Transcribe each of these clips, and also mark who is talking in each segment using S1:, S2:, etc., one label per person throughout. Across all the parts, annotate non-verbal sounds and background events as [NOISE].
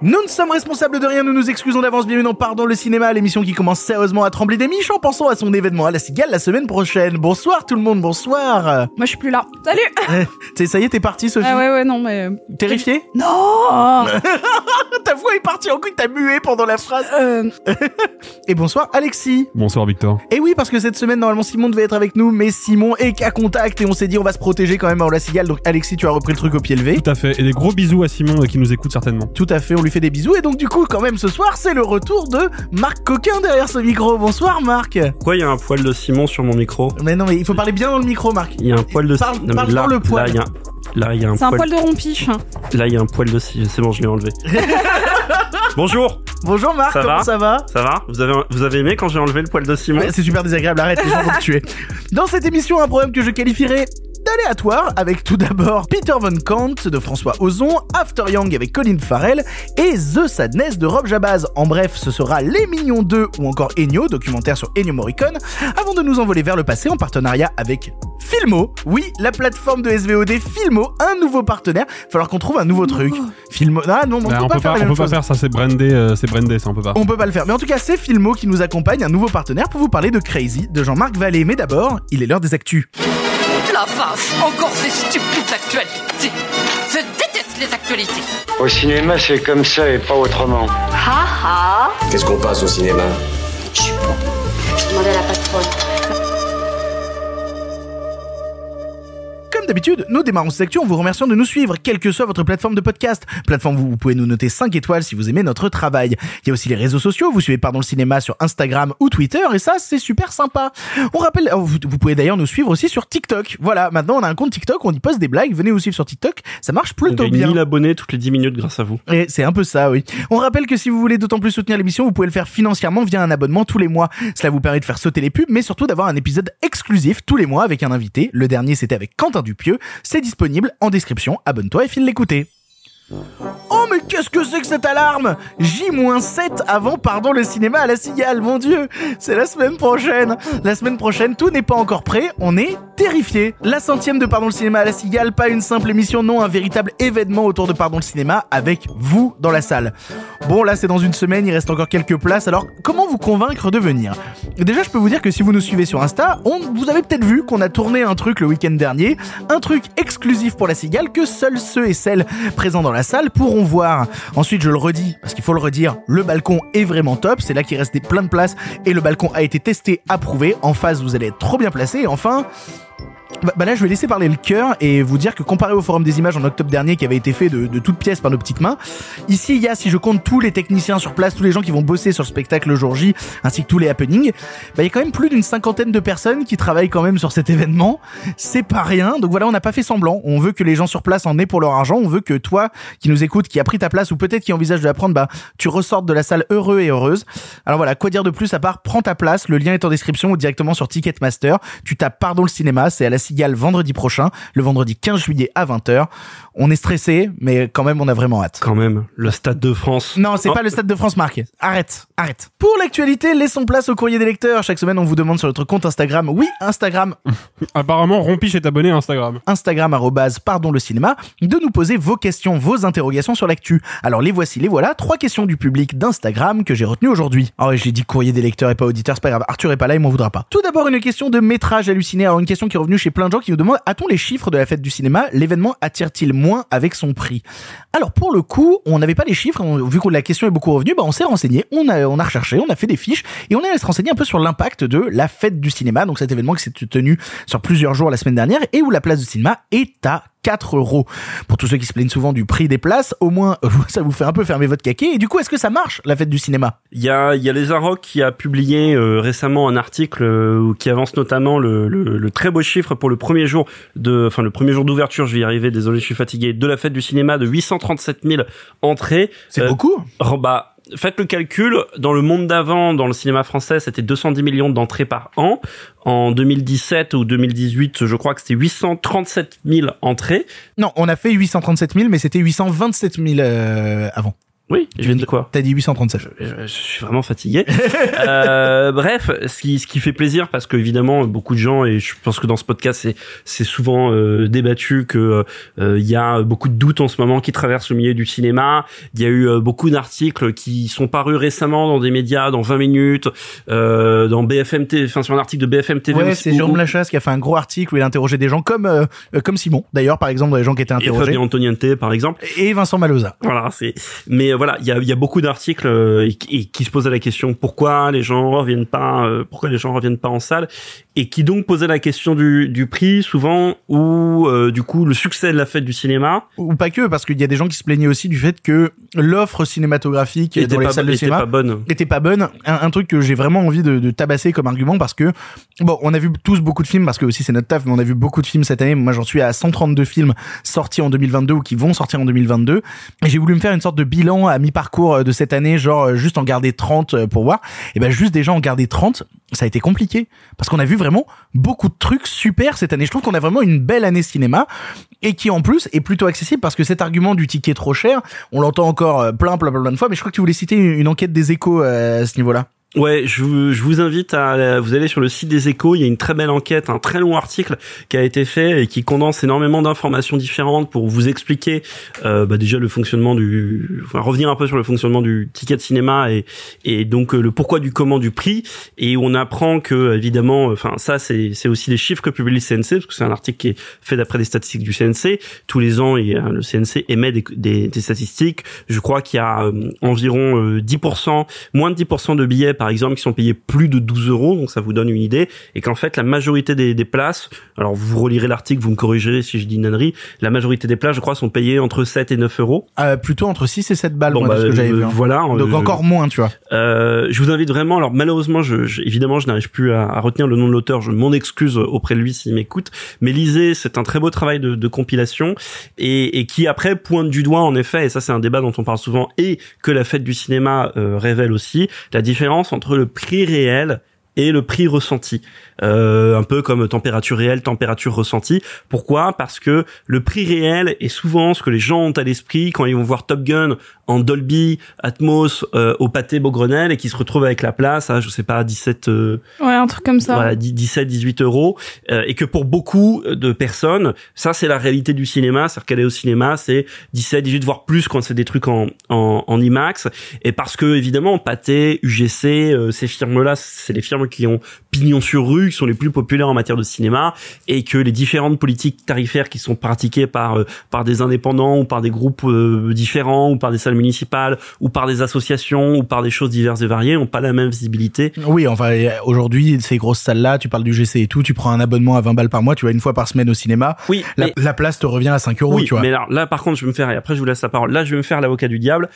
S1: Nous ne sommes responsables de rien, nous nous excusons d'avance, bienvenue dans Pardon le cinéma, l'émission qui commence sérieusement à trembler des miches en pensant à son événement à la Cigale la semaine prochaine. Bonsoir tout le monde, bonsoir
S2: Moi, je suis plus là. Salut [LAUGHS]
S1: T'sais, ça y est, t'es parti Sophie
S2: Ah ouais, ouais, non, mais...
S1: Terrifiée
S2: Non [LAUGHS]
S1: Ta voix est partie en couille, t'as mué pendant la phrase
S2: euh, [LAUGHS]
S1: Et bonsoir Alexis
S3: Bonsoir Victor.
S1: Et oui, parce que cette semaine, normalement, Simon devait être avec nous, mais Simon est qu'à contact et on s'est dit on va se protéger quand même à la Cigale, donc Alexis, tu as repris le truc au pied levé.
S3: Tout à fait. Et des gros bisous à Simon euh, qui nous écoute certainement.
S1: Tout à fait, on lui fait des bisous et donc du coup, quand même, ce soir, c'est le retour de Marc Coquin derrière ce micro. Bonsoir Marc
S4: Pourquoi il y a un poil de Simon sur mon micro
S1: Mais non, mais il faut parler bien dans le micro, Marc.
S4: Il y a un poil de
S1: Parle-
S4: mais
S1: parle
S4: là,
S1: dans le poil.
S4: Là, il y a, là, il y a un
S2: c'est un
S4: poil.
S2: de rompiche.
S4: Là, il y a un poil de. C'est bon, je l'ai enlevé. [LAUGHS] Bonjour,
S1: Bonjour Marc,
S4: Ça
S1: comment
S4: va
S1: ça va
S4: ça va vous avez, vous avez aimé quand j'ai enlevé le poil de Simon
S1: Ouais, C'est super désagréable, arrête, les gens vont te tuer. Dans cette émission, un programme que je qualifierais d'aléatoire, avec tout d'abord Peter Von Kant de François Ozon, After Young avec Colin Farrell et The Sadness de Rob Jabaz. En bref, ce sera Les Mignons 2 ou encore Ennio, documentaire sur Ennio Morricone, avant de nous envoler vers le passé en partenariat avec Filmo. Oui, la plateforme de SVOD Filmo, un nouveau partenaire. Falloir qu'on trouve un nouveau truc. Filmo. Ah non, on,
S3: Bah,
S1: peut
S3: on
S1: pas
S3: peut
S1: faire
S3: pas,
S1: la
S3: on
S1: même
S3: peut pas
S1: chose.
S3: faire ça, c'est brandé, euh, c'est brandé, ça on peut pas.
S1: On peut pas le faire. Mais en tout cas, c'est Filmo qui nous accompagne, un nouveau partenaire, pour vous parler de Crazy, de Jean-Marc Vallée. Mais d'abord, il est l'heure des actus.
S5: La vache, encore ces stupides actualités. Je déteste les actualités.
S6: Au cinéma, c'est comme ça et pas autrement.
S7: Ha ha
S8: Qu'est-ce qu'on passe au cinéma?
S7: Je suis bon. Je demandais à la patronne.
S1: D'habitude, nous démarrons cette actu en vous remerciant de nous suivre, quelle que soit votre plateforme de podcast. Plateforme où vous pouvez nous noter 5 étoiles si vous aimez notre travail. Il y a aussi les réseaux sociaux, vous suivez Pardon le cinéma sur Instagram ou Twitter, et ça, c'est super sympa. On rappelle, oh, vous, pouvez d'ailleurs nous suivre aussi sur TikTok. Voilà, maintenant on a un compte TikTok, on y poste des blagues, venez nous suivre sur TikTok, ça marche
S4: On
S1: plutôt
S4: gagne
S1: bien.
S4: 1000 abonnés toutes les 10 minutes grâce à vous.
S1: Et c'est un peu ça, oui. On rappelle que si vous voulez d'autant plus soutenir l'émission, vous pouvez le faire financièrement via un abonnement tous les mois. Cela vous permet de faire sauter les pubs, mais surtout d'avoir un épisode exclusif tous les mois avec un invité. Le dernier, c'était avec Quentin C'est disponible en description. Abonne-toi et file l'écouter. Oh mais qu'est-ce que c'est que cette alarme? J-7 avant pardon le cinéma à la cigale, mon dieu! C'est la semaine prochaine! La semaine prochaine, tout n'est pas encore prêt, on est terrifiés La centième de Pardon le cinéma à la cigale, pas une simple émission, non, un véritable événement autour de Pardon le cinéma avec vous dans la salle. Bon là c'est dans une semaine, il reste encore quelques places, alors comment vous convaincre de venir? Déjà je peux vous dire que si vous nous suivez sur Insta, vous avez peut-être vu qu'on a tourné un truc le week-end dernier, un truc exclusif pour la cigale que seuls ceux et celles présents dans la salle pourront voir. Ensuite, je le redis, parce qu'il faut le redire, le balcon est vraiment top, c'est là qu'il reste des plein de places et le balcon a été testé, approuvé. En face, vous allez être trop bien placé. Enfin, bah, bah là, je vais laisser parler le cœur et vous dire que comparé au forum des images en octobre dernier qui avait été fait de, de toutes pièces par nos petites mains, ici il y a, si je compte tous les techniciens sur place, tous les gens qui vont bosser sur le spectacle le jour J, ainsi que tous les happenings, bah il y a quand même plus d'une cinquantaine de personnes qui travaillent quand même sur cet événement. C'est pas rien. Donc voilà, on n'a pas fait semblant. On veut que les gens sur place en aient pour leur argent. On veut que toi, qui nous écoutes, qui a pris ta place ou peut-être qui envisage de la prendre, bah tu ressortes de la salle heureux et heureuse. Alors voilà, quoi dire de plus à part prends ta place. Le lien est en description ou directement sur Ticketmaster. Tu tapes Pardon le cinéma, c'est à la Cigale vendredi prochain, le vendredi 15 juillet à 20h. On est stressé, mais quand même on a vraiment hâte.
S4: Quand même, le Stade de France.
S1: Non, c'est
S4: Oh.
S1: pas le Stade de France marqué. Arrête, arrête. Pour l'actualité, laissons place au courrier des lecteurs. Chaque semaine, on vous demande sur notre compte Instagram. Oui, Instagram, [LAUGHS]
S3: Apparemment, Rompiche est abonné à Instagram.
S1: Instagram arrobase, pardon le cinéma, de nous poser vos questions, vos interrogations sur l'actu. Alors les voici, les voilà, trois questions du public d'Instagram que j'ai retenues aujourd'hui. Ah ouais, j'ai dit courrier des lecteurs et pas auditeur, c'est pas grave. Arthur est pas là, il m'en voudra pas. Tout d'abord une question de métrage halluciné. Alors une question qui est revenue chez plein de gens qui nous demandent a-t-on les chiffres de la fête du cinéma? L'événement attire-t-il moins avec son prix Alors pour le coup, on n'avait pas les chiffres. vu que la question est beaucoup revenue, bah on s'est renseigné, on a on a recherché, on a fait des fiches et on est allé se renseigner un peu sur l'impact de la fête du cinéma. Donc cet événement qui s'est tenu sur plusieurs jours la semaine dernière et où la place du cinéma est à 4 euros. Pour tous ceux qui se plaignent souvent du prix des places, au moins [LAUGHS] ça vous fait un peu fermer votre caquet. Et du coup, est-ce que ça marche la fête du cinéma?
S4: Il y a, il y a les Arocs qui a publié euh, récemment un article euh, qui avance notamment le, le, le très beau chiffre pour le premier jour de, enfin le premier jour d'ouverture, je vais y arriver, désolé, je suis fatigué, de la fête du cinéma de 837 000 entrées.
S1: C'est
S4: Euh,
S1: beaucoup?
S4: Oh, bah, faites le calcul. Dans le monde d'avant, dans le cinéma français, c'était 210 millions d'entrées par an. En 2017 ou 2018, je crois que c'était 837 000 entrées.
S1: Non, on a fait 837 000, mais c'était 827 000 euh, avant.
S4: Oui, je viens de quoi
S1: T'as dit 837.
S4: je, je suis vraiment fatigué. [LAUGHS] euh, bref, ce qui, ce qui fait plaisir parce que évidemment beaucoup de gens et je pense que dans ce podcast c'est c'est souvent euh, débattu que euh, il y a beaucoup de doutes en ce moment qui traversent le milieu du cinéma. Il y a eu euh, beaucoup d'articles qui sont parus récemment dans des médias, dans 20 minutes, euh, dans BFM TV, enfin sur un article de BFM TV.
S1: Ouais, c'est Jérôme Lachasse qui a fait un gros article où il a interrogé des gens comme euh, euh, comme Simon, d'ailleurs par exemple, dans les gens qui étaient
S4: et
S1: interrogés,
S4: Fabien Antoniente par exemple.
S1: et Vincent Maloza.
S4: Voilà, c'est. Mais voilà, il y a, beaucoup d'articles euh, qui- se posaient la question pourquoi les gens reviennent pas, euh, pourquoi les gens reviennent pas en salle, et qui donc posaient la question du, du prix souvent ou euh, du coup le succès de la fête du cinéma
S1: Ou pas que, parce qu'il y a des gens qui se plaignaient aussi du fait que l'offre cinématographique
S4: était
S1: dans les
S4: pas,
S1: salles de
S4: était
S1: cinéma
S4: pas bonne.
S1: était pas bonne. Un, un truc que j'ai vraiment envie de, de tabasser comme argument parce que bon, on a vu tous beaucoup de films parce que aussi c'est notre taf, mais on a vu beaucoup de films cette année. Moi, j'en suis à 132 films sortis en 2022 ou qui vont sortir en 2022. Et j'ai voulu me faire une sorte de bilan à mi-parcours euh, de cette année, genre euh, juste en garder 30 euh, pour voir. Et ben juste déjà en garder 30, ça a été compliqué parce qu'on a vu vraiment beaucoup de trucs super cette année. Je trouve qu'on a vraiment une belle année cinéma et qui en plus est plutôt accessible parce que cet argument du ticket trop cher, on l'entend encore euh, plein, plein, plein, de fois. Mais je crois que tu voulais citer une, une enquête des échos euh, à ce niveau-là.
S4: Ouais, je je vous invite à vous aller sur le site des Échos. Il y a une très belle enquête, un très long article qui a été fait et qui condense énormément d'informations différentes pour vous expliquer euh, bah déjà le fonctionnement du, enfin revenir un peu sur le fonctionnement du ticket de cinéma et et donc euh, le pourquoi du comment du prix. Et on apprend que évidemment, enfin ça c'est c'est aussi des chiffres que publie le CNC parce que c'est un article qui est fait d'après des statistiques du CNC. Tous les ans, euh, le CNC émet des, des, des statistiques. Je crois qu'il y a euh, environ euh, 10%, moins de 10% de billets par exemple qui sont payés plus de 12 euros, donc ça vous donne une idée, et qu'en fait la majorité des, des places, alors vous relirez l'article, vous me corrigerez si je dis une ânerie, la majorité des places je crois sont payées entre 7 et 9 euros.
S1: Euh, plutôt entre 6 et 7 balles,
S4: Bon,
S1: moi, de
S4: bah,
S1: ce que j'avais
S4: euh,
S1: vu. hein.
S4: Voilà.
S1: Donc
S4: euh,
S1: encore moins, tu vois.
S4: euh, je vous invite vraiment. Alors malheureusement, je, je- évidemment, je n'arrive plus à, à retenir le nom de l'auteur. Je m'en excuse auprès de lui s'il m'écoute. Mais lisez, c'est un très beau travail de, de compilation et, et qui après pointe du doigt en effet. Et ça, c'est un débat dont on parle souvent et que la fête du cinéma euh, révèle aussi la différence entre le prix réel et le prix ressenti. Euh, un peu comme température réelle, température ressentie. Pourquoi? Parce que le prix réel est souvent ce que les gens ont à l'esprit quand ils vont voir Top Gun en Dolby, Atmos, euh, au pâté Beaugrenelle et qui se retrouvent avec la place à, je sais pas, 17, euh,
S2: Ouais, un truc comme ça.
S4: voilà, 10, 17, 18 euros. euh, et que pour beaucoup de personnes, ça c'est la réalité du cinéma. C'est-à-dire qu'aller au cinéma, c'est 17, 18, voire plus quand c'est des trucs en, en, en IMAX. Et parce que, évidemment, Pathé, UGC, euh, ces firmes-là, c'est les firmes qui ont pignon sur rue, qui sont les plus populaires en matière de cinéma, et que les différentes politiques tarifaires qui sont pratiquées par euh, par des indépendants ou par des groupes euh, différents ou par des salles municipales ou par des associations ou par des choses diverses et variées n'ont pas la même visibilité.
S1: Oui, enfin, euh, aujourd'hui, ces grosses salles-là, tu parles du GC et tout, tu prends un abonnement à 20 balles par mois, tu vas une fois par semaine au cinéma.
S4: Oui,
S1: La,
S4: mais-
S1: la place te revient à 5 euros,
S4: oui,
S1: tu vois.
S4: mais alors là, par contre, je vais me faire, et après je vous laisse la parole, là, je vais me faire l'avocat du diable.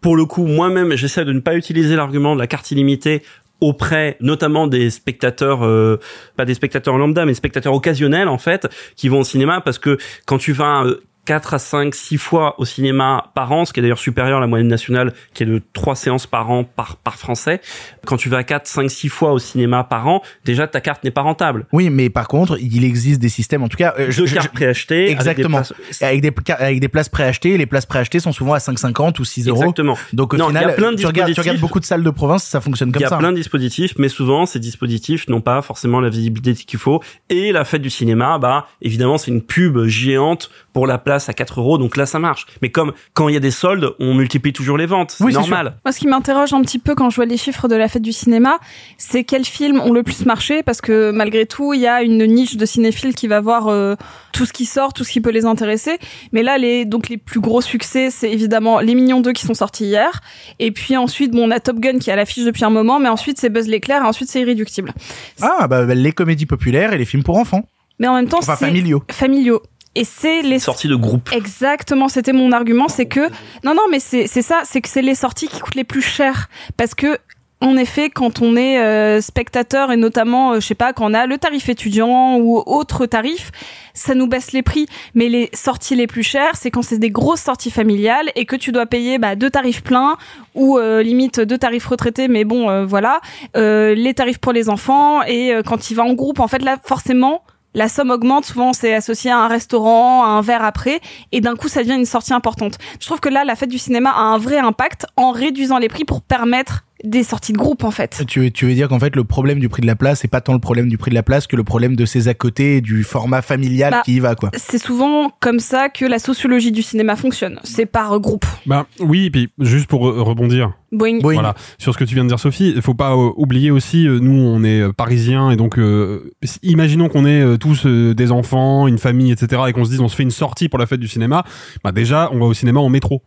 S4: Pour le coup, moi-même, j'essaie de ne pas utiliser l'argument de la carte illimitée auprès notamment des spectateurs euh, pas des spectateurs lambda mais spectateurs occasionnels en fait qui vont au cinéma parce que quand tu vas euh, 4 à 5, 6 fois au cinéma par an, ce qui est d'ailleurs supérieur à la moyenne nationale qui est de 3 séances par an par, par français. Quand tu vas 4, 5, 6 fois au cinéma par an, déjà ta carte n'est pas rentable.
S1: Oui, mais par contre, il existe des systèmes, en tout cas. euh, je-
S4: Deux cartes préachetées. avec des
S1: Exactement.
S4: places-
S1: Avec des, avec des places préachetées, les places préachetées sont souvent à 5,50 ou 6 euros.
S4: Exactement.
S1: Donc au
S4: Non, il y a
S1: final,
S4: plein de
S1: tu, regardes, tu regardes beaucoup de salles de province, ça fonctionne comme
S4: Il y a
S1: ça.
S4: plein de dispositifs, mais souvent ces dispositifs n'ont pas forcément la visibilité qu'il faut. Et la fête du cinéma, bah évidemment c'est une pub géante pour la place à 4 euros, donc là ça marche. Mais comme quand il y a des soldes, on multiplie toujours les ventes, c'est
S1: Oui, c'est
S4: normal.
S2: Moi, ce qui m'interroge un petit peu quand je vois les chiffres de la fête du cinéma, c'est quels films ont le plus marché, parce que malgré tout, il y a une niche de cinéphiles qui va voir euh, tout ce qui sort, tout ce qui peut les intéresser. Mais là, les donc les plus gros succès, c'est évidemment Les Mignons 2 qui sont sortis hier, et puis ensuite, bon, on a Top Gun qui est à l'affiche depuis un moment, mais ensuite c'est Buzz l'éclair, et ensuite c'est Irréductible.
S1: Ah, bah, bah, les comédies populaires et les films pour enfants.
S2: Mais en même temps,
S1: Enfin,
S2: c'est
S1: familiaux.
S2: familiaux. Et c'est les
S4: Sortie de groupe.
S2: Exactement, c'était mon argument, c'est que non non mais c'est c'est ça, c'est que c'est les sorties qui coûtent les plus cher parce que en effet, quand on est euh, spectateur et notamment, euh, je sais pas, quand on a le tarif étudiant ou autre tarif, ça nous baisse les prix. Mais les sorties les plus chères, c'est quand c'est des grosses sorties familiales et que tu dois payer bah, deux tarifs pleins ou euh, limite deux tarifs retraités. Mais bon, euh, voilà, Euh, les tarifs pour les enfants et euh, quand il va en groupe, en fait là, forcément. La somme augmente, souvent c'est associé à un restaurant, à un verre après, et d'un coup ça devient une sortie importante. Je trouve que là, la fête du cinéma a un vrai impact en réduisant les prix pour permettre des sorties de groupe en fait.
S1: Tu, tu veux dire qu'en fait le problème du prix de la place c'est pas tant le problème du prix de la place que le problème de ses à côté et du format familial
S2: Bah,
S1: qui y va quoi.
S2: C'est souvent comme ça que la sociologie du cinéma fonctionne. C'est par groupe.
S3: Bah oui, et puis juste pour rebondir.
S2: Boing.
S3: Voilà, sur ce que tu viens de dire Sophie, il faut pas euh, oublier aussi, euh, nous on est euh, parisiens et donc euh, imaginons qu'on est euh, tous euh, des enfants, une famille, etc. et qu'on se dise on se fait une sortie pour la fête du cinéma, bah déjà on va au cinéma en métro.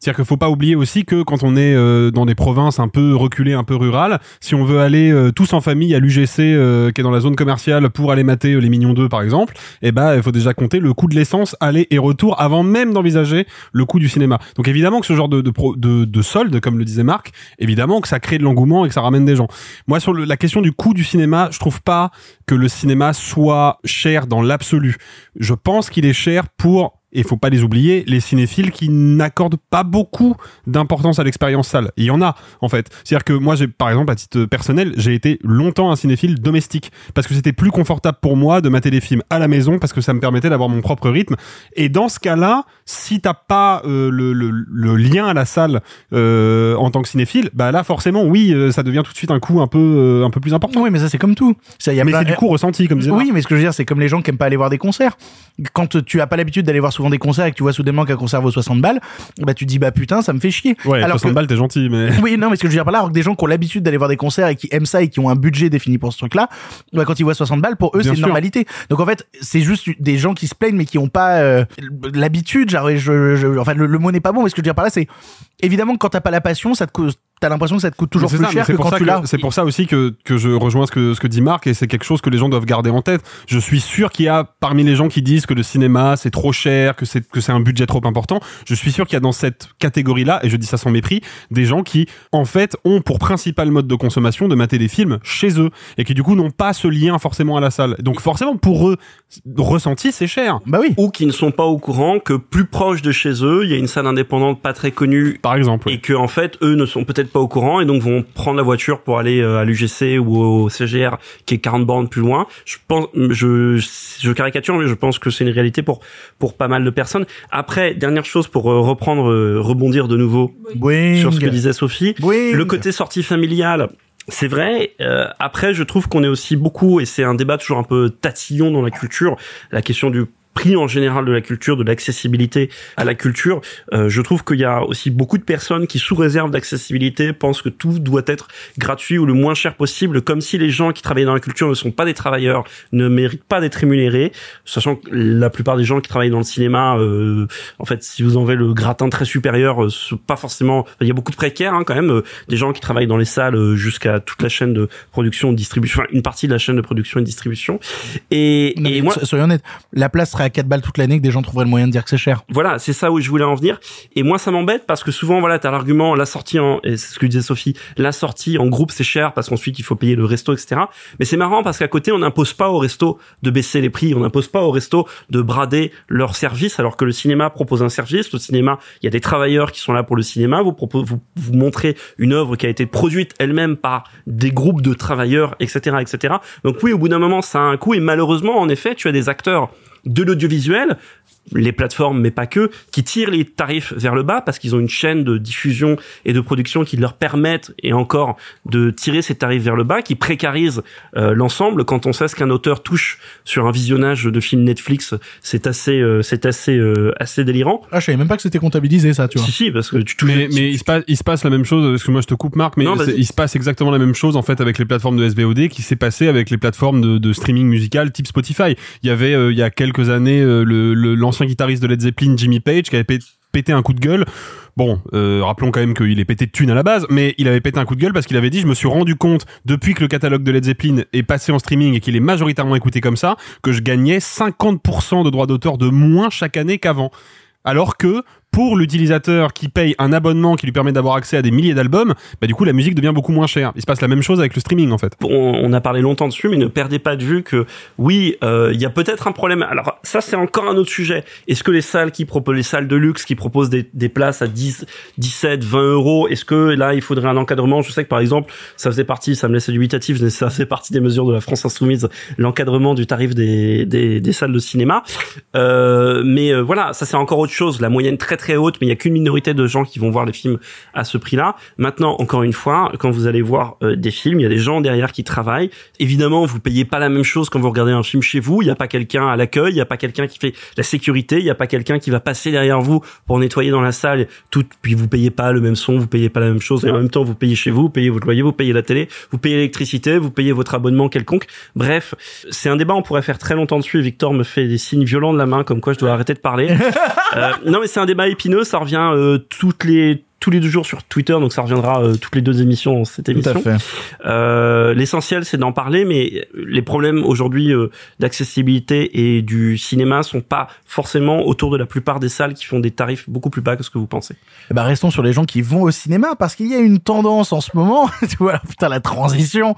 S3: C'est-à-dire qu'il faut pas oublier aussi que quand on est euh, dans des provinces un peu reculées, un peu rurales, si on veut aller euh, tous en famille à l'UGC euh, qui est dans la zone commerciale pour aller mater euh, les Mignons 2 par exemple, eh ben il faut déjà compter le coût de l'essence aller et retour avant même d'envisager le coût du cinéma. Donc évidemment que ce genre de de, de, de solde, comme le disait Marc, évidemment que ça crée de l'engouement et que ça ramène des gens. Moi sur la question du coût du cinéma, je trouve pas que le cinéma soit cher dans l'absolu. Je pense qu'il est cher pour et faut pas les oublier, les cinéphiles qui n'accordent pas beaucoup d'importance à l'expérience salle. Il y en a, en fait. C'est-à-dire que moi, j'ai, par exemple, à titre personnel, j'ai été longtemps un cinéphile domestique. Parce que c'était plus confortable pour moi de mater des films à la maison, parce que ça me permettait d'avoir mon propre rythme. Et dans ce cas-là, si t'as pas euh, le, le, le lien à la salle euh, en tant que cinéphile, bah là, forcément, oui, euh, ça devient tout de suite un coût un peu, euh, un peu plus important.
S1: Oui mais ça c'est comme tout. Ça, y a
S3: Mais c'est du coup ressenti, comme disait
S1: Oui, mais ce que je veux dire, c'est comme les gens qui aiment pas aller voir des concerts. Quand tu as pas l'habitude d'aller voir souvent des concerts et que tu vois soudainement qu'un concert vaut 60 balles, bah tu te dis bah putain, ça me fait chier.
S3: Ouais,
S1: Alors
S3: 60
S1: que-
S3: balles, t'es gentil, mais... [LAUGHS]
S1: Oui, non, mais ce que je veux dire par là, alors que des gens qui ont l'habitude d'aller voir des concerts et qui aiment ça et qui ont un budget défini pour ce truc-là, bah, quand ils voient 60 balles, pour eux, c'est une normalité. Donc en fait, c'est juste des gens qui se plaignent mais qui ont pas euh, l'habitude. Genre, je, je, enfin, le, le mot n'est pas bon, mais ce que je veux dire par là, c'est évidemment quand t'as pas la passion, ça te coûte, t'as l'impression que ça te coûte toujours plus
S3: ça,
S1: cher que
S3: pour
S1: quand
S3: ça
S1: tu l'as.
S3: C'est pour ça aussi que, que je rejoins ce que, ce que dit Marc et c'est quelque chose que les gens doivent garder en tête. Je suis sûr qu'il y a parmi les gens qui disent que le cinéma c'est trop cher, que c'est que c'est un budget trop important. Je suis sûr qu'il y a dans cette catégorie-là, et je dis ça sans mépris, des gens qui en fait ont pour principal mode de consommation de mater des films chez eux et qui du coup n'ont pas ce lien forcément à la salle. Donc forcément pour eux ressenti c'est cher.
S1: Bah oui.
S4: Ou qui ne sont pas au courant que plus proche de chez eux, il y a une salle indépendante pas très connue
S3: Par exemple. oui.
S4: et que en fait eux ne sont peut-être pas au courant et donc vont prendre la voiture pour aller euh, à l'UGC ou au CGR qui est 40 bornes plus loin. Je pense, je, je caricature mais je pense que c'est une réalité pour pour pas mal de personnes. Après, dernière chose pour euh, reprendre, euh, rebondir de nouveau
S1: Boing.
S4: sur ce que disait Sophie.
S1: Boing.
S4: Le côté sortie familiale. C'est vrai. euh, après, je trouve qu'on est aussi beaucoup, et c'est un débat toujours un peu tatillon dans la culture, la question du prix en général de la culture, de l'accessibilité à la culture. Euh, je trouve qu'il y a aussi beaucoup de personnes qui, sous réserve d'accessibilité, pensent que tout doit être gratuit ou le moins cher possible, comme si les gens qui travaillent dans la culture ne sont pas des travailleurs, ne méritent pas d'être rémunérés, sachant que la plupart des gens qui travaillent dans le cinéma, euh, en fait, si vous enlevez le gratin très supérieur, euh, pas forcément. Il y a beaucoup de précaires hein, quand même, euh, des gens qui travaillent dans les salles euh, jusqu'à toute la chaîne de production, de distribution, enfin une partie de la chaîne de production et de distribution. Et,
S1: Non,
S4: et moi,
S1: so- soyons honnêtes, la place serait à 4 balles toute l'année que des gens trouveraient le moyen de dire que c'est cher.
S4: voilà, c'est ça où je voulais en venir. Et moi, ça m'embête parce que souvent, voilà, t'as l'argument, la sortie en, et c'est ce que disait Sophie, la sortie en groupe, c'est cher parce qu'ensuite, il faut payer le resto, etc. Mais c'est marrant parce qu'à côté, on n'impose pas au resto de baisser les prix, on n'impose pas au resto de brader leur service, alors que le cinéma propose un service. Le cinéma, il y a des travailleurs qui sont là pour le cinéma. Vous proposez, vous, vous montrez une œuvre qui a été produite elle-même par des groupes de travailleurs, etc., etc. Donc oui, au bout d'un moment, ça a un coût et malheureusement, en effet, tu as des acteurs de l'audiovisuel les plateformes, mais pas que, qui tirent les tarifs vers le bas parce qu'ils ont une chaîne de diffusion et de production qui leur permettent, et encore, de tirer ces tarifs vers le bas, qui précarisent euh, l'ensemble. Quand on sait ce qu'un auteur touche sur un visionnage de film Netflix, c'est assez, euh, c'est assez, euh, assez délirant.
S1: Ah, je savais même pas que c'était comptabilisé ça, tu vois.
S4: Si, si, parce que tu touches.
S3: Mais, mais il, se passe, il se passe la même chose, parce que moi je te coupe Marc, mais
S4: Non,
S3: il se passe exactement la même chose en fait avec les plateformes de SVOD qui s'est passé avec les plateformes de, de streaming musical type Spotify. Il y avait euh, il y a quelques années euh, le- le- l'ancien guitariste de Led Zeppelin, Jimmy Page, qui avait pé- pété un coup de gueule. Bon, euh, rappelons quand même qu'il est pété de thunes à la base, mais il avait pété un coup de gueule parce qu'il avait dit je me suis rendu compte depuis que le catalogue de Led Zeppelin est passé en streaming et qu'il est majoritairement écouté comme ça que je gagnais 50% de droits d'auteur de moins chaque année qu'avant. Alors que pour l'utilisateur qui paye un abonnement qui lui permet d'avoir accès à des milliers d'albums, bah du coup la musique devient beaucoup moins chère. Il se passe la même chose avec le streaming en fait.
S4: On, on a parlé longtemps dessus, mais ne perdez pas de vue que oui, euh, il y a peut-être un problème. Alors ça c'est encore un autre sujet. Est-ce que les salles qui proposent les salles de luxe qui proposent des, des places à 10, 17, 20 euros, est-ce que là il faudrait un encadrement? Je sais que par exemple ça faisait partie, ça me laissait dubitatif, mais ça fait partie des mesures de la France insoumise, l'encadrement du tarif des, des, des salles de cinéma. Euh, mais euh, voilà, ça c'est encore autre chose. La moyenne très très haute, mais il y a qu'une minorité de gens qui vont voir les films à ce prix-là. Maintenant, encore une fois, quand vous allez voir euh, des films, il y a des gens derrière qui travaillent. Évidemment, vous payez pas la même chose quand vous regardez un film chez vous. Il n'y a pas quelqu'un à l'accueil, il n'y a pas quelqu'un qui fait la sécurité, il n'y a pas quelqu'un qui va passer derrière vous pour nettoyer dans la salle. Tout, puis vous payez pas le même son, vous payez pas la même chose. Et en même temps, vous payez chez vous, vous payez votre loyer, vous payez la télé, vous payez l'électricité, vous payez votre abonnement quelconque. Bref, c'est un débat, on pourrait faire très longtemps dessus. Victor me fait des signes violents de la main, comme quoi je dois arrêter de parler. [LAUGHS] Euh, non, mais c'est un débat épineux. Ça revient euh, toutes les tous les deux jours sur Twitter, donc ça reviendra euh, toutes les deux émissions dans cette émission.
S1: Tout à fait.
S4: Euh, L'essentiel, c'est d'en parler, mais les problèmes aujourd'hui euh, d'accessibilité et du cinéma sont pas forcément autour de la plupart des salles qui font des tarifs beaucoup plus bas que ce que vous pensez.
S1: Eh ben, restons sur les gens qui vont au cinéma parce qu'il y a une tendance en ce moment. [LAUGHS] tu vois, putain, la transition.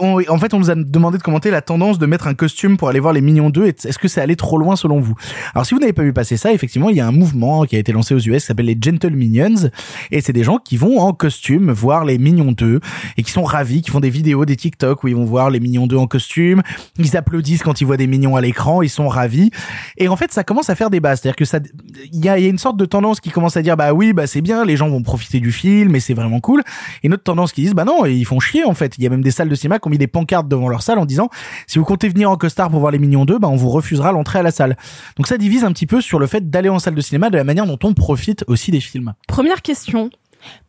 S1: On- en fait, on nous a demandé de commenter la tendance de mettre un costume pour aller voir les Mignons 2. Et Est-ce que c'est allé trop loin selon vous? Alors, si vous n'avez pas vu passer ça, effectivement, il y a un mouvement qui a été lancé aux US qui s'appelle les Gentle Minions. Et c'est des gens qui vont en costume voir les Mignons 2 et qui sont ravis, qui font des vidéos, des TikTok où ils vont voir les Mignons 2 en costume. Ils applaudissent quand ils voient des mignons à l'écran. Ils sont ravis. Et en fait, ça commence à faire débat. C'est-à-dire que ça, il y a, une sorte de tendance qui commence à dire, bah oui, bah c'est bien, les gens vont profiter du film et c'est vraiment cool. Et une autre tendance qui disent, bah non, ils font chier en fait. Il y a même des salles de cinéma qui ont mis des pancartes devant leur salle en disant, si vous comptez venir en costard pour voir les Mignons 2, bah on vous refusera l'entrée à la salle. Donc ça divise un petit peu sur le fait d'aller en salle de cinéma de la manière dont on profite aussi des films.
S2: Première.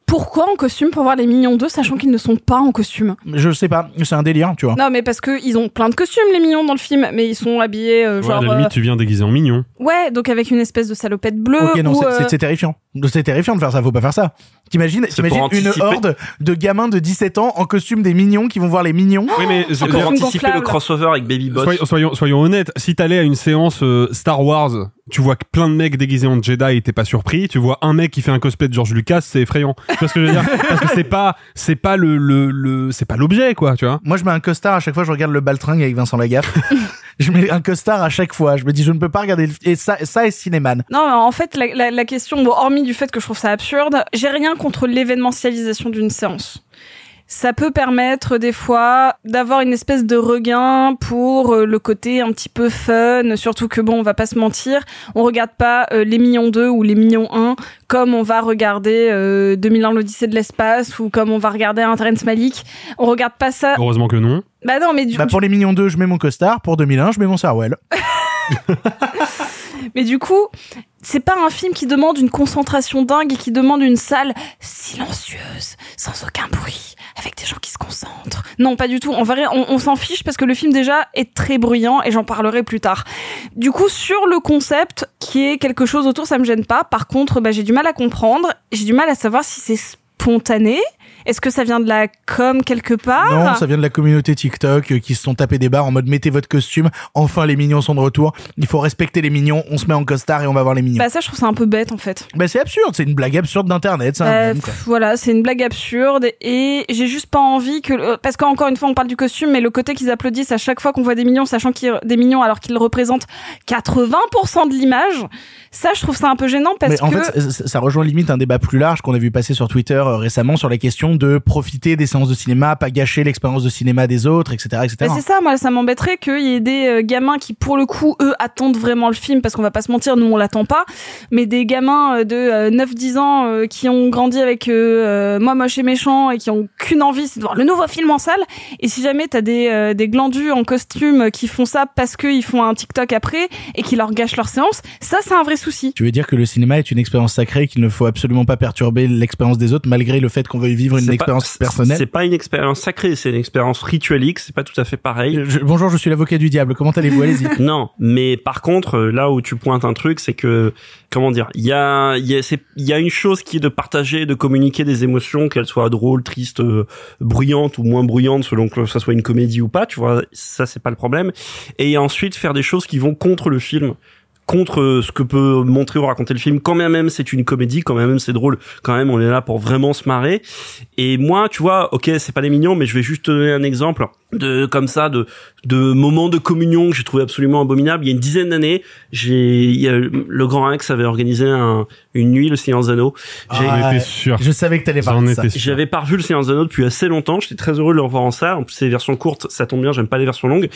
S2: Pourquoi en costume pour voir les Mignons 2, sachant qu'ils ne sont pas en costume?
S1: Je sais pas, c'est un délire, tu vois.
S2: Non, mais parce que ils ont plein de costumes, les Mignons, dans le film, mais ils sont habillés euh,
S3: Ouais,
S2: genre...
S3: à la limite,
S2: euh,
S3: tu viens déguisé en mignon.
S2: Ouais, donc avec une espèce de salopette bleue.
S1: Ok, non,
S2: ou,
S1: c'est-
S2: euh,
S1: c'est c'est terrifiant. C'est terrifiant de faire ça, faut pas faire ça. T'imagines, t'imagines une horde de gamins de 17 ans en costume des mignons qui vont voir les mignons.
S3: Oui, mais veux
S4: pour anticiper
S2: gonflable.
S4: le crossover avec Baby Boss.
S3: soyons, soyons, soyons honnêtes, si t'allais à une séance euh, Star Wars, tu vois que plein de mecs déguisés en Jedi et t'es pas surpris, tu vois un mec qui fait un cosplay de George Lucas, c'est effrayant. Tu vois ce que je veux dire? [LAUGHS] Parce que c'est pas, c'est pas le, le, le c'est pas l'objet, quoi, tu vois.
S1: Moi, je mets un costard à chaque fois que je regarde le baltringue avec Vincent Lagaffe. [LAUGHS] je mets un costard à chaque fois. Je me dis, je ne peux pas regarder le... Et ça, ça est cinéman.
S2: Non, en fait, la, question, hormis du fait que je trouve ça absurde, j'ai rien contre l'événementialisation d'une séance. Ça peut permettre des fois d'avoir une espèce de regain pour euh, le côté un petit peu fun, surtout que bon, on va pas se mentir, on regarde pas euh, les Mignons 2 ou les Mignons 1 comme on va regarder euh, 2001 l'Odyssée de l'espace ou comme on va regarder un Terrence Malick. On regarde pas ça.
S3: Heureusement que non.
S2: Bah non, mais du,
S1: Bah, pour les mignons 2, je mets mon costard. Pour 2001, je mets mon Sarwell. [LAUGHS]
S2: Mais du coup, c'est pas un film qui demande une concentration dingue et qui demande une salle silencieuse, sans aucun bruit, avec des gens qui se concentrent. Non, pas du tout. On, on s'en fiche parce que le film déjà est très bruyant et j'en parlerai plus tard. Du coup, sur le concept, qui est quelque chose autour, ça me gêne pas. Par contre, bah, j'ai du mal à comprendre. J'ai du mal à savoir si c'est spontané. Est-ce que ça vient de la com quelque part
S1: Non, ça vient de la communauté TikTok euh, qui se sont tapés des barres en mode mettez votre costume. Enfin, les mignons sont de retour. Il faut respecter les mignons. On se met en costard et on va voir les mignons.
S2: Bah ça, je trouve ça un peu bête en fait.
S1: Bah, c'est absurde. C'est une blague absurde d'internet.
S2: Euh, pff, voilà, c'est une blague absurde et j'ai juste pas envie que parce qu'encore une fois on parle du costume mais le côté qu'ils applaudissent à chaque fois qu'on voit des mignons sachant qu'ils des mignons alors qu'ils représentent 80% de l'image, ça je trouve ça un peu gênant parce
S1: Mais en
S2: que
S1: fait, ça, ça rejoint limite un débat plus large qu'on a vu passer sur Twitter euh, récemment sur la question de profiter des séances de cinéma, pas gâcher l'expérience de cinéma des autres, etc., etc.
S2: C'est ça, moi ça m'embêterait qu'il y ait des euh, gamins qui pour le coup eux attendent vraiment le film parce qu'on va pas se mentir, nous on l'attend pas, mais des gamins euh, de euh, 9-10 ans euh, qui ont grandi avec euh, moi moche et méchant et qui ont qu'une envie c'est de voir le nouveau film en salle et si jamais t'as des euh, des glandus en costume qui font ça parce qu'ils font un TikTok après et qui leur gâchent leur séance, ça c'est un vrai souci.
S1: Tu veux dire que le cinéma est une expérience sacrée qu'il ne faut absolument pas perturber l'expérience des autres malgré le fait qu'on veuille vivre une
S4: C'est pas-
S1: expérience personnelle
S4: C'est pas une expérience sacrée, c'est une expérience rituelique, c'est pas tout à fait pareil.
S1: Je- Bonjour, je suis l'avocat du diable. Comment allez-vous? Allez-y. [LAUGHS]
S4: Non, mais par contre, euh, là où tu pointes un truc, c'est que comment dire, il y a, il y y a une chose qui est de partager, de communiquer des émotions, qu'elles soient drôles, tristes, euh, bruyantes ou moins bruyantes, selon que ça soit une comédie ou pas. Tu vois, ça c'est pas le problème. Et ensuite faire des choses qui vont contre le film contre euh, ce que peut montrer ou raconter le film. Quand même, même c'est une comédie, quand même c'est drôle, quand même on est là pour vraiment se marrer. Et moi, tu vois, ok, c'est pas les mignons, mais je vais juste te donner un exemple de comme ça de de moments de communion que j'ai trouvé absolument abominable. Il y a une dizaine d'années, j'ai il y a- le Grand Rex avait organisé un, une nuit le Seigneur des Anneaux. J'ai-
S3: étais sûr.
S1: Je savais que t'allais parler de ça.
S4: j'avais pas revu le Seigneur des Anneaux depuis assez longtemps. J'étais très heureux de le revoir en salle. En plus, c'est les versions courtes, ça tombe bien. J'aime pas les versions longues.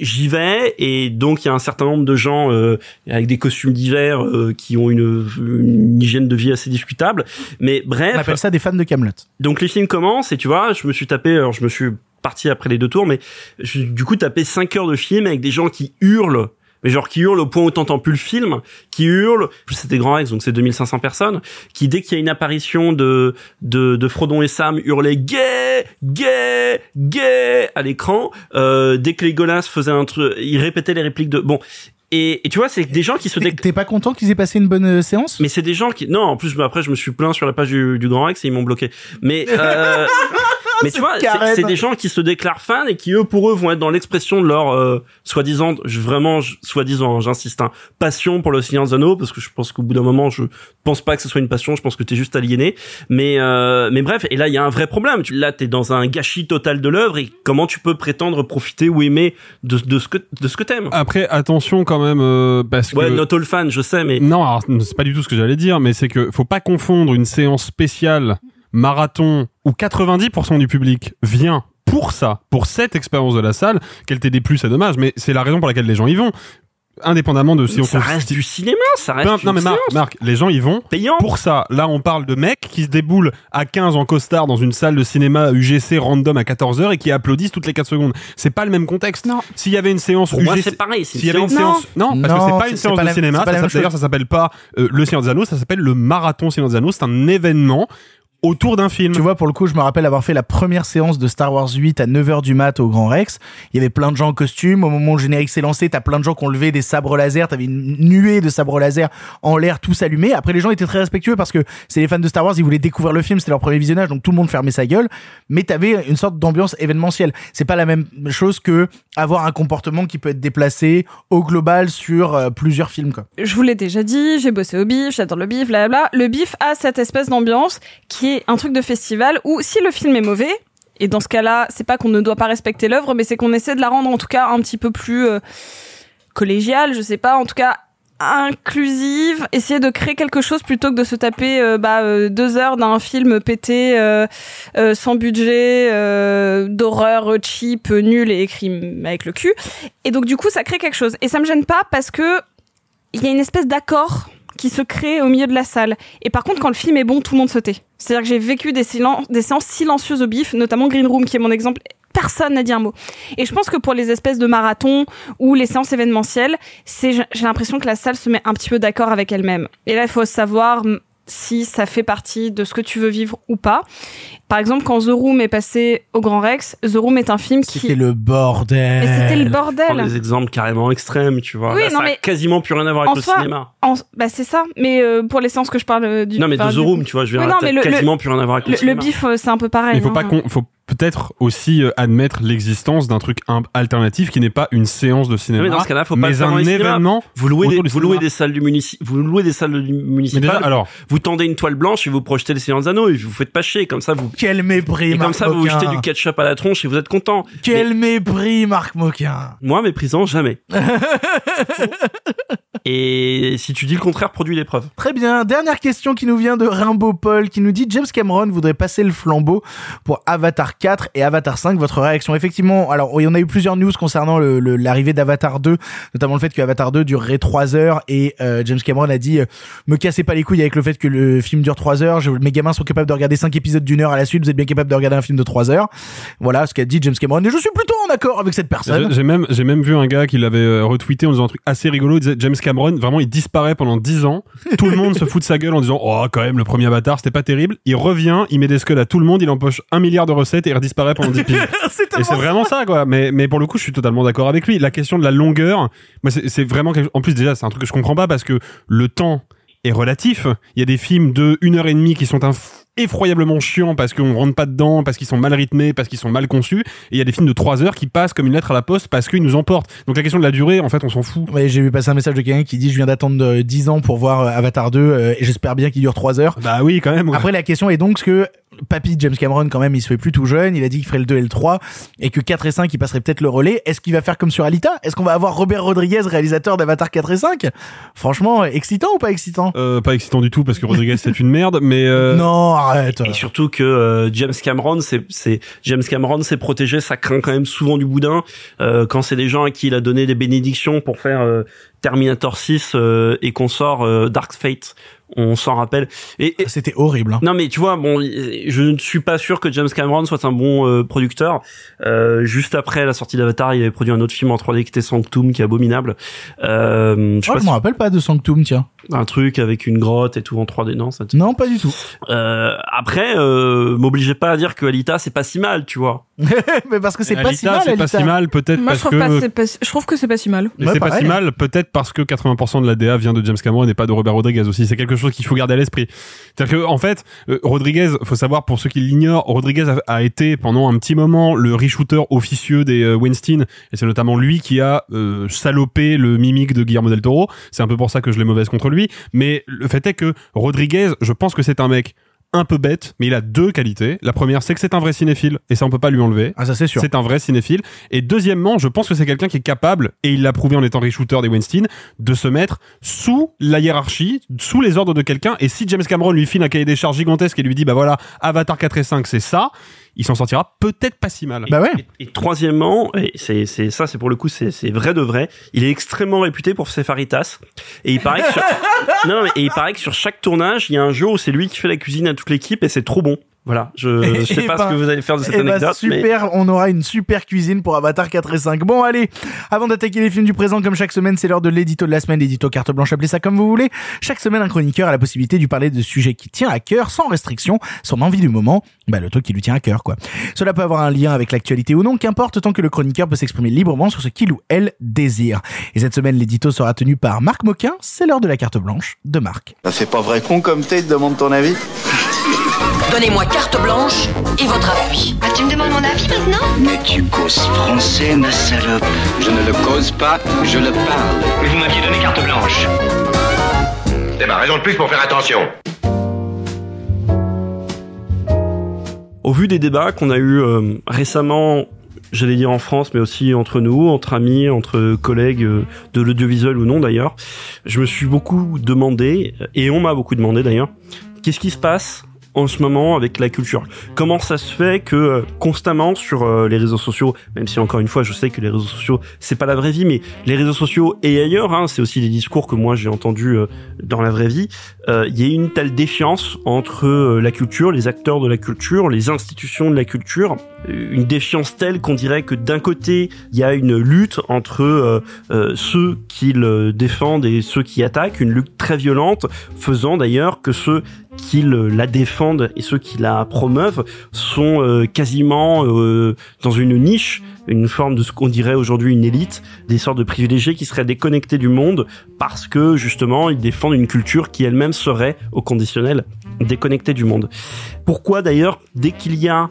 S4: J'y vais et donc il y a un certain nombre de gens euh, avec des costumes d'hiver euh, qui ont une, une hygiène de vie assez discutable. Mais
S1: On
S4: bref,
S1: appelle ça des fans de Camelot.
S4: donc les films commencent et tu vois, je me suis tapé, alors je me suis parti après les deux tours, mais je- du coup tapé 5 heures de film avec des gens qui hurlent, mais genre qui hurlent au point où t'entends plus le film, qui hurlent, c'était Grand Rex, donc c'est 2500 personnes, qui dès qu'il y a une apparition de, de, de Frodon et Sam hurlaient gay, gay, gay! à l'écran, euh, dès que les Golas faisaient un truc, ils répétaient les répliques de, bon, et, et tu vois, c'est des gens qui se
S1: T'es pas content qu'ils aient passé une bonne euh, séance?
S4: Mais c'est des gens qui non en plus bah, après je me suis plaint sur la page du, du Grand Rex et ils m'ont bloqué. Mais euh, [LAUGHS] mais tu vois c'est- des gens qui se déclarent fans et qui eux pour eux vont être dans l'expression de leur euh, soi-disant je- vraiment je- soi-disant hein, j'insiste hein, passion pour le Seigneur des Anneaux parce que je pense qu'au bout d'un moment je pense pas que ce soit une passion je pense que t'es juste aliéné. Mais euh, mais bref et là il y a un vrai problème. Tu, là t'es dans un gâchis total de l'œuvre et comment tu peux prétendre profiter ou aimer de, de ce que de ce que t'aimes?
S3: Après, attention quand même, euh, parce
S4: ouais
S3: que...
S4: not all fan je sais mais
S3: Non, alors, c'est pas du tout ce que j'allais dire, mais c'est que faut pas confondre une séance spéciale marathon où 90% du public vient pour ça, pour cette expérience de la salle, qu'elle t'ait déplu, c'est dommage, mais c'est la raison pour laquelle les gens y vont. Indépendamment de si on
S4: ça
S3: trouve-
S4: reste du cinéma ça reste
S3: Peu- non mais Marc, les gens y vont
S4: payant
S3: pour ça. Là, on parle de mecs qui se déboulent à 15 en costard dans une salle de cinéma UGC random à 14h et qui applaudissent toutes les 4 secondes. C'est pas le même contexte.
S2: Non.
S3: S'il y avait une séance
S4: Pour moi,
S3: UGC
S4: c'est pareil.
S3: S'il y avait une
S4: séance-
S3: séance, non, parce
S1: Non,
S3: que c'est pas une séance
S1: pas
S3: de
S1: la-
S3: cinéma.
S1: c'est pas la
S3: ça s'appelle- D'ailleurs,
S1: chose.
S3: ça s'appelle pas euh, le Seigneur des Anneaux, ça s'appelle le marathon Seigneur des Anneaux. C'est un événement autour d'un film.
S1: Tu vois, pour le coup, je me rappelle avoir fait la première séance de Star Wars 8 à 9h du mat au Grand Rex. Il y avait plein de gens en costume. Au moment où le générique s'est lancé, t'as plein de gens qui ont levé des sabres laser. T'avais une nuée de sabres laser en l'air, tous allumés. Après, les gens étaient très respectueux parce que c'est les fans de Star Wars, ils voulaient découvrir le film, c'était leur premier visionnage, donc tout le monde fermait sa gueule. Mais t'avais une sorte d'ambiance événementielle. C'est pas la même chose que avoir un comportement qui peut être déplacé au global sur euh, plusieurs films, quoi.
S2: je vous l'ai déjà dit, j'ai bossé au bif, j'adore le bif, blablabla. Le bif a cette espèce d'ambiance qui est un truc de festival où si le film est mauvais, et dans ce cas-là, c'est pas qu'on ne doit pas respecter l'œuvre, mais c'est qu'on essaie de la rendre en tout cas un petit peu plus euh, collégiale, je sais pas, en tout cas inclusive, essayer de créer quelque chose plutôt que de se taper euh, bah, euh, deux heures d'un film pété sans budget, d'horreur cheap, nul et écrit avec le cul. Et donc du coup, ça crée quelque chose. Et ça me gêne pas parce que il y a une espèce d'accord qui se crée au milieu de la salle. Et par contre, quand le film est bon, tout le monde se. C'est-à-dire que j'ai vécu des, silen- des séances silencieuses au bif, notamment Green Room, qui est mon exemple. Personne n'a dit un mot. Et je pense que pour les espèces de marathons ou les séances événementielles, c'est j'ai l'impression que la salle se met un petit peu d'accord avec elle-même. Et là, il faut savoir si ça fait partie de ce que tu veux vivre ou pas. Par exemple, quand The Room est passé au Grand Rex, The Room est un film qui...
S1: C'était le bordel.
S2: Mais c'était le
S4: prendre
S2: bordel.
S4: des exemples carrément extrêmes, tu vois.
S2: Oui,
S4: Là,
S2: non,
S4: ça a
S2: mais
S4: quasiment plus rien à voir avec
S2: en
S4: le
S2: soi,
S4: cinéma.
S2: En- bah c'est ça. Mais euh, pour les séances que je parle euh, du...
S4: Non, mais de The
S2: du-
S4: Room, tu vois, je veux
S2: Oui,
S4: dire,
S2: non,
S4: t'as
S2: mais le-
S4: quasiment
S2: le-
S4: plus rien à voir avec le,
S2: Le, le
S4: cinéma.
S2: bif, euh, c'est un peu pareil.
S3: Il faut
S2: hein.
S3: pas faut peut-être aussi euh, admettre l'existence d'un truc alternatif qui n'est pas une séance de cinéma,
S4: mais dans ce cas-là, faut pas
S3: un événement.
S4: Vous louez, des, vous louez des salles du munici- vous louez des salles municipal.
S3: déjà, alors,
S4: vous tendez une toile blanche et vous projetez les des Anneaux et vous faites pas chier. Comme ça, vous,
S1: Quel mépris,
S4: et comme ça, vous vous
S1: Moquin.
S4: jetez du ketchup à la tronche et vous êtes content.
S1: Quel mépris, Marc Moquin.
S4: Moi, méprisant, jamais. [LAUGHS] et si tu dis le contraire, produis les preuves.
S1: Très bien. Dernière question qui nous vient de Rimbaud Paul qui nous dit James Cameron voudrait passer le flambeau pour Avatar 4 et Avatar 5. Votre réaction Effectivement, alors il y en a eu plusieurs news concernant le- le- l'arrivée d'Avatar 2, notamment le fait que Avatar 2 durerait 3 heures et euh, James Cameron a dit euh, me cassez pas les couilles avec le fait que le film dure 3 heures. Mes gamins sont capables de regarder 5 épisodes d'une heure à la suite. Vous êtes bien capable de regarder un film de 3 heures. Voilà ce qu'a dit James Cameron et je suis plutôt en accord avec cette personne.
S3: J'ai même, même vu un gars qui l'avait euh, retweeté en disant un truc assez rigolo. Il disait James Cameron, vraiment, il disparaît pendant 10 ans. Tout le monde se fout de sa gueule en disant Oh, quand même, le premier Avatar, c'était pas terrible. Il revient, il met des skulls à tout le monde, il empoche un milliard de recettes et il redisparaît pendant 10 [LAUGHS] piges.
S1: C'est
S3: Et c'est vraiment ça, quoi. Mais, mais pour le coup, je suis totalement d'accord avec lui. La question de la longueur, moi, c'est vraiment quelque... En plus, déjà, c'est un truc que je comprends pas parce que le temps est relatif. Il y a des films de une heure et demie qui sont un effroyablement chiants parce qu'on rentre pas dedans, parce qu'ils sont mal rythmés, parce qu'ils sont mal conçus. Et il y a des films de 3 heures qui passent comme une lettre à la poste parce qu'ils nous emportent. Donc la question de la durée, en fait, on s'en fout.
S1: Ouais, j'ai vu passer un message de quelqu'un qui dit je viens d'attendre euh, 10 ans pour voir euh, Avatar 2 euh, et j'espère bien qu'il dure 3 heures.
S3: Bah oui, quand même. ouais.
S1: Après la question est donc ce que Papy James Cameron quand même il se fait plus tout jeune, il a dit qu'il ferait le 2 et le 3 et que 4 et 5 il passerait peut-être le relais. Est-ce qu'il va faire comme sur Alita? Est-ce qu'on va avoir Robert Rodriguez réalisateur d'Avatar 4 et 5 Franchement, excitant ou pas excitant?
S3: Euh, pas excitant du tout parce que Rodriguez c'est une merde, mais euh,
S1: Non, arrête.
S4: Et surtout que euh, James Cameron, c'est c'est James Cameron s'est protégé, ça craint quand même souvent du boudin euh, quand c'est des gens à qui il a donné des bénédictions pour faire euh, Terminator 6 euh, et qu'on sort euh, Dark Fate, on s'en rappelle. Et, et-
S1: C'était horrible. hein.
S4: non mais tu vois, bon, je ne suis pas sûr que James Cameron soit un bon euh, producteur. Euh, juste après la sortie d'Avatar, il avait produit un autre film en 3D qui était Sanctum, qui est abominable. Euh, je
S1: Oh,
S4: pas
S1: je me rappelle pas de Sanctum, tiens.
S4: un truc avec une grotte et tout en 3D, non ça
S1: Non, pas du tout.
S4: Euh, après, euh, m'obligez pas à dire que Alita c'est pas si mal, tu vois. [LAUGHS]
S1: Mais parce que c'est pas si mal,
S3: c'est pas si mal, peut-être
S2: Moi, je
S3: parce
S2: trouve,
S3: que
S2: c'est pas- je trouve que c'est pas si mal.
S3: Mais
S1: Ouais,
S3: c'est pas si mal, peut-être parce que 80% de la DA vient de James Cameron et pas de Robert Rodriguez aussi. C'est quelque chose qu'il faut garder à l'esprit. C'est-à-dire que, en fait, euh, Rodriguez, faut savoir pour ceux qui l'ignorent, Rodriguez a, a été pendant un petit moment le re-shooter officieux des euh, Weinstein et c'est notamment lui qui a euh, salopé le mimique de Guillermo del Toro. C'est un peu pour ça que je l'ai mauvaise contre lui. Mais le fait est que Rodriguez, je pense que c'est un mec un peu bête, mais il a deux qualités. La première, c'est que c'est un vrai cinéphile et ça on peut pas lui enlever.
S1: Ah, ça c'est sûr.
S3: C'est un vrai cinéphile. Et deuxièmement, je pense que c'est quelqu'un qui est capable, et il l'a prouvé en étant re-shooter des Weinstein, de se mettre sous la hiérarchie, sous les ordres de quelqu'un. Et si James Cameron lui file un cahier des charges gigantesque et lui dit, bah voilà, Avatar 4 et 5, c'est ça, il s'en sortira peut-être pas si mal.
S1: Bah ouais.
S4: Et, et troisièmement, et c'est c'est ça, c'est pour le coup, c'est c'est vrai de vrai. Il est extrêmement réputé pour ses faritas. Et il paraît que sur, [LAUGHS] non, non, mais et il paraît que sur chaque tournage, il y a un jour où c'est lui qui fait la cuisine à toute l'équipe et c'est trop bon. Voilà, je, je sais [LAUGHS]
S1: Eh
S4: pas
S1: ben,
S4: ce que vous allez faire de cette
S1: Eh ben,
S4: anecdote, mais
S1: super, on aura une super cuisine pour Avatar 4 et 5. Bon, allez, avant d'attaquer les films du présent, comme chaque semaine, c'est l'heure de l'édito de la semaine, l'édito carte blanche, appelez ça comme vous voulez. Chaque semaine, un chroniqueur a la possibilité de parler de sujets qui tient à cœur, sans restriction, son envie du moment, bah, le truc qui lui tient à cœur, quoi. Cela peut avoir un lien avec l'actualité ou non, qu'importe, tant que le chroniqueur peut s'exprimer librement sur ce qu'il ou elle désire. Et cette semaine, l'édito sera tenu par Marc Moquin, c'est l'heure de la carte blanche de Marc.
S9: Ça fait pas vrai con comme t'es, te demande ton avis
S5: Donnez-moi carte blanche et votre avis.
S10: Ah, tu me demandes mon avis maintenant
S6: Mais tu causes français, ma salope. Je ne le cause pas, je le parle.
S11: Mais vous m'aviez donné carte blanche.
S8: C'est ma raison de plus pour faire attention.
S4: au vu des débats qu'on a eu euh, récemment, j'allais dire en France, mais aussi entre nous, entre amis, entre collègues euh, de l'audiovisuel ou non d'ailleurs, je me suis beaucoup demandé, et on m'a beaucoup demandé d'ailleurs, qu'est-ce qui se passe en ce moment avec la culture. Comment ça se fait que euh, constamment sur euh, les réseaux sociaux, même si encore une fois je sais que les réseaux sociaux c'est pas la vraie vie, mais les réseaux sociaux et ailleurs, hein, c'est aussi des discours que moi j'ai entendus euh, dans la vraie vie, il y a une telle défiance entre la culture, les acteurs de la culture, les institutions de la culture, une défiance telle qu'on dirait que d'un côté il y a une lutte entre ceux qui le défendent et ceux qui attaquent, une lutte très violente, faisant d'ailleurs que ceux qui la défendent et ceux qui la promeuvent sont euh, quasiment euh, dans une niche, une forme de ce qu'on dirait aujourd'hui une élite, des sortes de privilégiés qui seraient déconnectés du monde parce que justement ils défendent une culture qui elle-même serait au conditionnel déconnectée du monde. Pourquoi d'ailleurs dès qu'il y a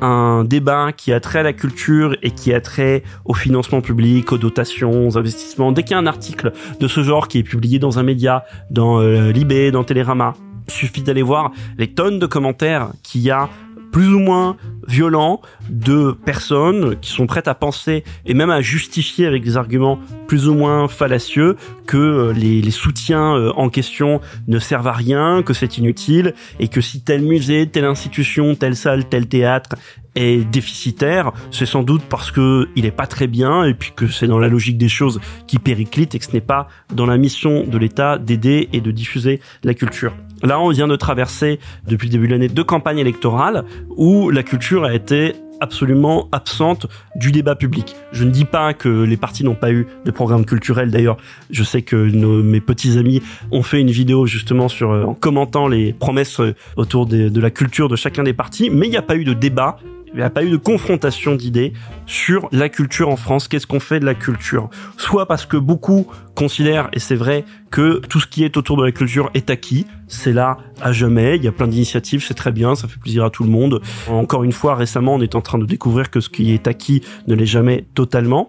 S4: un débat qui a trait à la culture et qui a trait au financement public, aux dotations, aux investissements, dès qu'il y a un article de ce genre qui est publié dans un média, dans euh, Libé, dans Télérama, suffit d'aller voir les tonnes de commentaires qu'il y a plus ou moins violents de personnes qui sont prêtes à penser et même à justifier avec des arguments plus ou moins fallacieux que euh, les, soutiens euh, en question ne servent à rien, que c'est inutile et que si tel musée, telle institution, telle salle, tel théâtre est déficitaire, c'est sans doute parce que il est pas très bien et puis que c'est dans la logique des choses qui périclite et que ce n'est pas dans la mission de l'État d'aider et de diffuser la culture. Là, on vient de traverser depuis le début de l'année deux campagnes électorales où la culture a été absolument absente du débat public. Je ne dis pas que les partis n'ont pas eu de programme culturel. D'ailleurs, je sais que mes petits amis ont fait une vidéo justement sur euh, en commentant les promesses euh, autour de la culture de chacun des partis, mais il n'y a pas eu de débat il n'y a pas eu de confrontation d'idées sur la culture en France. Qu'est-ce qu'on fait de la culture? Soit parce que beaucoup considèrent, et c'est vrai, que tout ce qui est autour de la culture est acquis. C'est là à jamais. Il y a plein d'initiatives, c'est très bien, ça fait plaisir à tout le monde. Encore une fois, récemment, on est en train de découvrir que ce qui est acquis ne l'est jamais totalement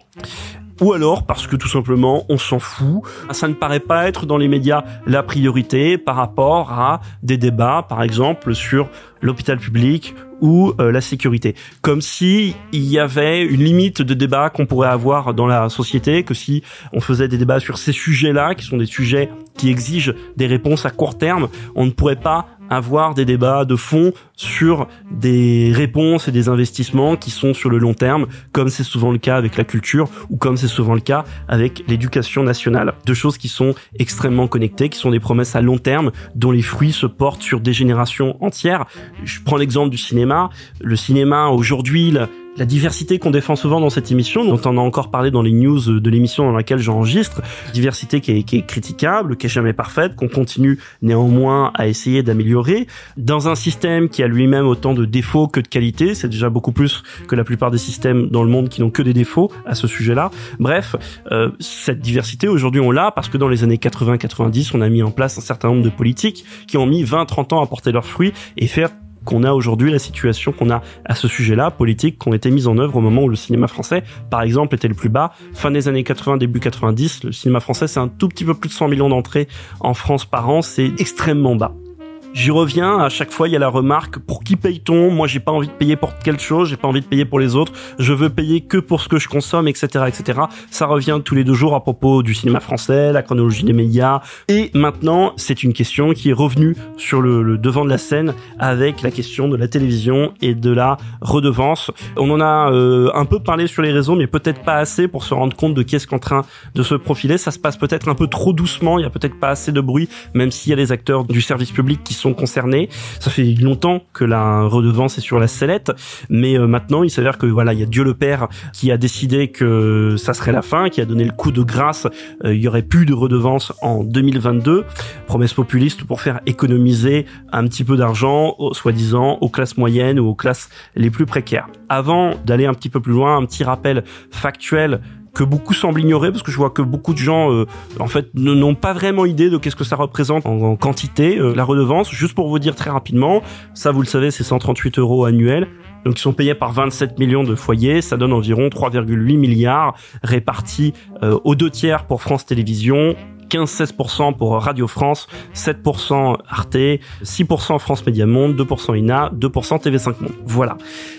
S4: ou alors parce que tout simplement on s'en fout. Ça ne paraît pas être dans les médias la priorité par rapport à des débats, par exemple, sur l'hôpital public ou euh, la sécurité. Comme si il y avait une limite de débat qu'on pourrait avoir dans la société, que si on faisait des débats sur ces sujets-là, qui sont des sujets qui exigent des réponses à court terme, on ne pourrait pas avoir des débats de fond sur des réponses et des investissements qui sont sur le long terme, comme c'est souvent le cas avec la culture ou comme c'est souvent le cas avec l'éducation nationale. Deux choses qui sont extrêmement connectées, qui sont des promesses à long terme dont les fruits se portent sur des générations entières. Je prends l'exemple du cinéma. Le cinéma aujourd'hui, la diversité qu'on défend souvent dans cette émission, dont on a encore parlé dans les news de l'émission dans laquelle j'enregistre, diversité qui est, qui est, critiquable, qui est jamais parfaite, qu'on continue néanmoins à essayer d'améliorer, dans un système qui a lui-même autant de défauts que de qualités, c'est déjà beaucoup plus que la plupart des systèmes dans le monde qui n'ont que des défauts à ce sujet-là. Bref, euh, cette diversité aujourd'hui on l'a parce que dans les années 80-90, on a mis en place un certain nombre de politiques qui ont mis 20-30 ans à porter leurs fruits et faire qu'on a aujourd'hui, la situation qu'on a à ce sujet-là, politique, qui ont été mises en œuvre au moment où le cinéma français, par exemple, était le plus bas. Fin des années 80, début 90, le cinéma français, c'est un tout petit peu plus de 100 millions d'entrées en France par an, c'est extrêmement bas. J'y reviens, à chaque fois il y a la remarque pour qui paye-t-on? Moi j'ai pas envie de payer pour quelque chose, j'ai pas envie de payer pour les autres, je veux payer que pour ce que je consomme, etc. etc. Ça revient tous les deux jours à propos du cinéma français, la chronologie des médias. Et maintenant c'est une question qui est revenue sur le, devant de la scène avec la question de la télévision et de la redevance. On en a euh, un peu parlé sur les réseaux mais peut-être pas assez pour se rendre compte de qui est-ce qu'en train de se profiler. Ça se passe peut-être un peu trop doucement, il y a peut-être pas assez de bruit, même s'il y a les acteurs du service public qui sont concernés. Ça fait longtemps que la redevance est sur la sellette, mais euh, maintenant il s'avère que voilà, il y a Dieu le Père qui a décidé que ça serait la fin, qui a donné le coup de grâce. Euh, il y aurait plus de redevance en 2022. Promesse populiste pour faire économiser un petit peu d'argent, soi-disant, aux classes moyennes ou aux classes les plus précaires. Avant d'aller un petit peu plus loin, un petit rappel factuel que beaucoup semblent ignorer parce que je vois que beaucoup de gens euh, en fait n'ont pas vraiment idée de qu'est-ce que ça représente en, quantité euh, la redevance. Juste pour vous dire très rapidement ça vous le savez c'est 138 euros annuels. Donc ils sont payés par 27 millions de foyers, ça donne environ 3,8 milliards répartis euh, aux deux tiers pour France Télévisions, 15-16% pour Radio France, 7% Arte, 6% France Média Monde, 2% INA, 2% TV5 Monde. Voilà.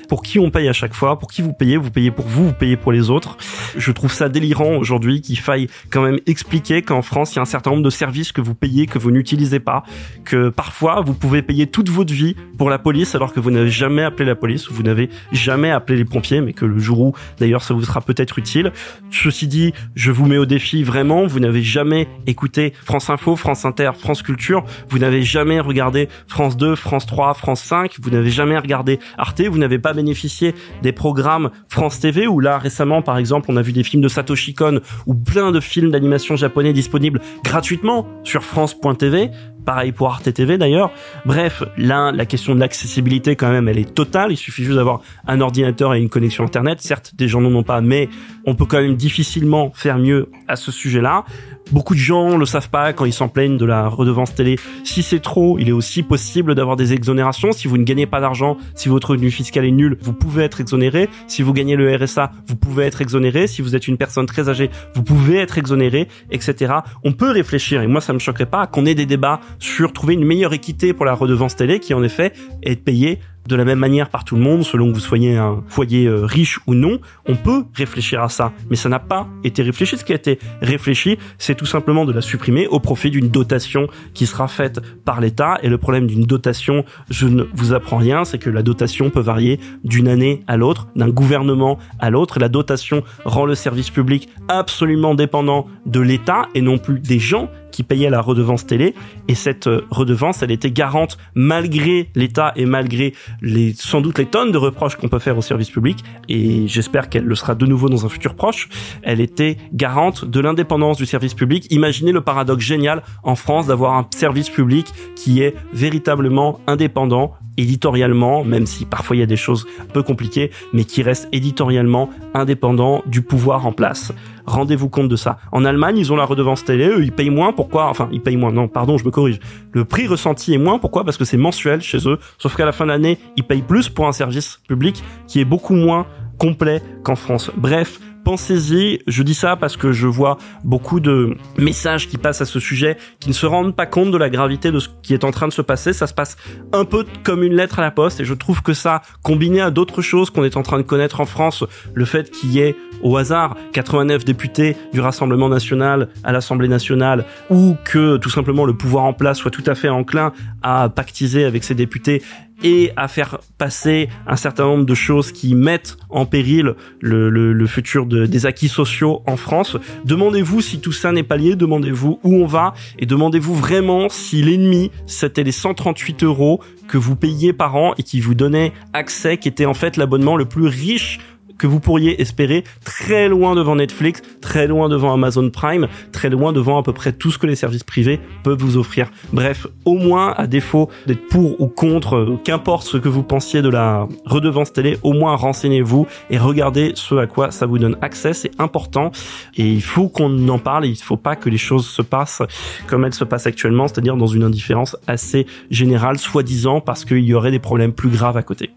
S4: Pour qui on paye à chaque fois, pour qui vous payez, vous payez pour vous, vous payez pour les autres. Je trouve ça délirant aujourd'hui qu'il faille quand même expliquer qu'en France, il y a un certain nombre de services que vous payez, que vous n'utilisez pas, que parfois vous pouvez payer toute votre vie pour la police alors que vous n'avez jamais appelé la police ou vous n'avez jamais appelé les pompiers, mais que le jour où d'ailleurs ça vous sera peut-être utile. Ceci dit, je vous mets au défi vraiment, vous n'avez jamais écoutez France Info, France Inter, France Culture, vous n'avez jamais regardé France 2, France 3, France 5, vous n'avez jamais regardé Arte, vous n'avez pas bénéficié des programmes France TV où là récemment par exemple on a vu des films de Satoshi Kon ou plein de films d'animation japonais disponibles gratuitement sur France.tv Pareil pour Arte TV d'ailleurs. Bref, là, la question de l'accessibilité quand même, elle est totale. Il suffit juste d'avoir un ordinateur et une connexion Internet. Certes, des gens n'en ont pas, mais on peut quand même difficilement faire mieux à ce sujet-là. Beaucoup de gens le savent pas quand ils s'en plaignent de la redevance télé. Si c'est trop, il est aussi possible d'avoir des exonérations. Si vous ne gagnez pas d'argent, si votre revenu fiscal est nul, vous pouvez être exonéré. Si vous gagnez le RSA, vous pouvez être exonéré. Si vous êtes une personne très âgée, vous pouvez être exonéré, etc. On peut réfléchir, et moi ça me choquerait pas qu'on ait des débats sur trouver une meilleure équité pour la redevance télé qui en effet est payée de la même manière par tout le monde, selon que vous soyez un foyer euh, riche ou non, on peut réfléchir à ça. Mais ça n'a pas été réfléchi. Ce qui a été réfléchi, c'est tout simplement de la supprimer au profit d'une dotation qui sera faite par l'État. Et le problème d'une dotation, je ne vous apprends rien, c'est que la dotation peut varier d'une année à l'autre, d'un gouvernement à l'autre. La dotation rend le service public absolument dépendant de l'État et non plus des gens qui payaient la redevance télé. Et cette euh, redevance elle était garante malgré l'État et malgré les sans doute les tonnes de reproches qu'on peut faire au service public. Et j'espère qu'elle le sera de nouveau dans un futur proche. Elle était garante de l'indépendance du service public. Imaginez le paradoxe génial en France d'avoir un service public qui est véritablement indépendant éditorialement, même si parfois il y a des choses un peu compliquées, mais qui reste éditorialement indépendant du pouvoir en place. Rendez-vous compte de ça. En Allemagne, ils ont la redevance télé, eux, ils payent moins. Pourquoi? Enfin, ils payent moins. Non, pardon, je me corrige. Le prix ressenti est moins. Pourquoi? Parce que c'est mensuel chez eux. Sauf qu'à la fin de l'année, ils payent plus pour un service public qui est beaucoup moins complet qu'en France. Bref, pensez-y. Je dis ça parce que je vois beaucoup de messages qui passent à ce sujet qui ne se rendent pas compte de la gravité de ce qui est en train de se passer. Ça se passe un peu comme une lettre à la poste et je trouve que ça, combiné à d'autres choses qu'on est en train de connaître en France, le fait qu'il y ait au hasard 89 députés du Rassemblement national à l'Assemblée nationale ou que tout simplement le pouvoir en place soit tout à fait enclin à pactiser avec ses députés et à faire passer un certain nombre de choses qui mettent en péril le, le, futur de, des acquis sociaux en France. Demandez-vous si tout ça n'est pas lié, demandez-vous où on va et demandez-vous vraiment si l'ennemi c'était les 138 euros que vous payiez par an et qui vous donnait accès, qui était en fait l'abonnement le plus riche que vous pourriez espérer très loin devant Netflix, très loin devant Amazon Prime, très loin devant à peu près tout ce que les services privés peuvent vous offrir. Bref, au moins, à défaut d'être pour ou contre, euh, qu'importe ce que vous pensiez de la redevance télé, au moins renseignez-vous et regardez ce à quoi ça vous donne accès, c'est important et il faut qu'on en parle il faut pas que les choses se passent comme elles se passent actuellement, c'est-à-dire dans une indifférence assez générale, soi-disant parce qu'il y aurait des problèmes plus graves à côté.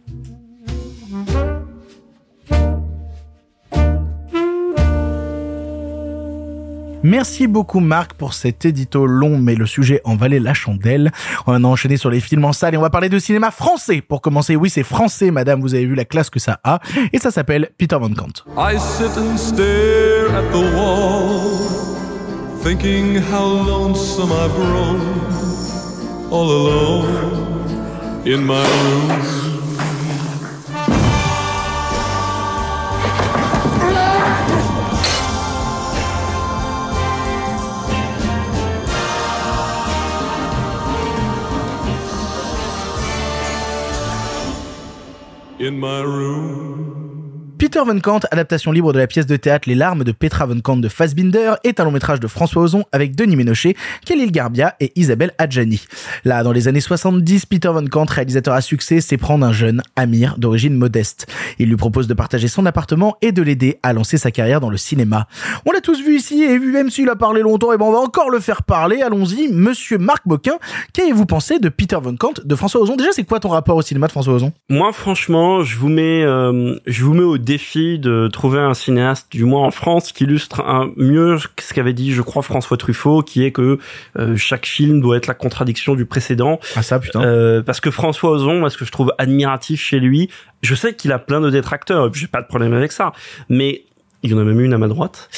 S1: Merci beaucoup Marc pour cet édito long, mais le sujet en valait la chandelle. On a enchaîné sur les films en salle et on va parler de cinéma français. Pour commencer, oui c'est français madame, vous avez vu la classe que ça a. Et ça s'appelle Peter Van Kant.
S12: I sit and stare at the wall, thinking how lonesome I've grown, all alone in my. In my room.
S1: Peter Van Kant, adaptation libre de la pièce de théâtre Les larmes de Petra Van Kant de Fassbinder, est un long métrage de François Ozon avec Denis Ménochet, Khalil Garbia et Isabelle Adjani. Là, dans les années 70, Peter Van Kant, réalisateur à succès, s'éprend d'un jeune, Amir, d'origine modeste. Il lui propose de partager son appartement et de l'aider à lancer sa carrière dans le cinéma. On l'a tous vu ici et même s'il a parlé longtemps, et ben on va encore le faire parler. Allons-y, monsieur Marc Boquin, qu'avez-vous pensé de Peter Van Kant de François Ozon? Déjà, c'est quoi ton rapport au cinéma de François Ozon?
S4: Moi, franchement, je vous mets, euh, je vous mets au défi de trouver un cinéaste, du moins en France, qui illustre un, mieux ce qu'avait dit, je crois, François Truffaut, qui est que euh, chaque film doit être la contradiction du précédent.
S1: Ah ça, putain.
S4: Euh, parce que François Ozon, moi, ce que je trouve admiratif chez lui, je sais qu'il a plein de détracteurs, j'ai pas de problème avec ça, mais il y en a même une à ma droite.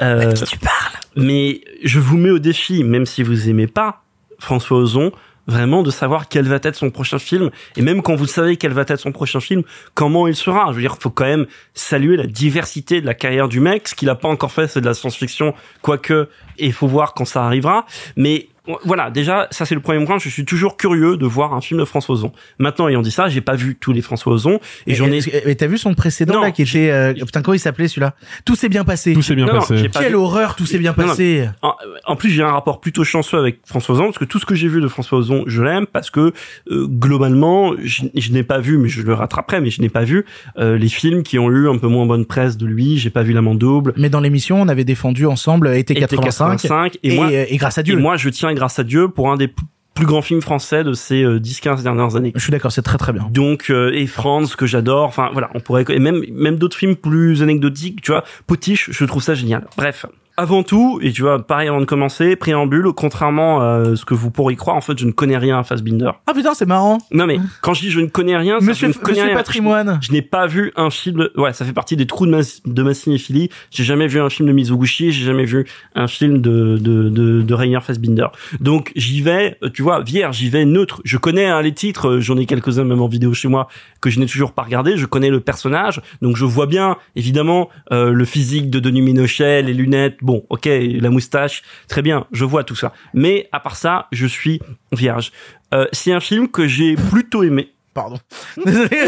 S1: Euh, tu parles
S4: mais je vous mets au défi, même si vous aimez pas François Ozon, vraiment de savoir quel va être son prochain film. Et même quand vous savez quel va être son prochain film comment il sera. Je veux dire faut quand même saluer la diversité de la carrière du mec ce qu'il a pas encore fait c'est de la science-fiction quoique et il faut voir quand ça arrivera. Mais voilà, déjà, ça c'est le premier point. Je suis toujours curieux de voir un film de François Ozon. Maintenant, ayant dit ça, j'ai pas vu tous les François Ozon et, j'en ai.
S1: Mais t'as vu son précédent
S4: Non,
S1: là qui était euh, putain comment il s'appelait celui-là? Tout s'est bien passé.
S3: Tout s'est bien
S4: Non,
S3: passé.
S1: Quelle
S4: vu.
S1: horreur, tout s'est bien
S4: Non, non,
S1: passé.
S4: En, en plus, j'ai un rapport plutôt chanceux avec François Ozon parce que tout ce que j'ai vu de François Ozon, je l'aime parce que euh, globalement, je, je n'ai pas vu, mais je le rattraperai, mais je n'ai pas vu euh, les films qui ont eu un peu moins bonne presse de lui. J'ai pas vu L'amant double.
S1: Mais dans l'émission, on avait défendu ensemble été
S4: Été
S1: 85,
S4: 85,
S1: et,
S4: et moi-
S1: euh, et grâce à Dieu.
S4: Et moi, je tiens grâce à Dieu pour un des plus grands films français de ces euh, 10-15 dernières années.
S1: Je suis d'accord, c'est très très bien.
S4: Donc euh, et Franz que j'adore, enfin voilà, on pourrait et même même d'autres films plus anecdotiques, tu vois, Potiche, je trouve ça génial. Bref, avant tout, et tu vois, pareil avant de commencer, préambule, contrairement à ce que vous pourriez croire, en fait, je ne connais rien à Fassbinder.
S1: Ah putain, c'est marrant.
S4: Non mais quand je dis je ne connais rien, c'est que
S1: Monsieur,
S4: je ne connais
S1: Monsieur
S4: rien.
S1: Patrimoine.
S4: Je n'ai pas vu un film. Ouais, ça fait partie des trous de ma, de ma cinéphilie. J'ai jamais vu un film de Mizoguchi. J'ai jamais vu un film de de de, de Rainer Fassbinder. Donc j'y vais, euh, tu vois, vierge. J'y vais neutre. Je connais hein, les titres. euh, J'en ai quelques-uns même en vidéo chez moi que je n'ai toujours pas regardé. Je connais le personnage, donc je vois bien évidemment euh, le physique de Denis Minochet, les lunettes. Bon, ok, la moustache, très bien. Je vois tout ça. Mais à part ça, je suis vierge. Euh, c'est un film que j'ai plutôt aimé.
S1: Pardon. Désolé. [LAUGHS]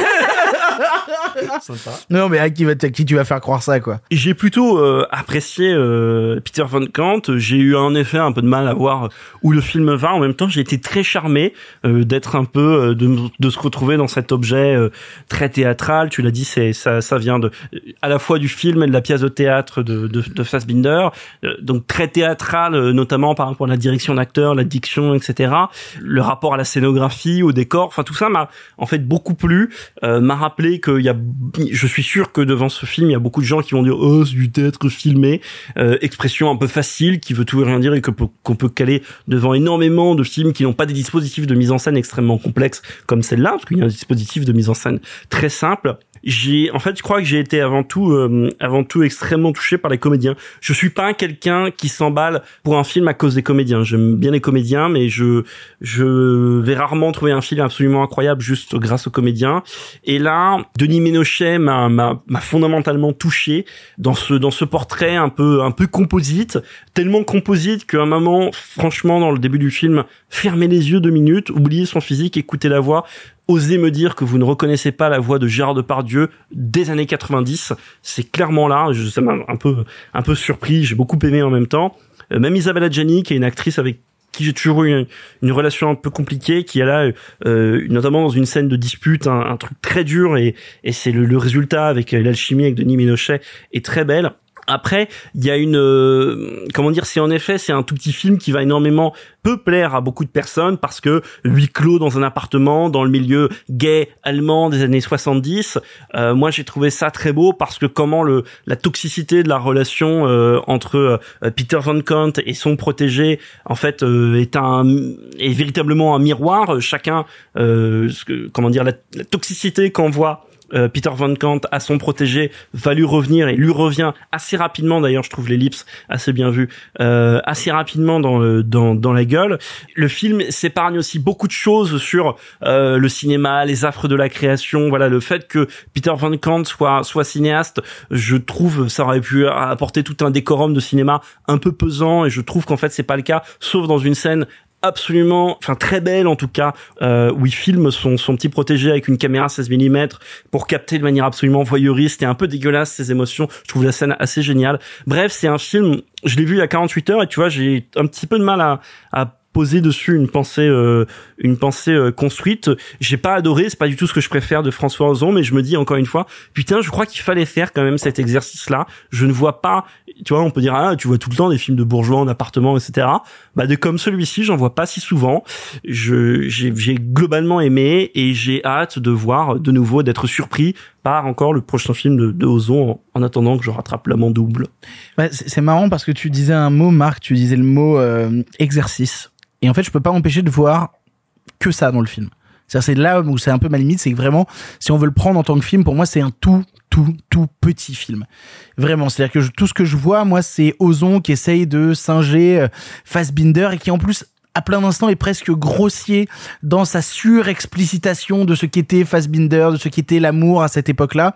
S1: [LAUGHS]
S4: Sympa.
S1: Non, mais à qui, va, à qui tu vas faire croire ça, quoi
S4: J'ai plutôt euh, apprécié euh, Peter Van Kant. J'ai eu en effet un peu de mal à voir où le film va. En même temps, j'ai été très charmé euh, d'être un peu euh, de, de se retrouver dans cet objet euh, très théâtral. Tu l'as dit, c'est ça, ça vient de à la fois du film et de la pièce de théâtre de, de, de Fassbinder. Euh, donc très théâtral, euh, notamment par rapport à la direction d'acteur, la diction, etc. Le rapport à la scénographie, au décor. Enfin, tout ça m'a en fait beaucoup plu. Euh, m'a rappelé qu'il y a, je suis sûr que devant ce film, il y a beaucoup de gens qui vont dire oh c'est du théâtre filmé, euh, expression un peu facile qui veut tout et rien dire et que qu'on peut caler devant énormément de films qui n'ont pas des dispositifs de mise en scène extrêmement complexes comme celle-là, parce qu'il y a un dispositif de mise en scène très simple. J'ai, en fait, je crois que j'ai été avant tout, euh, avant tout extrêmement touché par les comédiens. Je suis pas quelqu'un qui s'emballe pour un film à cause des comédiens. J'aime bien les comédiens, mais je, je vais rarement trouver un film absolument incroyable juste grâce aux comédiens. Et là, Denis Ménochet m'a, m'a, fondamentalement touché dans ce, dans ce portrait un peu, un peu composite, tellement composite qu'à un moment, franchement, dans le début du film, fermez les yeux deux minutes, oubliez son physique, écoutez la voix, osez me dire que vous ne reconnaissez pas la voix de Gérard Depardieu des années 90. C'est clairement là. Je, ça m'a un peu, un peu surpris. J'ai beaucoup aimé en même temps. Euh, même Isabelle Adjani, qui est une actrice avec qui j'ai toujours eu une, relation un peu compliquée, qui est là, euh, notamment dans une scène de dispute, un, un truc très dur, et, et c'est le, le résultat avec euh, l'alchimie avec Denis Ménochet est très belle. Après, il y a une euh, comment dire, c'est en effet c'est un tout petit film qui va énormément peut plaire à beaucoup de personnes parce que huis clos dans un appartement dans le milieu gay allemand des années 70. Euh, moi, j'ai trouvé ça très beau parce que comment le la toxicité de la relation euh, entre euh, Peter Van Kant et son protégé en fait euh, est un est véritablement un miroir. Chacun euh, comment dire la, la toxicité qu'envoie euh, Peter Van Kant à son protégé va lui revenir et lui revient assez rapidement. D'ailleurs je trouve l'ellipse assez bien vue euh, assez rapidement dans, le, dans dans la gueule. Le film s'épargne aussi beaucoup de choses sur euh, le cinéma les affres de la création. Voilà le fait que Peter Van Kant soit soit cinéaste je trouve ça aurait pu apporter tout un décorum de cinéma un peu pesant. Et je trouve qu'en fait c'est pas le cas sauf dans une scène absolument, enfin très belle en tout cas, euh, où il filme son, son petit protégé avec une caméra 16 mm pour capter de manière absolument voyeuriste et un peu dégueulasse ses émotions. Je trouve la scène assez géniale. Bref, c'est un film, je l'ai vu il y a 48 heures et tu vois, j'ai un petit peu de mal à, à poser dessus une pensée euh, une pensée euh, construite. J'ai pas adoré c'est pas du tout ce que je préfère de François Ozon mais je me dis encore une fois putain je crois qu'il fallait faire quand même cet exercice là je ne vois pas tu vois on peut dire ah tu vois tout le temps des films de bourgeois en appartement etc bah de comme celui-ci j'en vois pas si souvent. Je j'ai j'ai globalement aimé et j'ai hâte de voir de nouveau d'être surpris par encore le prochain film de, de Ozon en, en attendant que je rattrape la double
S1: Ouais, c'est marrant parce que tu disais un mot, Marc, tu disais le mot euh, exercice. Et en fait, je peux pas m'empêcher de voir que ça dans le film. C'est là où c'est un peu ma limite, c'est que vraiment, si on veut le prendre en tant que film, pour moi, c'est un tout, tout, tout petit film. Vraiment. C'est-à-dire que tout ce que je vois, moi, c'est Ozon qui essaye de singer euh, Fassbinder et qui, en plus, à plein d'instants est presque grossier dans sa surexplicitation de ce qu'était Fassbinder, de ce qu'était l'amour à cette époque-là.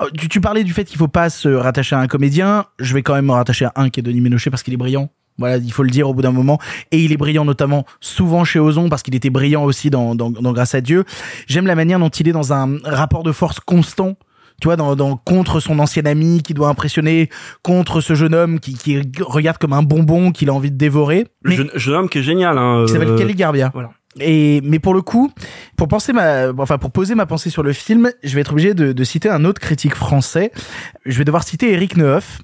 S1: Euh, Tu, tu parlais du fait qu'il faut pas se rattacher à un comédien. Je vais quand même me rattacher à un qui est Denis Ménochet parce qu'il est brillant. Voilà, il faut le dire au bout d'un moment. Et il est brillant notamment souvent chez Ozon parce qu'il était brillant aussi dans, dans, dans Grâce à Dieu. J'aime la manière dont il est dans un rapport de force constant. Tu vois, dans, dans contre son ancien ami qui doit impressionner, contre ce jeune homme qui, qui regarde comme un bonbon qu'il a envie de dévorer.
S4: le jeune, jeune homme qui est génial hein,
S1: Qui s'appelle
S4: euh,
S1: Kelly Garbia.
S4: voilà
S1: Et mais pour le coup, pour penser ma, enfin pour poser ma pensée sur le film, je vais être obligé de, de citer un autre critique français. Je vais devoir citer Eric Neuf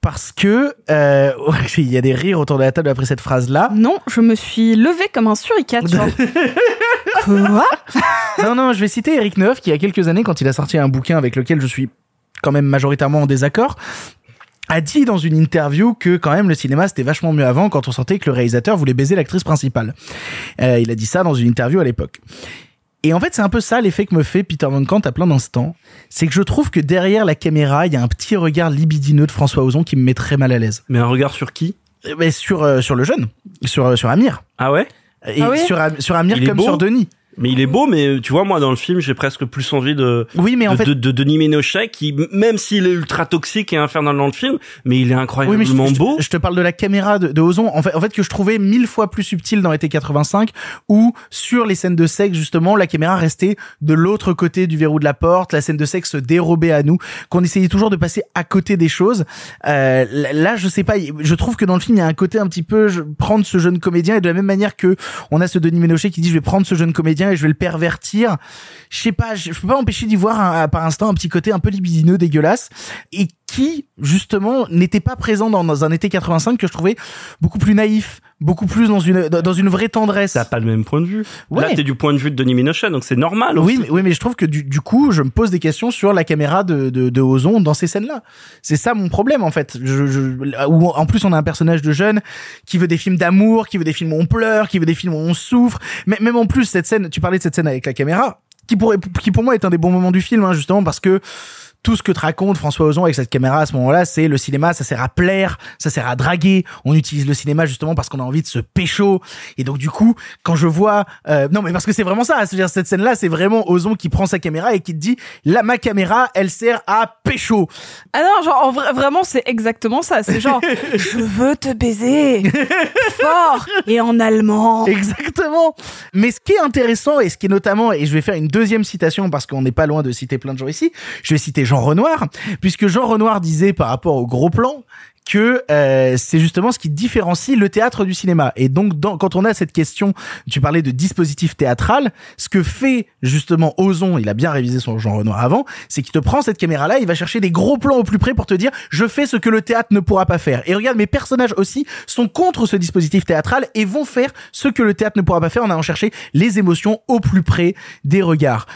S1: parce que euh, [LAUGHS] il y a des rires autour de la table après cette phrase là.
S2: Non, je me suis levée comme un suricate. [LAUGHS] Quoi?
S1: Non non, je vais citer Eric Neuf qui il y a quelques années quand il a sorti un bouquin avec lequel je suis quand même majoritairement en désaccord a dit dans une interview que quand même le cinéma c'était vachement mieux avant quand on sentait que le réalisateur voulait baiser l'actrice principale. Euh, il a dit ça dans une interview à l'époque. Et en fait, c'est un peu ça l'effet que me fait Peter Van Kant à plein d'instants. C'est que je trouve que derrière la caméra, il y a un petit regard libidineux de François Ozon qui me met très mal à l'aise.
S4: mais un regard sur qui?
S1: Mais sur, euh, sur le jeune, sur, euh, sur Amir.
S4: ah ouais?
S1: Et
S2: Ah oui
S1: sur, Am- sur Amir
S4: Il est
S1: comme sur Denis.
S4: Mais il est beau, mais tu vois, moi, dans le film, j'ai presque plus envie de,
S1: Oui, mais en
S4: de,
S1: fait-
S4: de, de Denis Ménochet, qui, même s'il est ultra toxique et infernal dans le film, mais il est
S1: Oui, mais
S4: incroyablement
S1: je, je-
S4: beau.
S1: je te parle de la caméra de, de Ozon, en fait, en fait que je trouvais mille fois plus subtile dans été 85, où sur les scènes de sexe justement, la caméra restait de l'autre côté du verrou de la porte, la scène de sexe se dérobait à nous, qu'on essayait toujours de passer à côté des choses. Euh, là, je sais pas, je trouve que dans le film il y a un côté un petit peu je, prendre ce jeune comédien et de la même manière que on a ce Denis Ménochet qui dit je vais prendre ce jeune comédien je vais le pervertir. Je sais pas, je, peux pas empêcher d'y voir un- par instant un petit côté un peu libidineux, dégueulasse qui justement n'était pas présent dans, dans un été 85 que je trouvais beaucoup plus naïf, beaucoup plus dans une dans une vraie tendresse.
S4: T'as pas le même point de vue.
S1: Ouais.
S4: Là, t'es du point de vue de Denis Ménochet, donc c'est normal aussi.
S1: Oui, mais, oui, mais je trouve que du, du coup, je me pose des questions sur la caméra de, de, de Ozon dans ces scènes-là. C'est ça mon problème, en fait. Je, je, où, en plus, on a un personnage de jeune qui veut des films d'amour, qui veut des films où on pleure, qui veut des films où on souffre. Mais même en plus, cette scène, tu parlais de cette scène avec la caméra, qui, pourrait, qui pour moi est un des bons moments du film, hein, justement, parce que tout ce que te raconte François Ozon avec cette caméra à ce moment-là, c'est le cinéma, ça sert à plaire, ça sert à draguer. On utilise le cinéma justement parce qu'on a envie de se pécho. Et donc du coup, quand je vois, euh, non mais parce que c'est vraiment ça. C'est-à-dire cette scène-là, c'est vraiment Ozon qui prend sa caméra et qui te dit, là ma caméra, elle sert à pécho.
S2: Ah non, genre en vrai, vraiment c'est exactement ça. C'est genre [LAUGHS] je veux te baiser fort et en allemand.
S1: Exactement. Mais ce qui est intéressant et ce qui est notamment, et je vais faire une deuxième citation parce qu'on n'est pas loin de citer plein de gens ici, je vais citer Jean Renoir, puisque Jean Renoir disait par rapport au gros plan que euh, c'est justement ce qui différencie le théâtre du cinéma. Et donc, dans, quand on a cette question, tu parlais de dispositif théâtral, ce que fait justement Ozon, il a bien révisé son Jean Renoir avant, c'est qu'il te prend cette caméra-là, il va chercher des gros plans au plus près pour te dire, je fais ce que le théâtre ne pourra pas faire. Et regarde, mes personnages aussi sont contre ce dispositif théâtral et vont faire ce que le théâtre ne pourra pas faire en allant chercher les émotions au plus près des regards.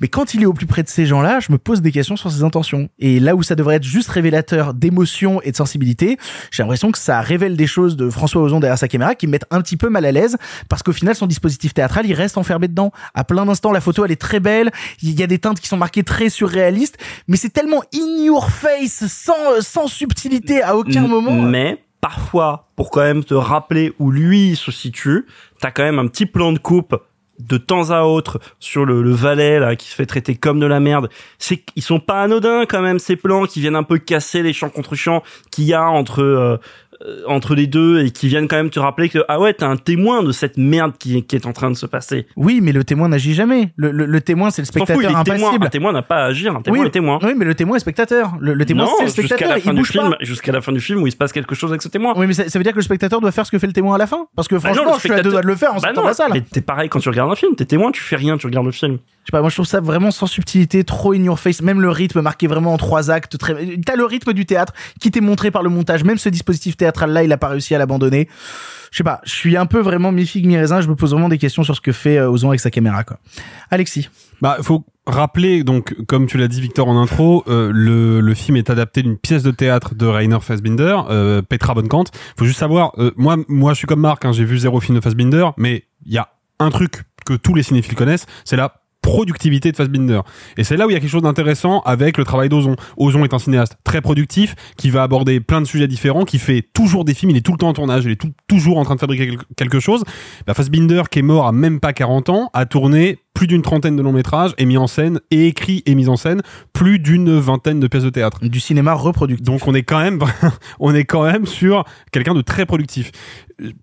S1: Mais quand il est au plus près de ces gens-là, je me pose des questions sur ses intentions. Et là où ça devrait être juste révélateur d'émotion et de sensibilité, j'ai l'impression que ça révèle des choses de François Ozon derrière sa caméra qui me mettent un petit peu mal à l'aise parce qu'au final, son dispositif théâtral, il reste enfermé dedans. À plein d'instants, la photo, elle est très belle. Il y a des teintes qui sont marquées très surréalistes, mais c'est tellement in your face, sans, sans subtilité à aucun moment.
S4: Mais parfois, pour quand même te rappeler où lui se situe, t'as quand même un petit plan de coupe de temps à autre sur le, le valet là qui se fait traiter comme de la merde. C'est qu'ils sont pas anodins quand même ces plans qui viennent un peu casser les champs contre champs qu'il y a entre euh, entre les deux et qui viennent quand même te rappeler que ah ouais t'es un témoin de cette merde qui, qui est en train de se passer.
S1: Oui, mais le témoin n'agit jamais. Le, le, le témoin, c'est le
S4: il
S1: spectateur
S4: est témoin. Un témoin n'a pas à agir. Un témoin
S1: oui,
S4: est témoin.
S1: Oui, mais le témoin est spectateur. Le, le témoin,
S4: non,
S1: c'est le spectateur.
S4: la
S1: Il
S4: fin du
S1: bouge
S4: film, jusqu'à la fin du film où il se passe quelque chose avec ce témoin.
S1: Oui, mais ça, ça veut dire que le spectateur doit faire ce que fait le témoin à la fin Parce que
S4: Bah non,
S1: franchement,
S4: le
S1: je suis à deux doigts de le faire en
S4: Bah
S1: sortant
S4: non,
S1: la salle.
S4: Mais t'es pareil quand tu regardes un film, t'es témoin, tu fais rien, tu regardes le film.
S1: Je sais pas, moi je trouve ça vraiment sans subtilité, trop in your face. Même le rythme marqué vraiment en trois actes. Très... T'as le rythme du théâtre qui t'est montré par le montage. Même ce dispositif théâtral-là, il a pas réussi à l'abandonner. Je sais pas, je suis un peu vraiment mi-figue, mi-raisin. Je me pose vraiment des questions sur ce que fait euh, Ozon avec sa caméra, quoi. Alexis.
S3: Bah, faut rappeler, donc, comme tu l'as dit, Victor, en intro, euh, le, le film est adapté d'une pièce de théâtre de Rainer Fassbinder, euh, Petra Bonnekamp. Faut juste savoir, euh, moi, moi, je suis comme Marc, hein, j'ai vu zéro film de Fassbinder, mais il y a un truc que tous les cinéphiles connaissent, c'est la productivité de Fassbinder. Et c'est là où il y a quelque chose d'intéressant avec le travail d'Ozon. Ozon est un cinéaste très productif, qui va aborder plein de sujets différents, qui fait toujours des films, il est tout le temps en tournage, il est toujours en train de fabriquer quel- quelque chose. Bah, Fassbinder, qui est mort à même pas 40 ans, a tourné plus d'une trentaine de longs métrages et mis en scène, et écrit et mis en scène, plus d'une vingtaine de pièces de théâtre.
S1: Du cinéma reproductif.
S3: Donc on est quand même, [LAUGHS] on est quand même sur quelqu'un de très productif.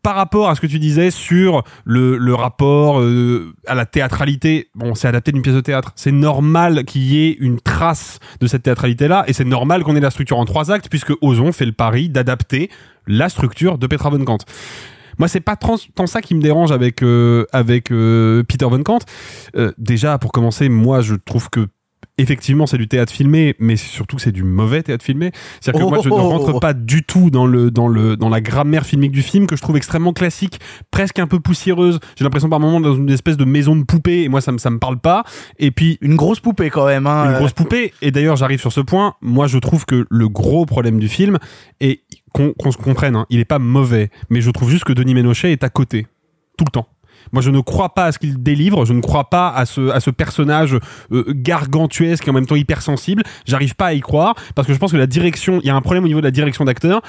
S3: Par rapport à ce que tu disais sur le, le rapport euh, à la théâtralité, bon, c'est adapté d'une pièce de théâtre. C'est normal qu'il y ait une trace de cette théâtralité-là, et c'est normal qu'on ait la structure en trois actes, puisque Ozon fait le pari d'adapter la structure de Petra von Kant. Moi, c'est pas tant, ça qui me dérange avec euh, avec euh, Peter von Kant. Euh, déjà, pour commencer, moi, je trouve que effectivement, c'est du théâtre filmé, mais surtout que c'est du mauvais théâtre filmé. C'est-à-dire que moi, je ne
S1: Oh.
S3: rentre pas du tout dans le dans le dans la grammaire filmique du film que je trouve extrêmement classique, presque un peu poussiéreuse. J'ai l'impression par moments dans une espèce de maison de poupée, et moi, ça me ça me parle pas. Et puis
S1: Une grosse poupée quand même. Hein.
S3: une
S1: euh.
S3: grosse poupée. Et d'ailleurs, j'arrive sur ce point. Moi, je trouve que le gros problème du film, et qu'on qu'on se comprenne, hein, il est pas mauvais, mais je trouve juste que Denis Ménochet est à côté tout le temps. Moi, je ne crois pas à ce qu'il délivre. Je ne crois pas à ce à ce personnage euh, gargantuesque et en même temps hypersensible. J'arrive pas à y croire parce que je pense que la direction, il y a un problème au niveau de la direction d'acteur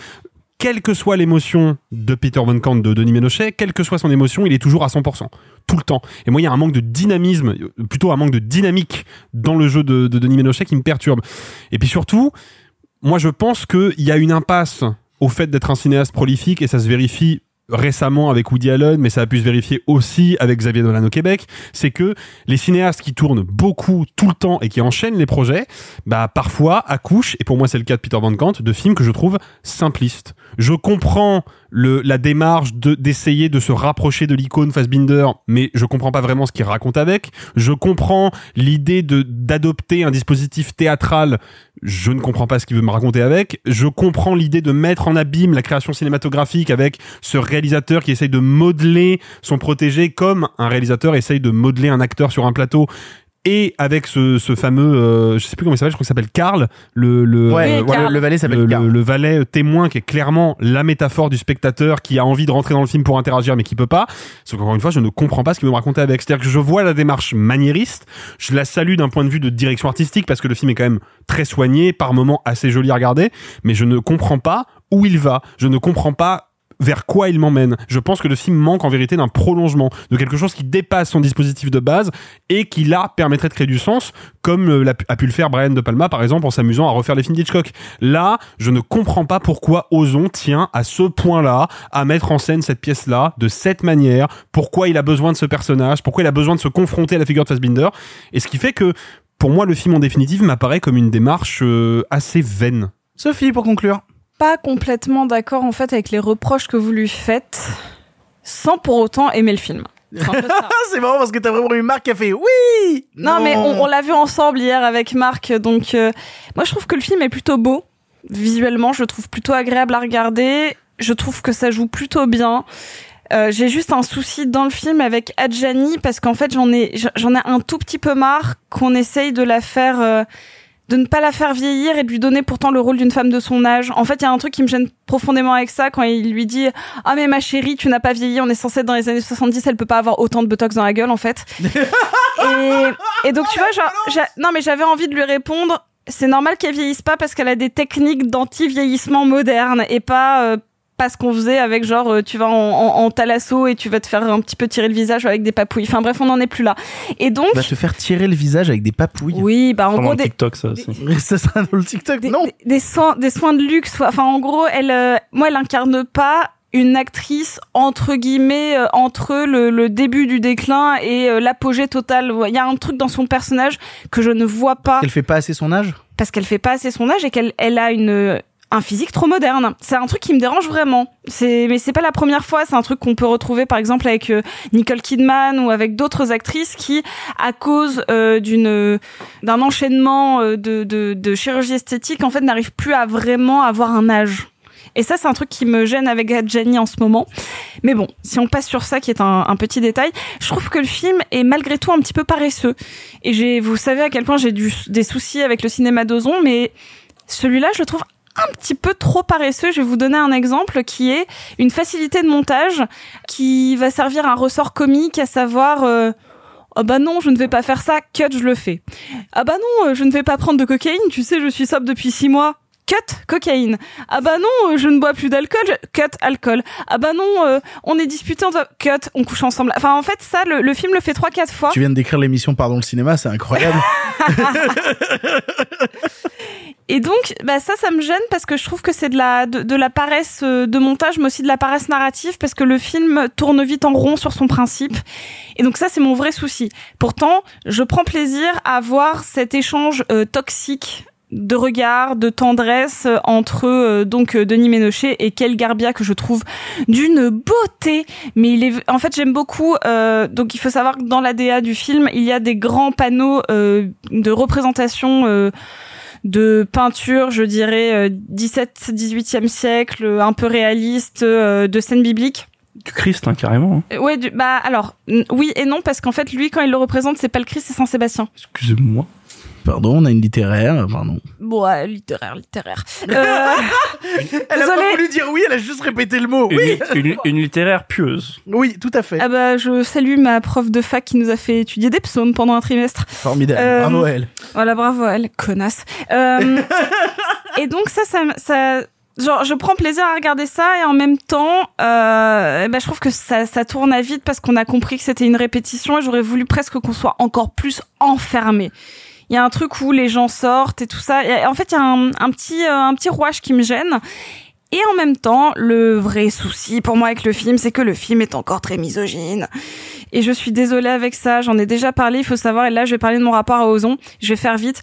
S3: quelle que soit l'émotion de Peter Von Kant de Denis Ménochet, quelle que soit son émotion, il est toujours à 100%. Tout le temps. Et moi, il y a un manque de dynamisme, plutôt un manque de dynamique dans le jeu de Denis Ménochet qui me perturbe. Et puis surtout, moi, je pense qu'il y a une impasse au fait d'être un cinéaste prolifique et ça se vérifie récemment avec Woody Allen, mais ça a pu se vérifier aussi avec Xavier Dolan au Québec, c'est que les cinéastes qui tournent beaucoup tout le temps et qui enchaînent les projets, bah parfois accouchent, et pour moi c'est le cas de Peter Van Kant, de films que je trouve simplistes. Je comprends le, la démarche de d'essayer de se rapprocher de l'icône Fassbinder, mais je comprends pas vraiment ce qu'il raconte avec. Je comprends l'idée de d'adopter un dispositif théâtral. Je ne comprends pas ce qu'il veut me raconter avec. Je comprends l'idée de mettre en abîme la création cinématographique avec ce réalisateur qui essaye de modeler son protégé comme un réalisateur essaye de modeler un acteur sur un plateau et avec ce, ce fameux euh, je sais plus comment il s'appelle je crois qu'il s'appelle Karl le le
S1: Ouais,
S3: euh,
S1: le valet s'appelle
S3: le,
S1: Karl.
S3: le, le valet témoin qui est clairement la métaphore du spectateur qui a envie de rentrer dans le film pour interagir mais qui peut pas. Sauf qu'encore une fois je ne comprends pas ce qu'il veut me raconter avec. C'est-à-dire que je vois la démarche maniériste je la salue d'un point de vue de direction artistique parce que le film est quand même très soigné par moments assez joli à regarder mais je ne comprends pas où il va. Je ne comprends pas vers quoi il m'emmène. Je pense que le film manque en vérité d'un prolongement, de quelque chose qui dépasse son dispositif de base et qui là permettrait de créer du sens, comme euh, a pu le faire Brian De Palma par exemple en s'amusant à refaire les films d'Hitchcock. Là, je ne comprends pas pourquoi Ozon tient à ce point-là à mettre en scène cette pièce-là de cette manière, pourquoi il a besoin de ce personnage, pourquoi il a besoin de se confronter à la figure de Fassbinder, et ce qui fait que pour moi le film en définitive m'apparaît comme une démarche euh, assez vaine.
S1: Sophie, pour conclure.
S2: Pas complètement d'accord en fait avec les reproches que vous lui faites, sans pour autant aimer le film. C'est [LAUGHS]
S1: marrant parce que t'as vraiment eu Marc qui a fait oui
S2: Non, mais on, on l'a vu ensemble hier avec Marc, donc euh, moi je trouve que le film est plutôt beau. Visuellement, je le trouve plutôt agréable à regarder. Je trouve que ça joue plutôt bien. Euh, j'ai juste un souci dans le film avec Adjani parce qu'en fait j'en ai j'en ai un tout petit peu marre qu'on essaye de la faire euh, de ne pas la faire vieillir et de lui donner pourtant le rôle d'une femme de son âge. En fait, il y a un truc qui me gêne profondément avec ça quand il lui dit "Ah mais ma chérie, tu n'as pas vieilli, on est censé être dans les années 70, elle peut pas avoir autant de botox dans la gueule en fait." [LAUGHS] et, et donc tu vois, genre, non mais j'avais envie de lui répondre c'est normal qu'elle vieillisse pas parce qu'elle a des techniques d'anti-vieillissement modernes et pas euh, pas ce qu'on faisait avec genre euh, tu vas en, en, en thalasso et tu vas te faire un petit peu tirer le visage avec des papouilles. Enfin bref, on n'en est plus là. Et donc
S1: Va te faire tirer le visage avec des papouilles.
S2: oui, bah en gros des,
S4: TikTok, ça aussi.
S1: Ça sera dans le TikTok.
S2: des,
S1: non.
S2: des, des soins des soins de luxe. Enfin en gros, elle euh, moi elle incarne pas une actrice entre guillemets euh, entre le, le début du déclin et euh, l'apogée totale. Il y a un truc dans son personnage que je ne vois pas
S1: Elle fait pas assez son âge?
S2: Parce qu'elle fait pas assez son âge et qu'elle elle a une un physique trop moderne. C'est un truc qui me dérange vraiment. C'est mais c'est pas la première fois, c'est un truc qu'on peut retrouver par exemple avec euh, Nicole Kidman ou avec d'autres actrices qui à cause euh, d'une d'un enchaînement euh, de, de chirurgie esthétique en fait n'arrivent plus à vraiment avoir un âge. Et ça, c'est un truc qui me gêne avec Adjani en ce moment. Mais bon, si on passe sur ça, qui est un, un petit détail, je trouve que le film est malgré tout un petit peu paresseux. Et j'ai, vous savez à quel point j'ai des soucis avec le cinéma d'Ozon, mais celui-là, je le trouve un petit peu trop paresseux. Je vais vous donner un exemple qui est une facilité de montage qui va servir un ressort comique, à savoir... Euh, ah bah non, je ne vais pas faire ça, cut, je le fais. Ah bah non, euh, je ne vais pas prendre de cocaïne, tu sais, je suis sobre depuis six mois. Cut, cocaïne. Ah bah non, euh, je ne bois plus d'alcool, je- cut, alcool. Ah bah non, euh, on est disputé, on doit... cut, on couche ensemble. Enfin, en fait, ça, le, le film le fait trois, quatre fois.
S1: Tu viens de décrire l'émission Pardon le cinéma, c'est incroyable. [LAUGHS]
S2: Et donc, bah ça, ça me gêne parce que je trouve que c'est de la de, de la paresse euh, de montage, mais aussi de la paresse narrative parce que le film tourne vite en rond sur son principe. Et donc ça, c'est mon vrai souci. Pourtant, je prends plaisir à voir cet échange euh, toxique de regard, de tendresse euh, entre euh, donc euh, Denis Ménochet et Kel Garbia que je trouve d'une beauté. Mais il est, en fait, j'aime beaucoup. euh, donc, il faut savoir que dans l'ADA du film, il y a des grands panneaux euh, de représentation. euh, de peinture, je dirais, euh, 17-18e siècle, un peu réaliste, de scènes bibliques.
S4: Du Christ, hein, carrément. hein.
S2: Ouais, du, bah alors, oui et non, parce qu'en fait, lui, quand il le représente, c'est pas le Christ, c'est Saint Sébastien.
S4: Excusez-moi.
S1: Pardon, on a une littéraire, pardon.
S2: Bon, ouais, littéraire, littéraire. Euh, [LAUGHS]
S1: Elle a pas voulu dire oui, elle a juste répété le mot.
S4: Une,
S1: Oui,
S4: une- une littéraire pieuse.
S1: oui, tout à fait.
S2: ah bah, je salue ma prof de fac qui nous a fait étudier des psaumes pendant un trimestre.
S1: Formidable.
S2: Euh,
S1: Bravo à elle.
S2: Voilà, bravo à elle, connasse. Euh, [LAUGHS] et donc ça, ça, genre je prends plaisir à regarder ça et en même temps euh, bah, je trouve que ça, ça tourne à vite parce qu'on a compris que c'était une répétition et j'aurais voulu presque qu'on soit encore plus enfermé il y a un truc où les gens sortent et tout ça et en fait il y a un, un petit euh, un petit rouage qui me gêne et en même temps, le vrai souci pour moi avec le film, c'est que le film est encore très misogyne. Et je suis désolée avec ça, j'en ai déjà parlé, il faut savoir, et là je vais parler de mon rapport à Ozon, je vais faire vite.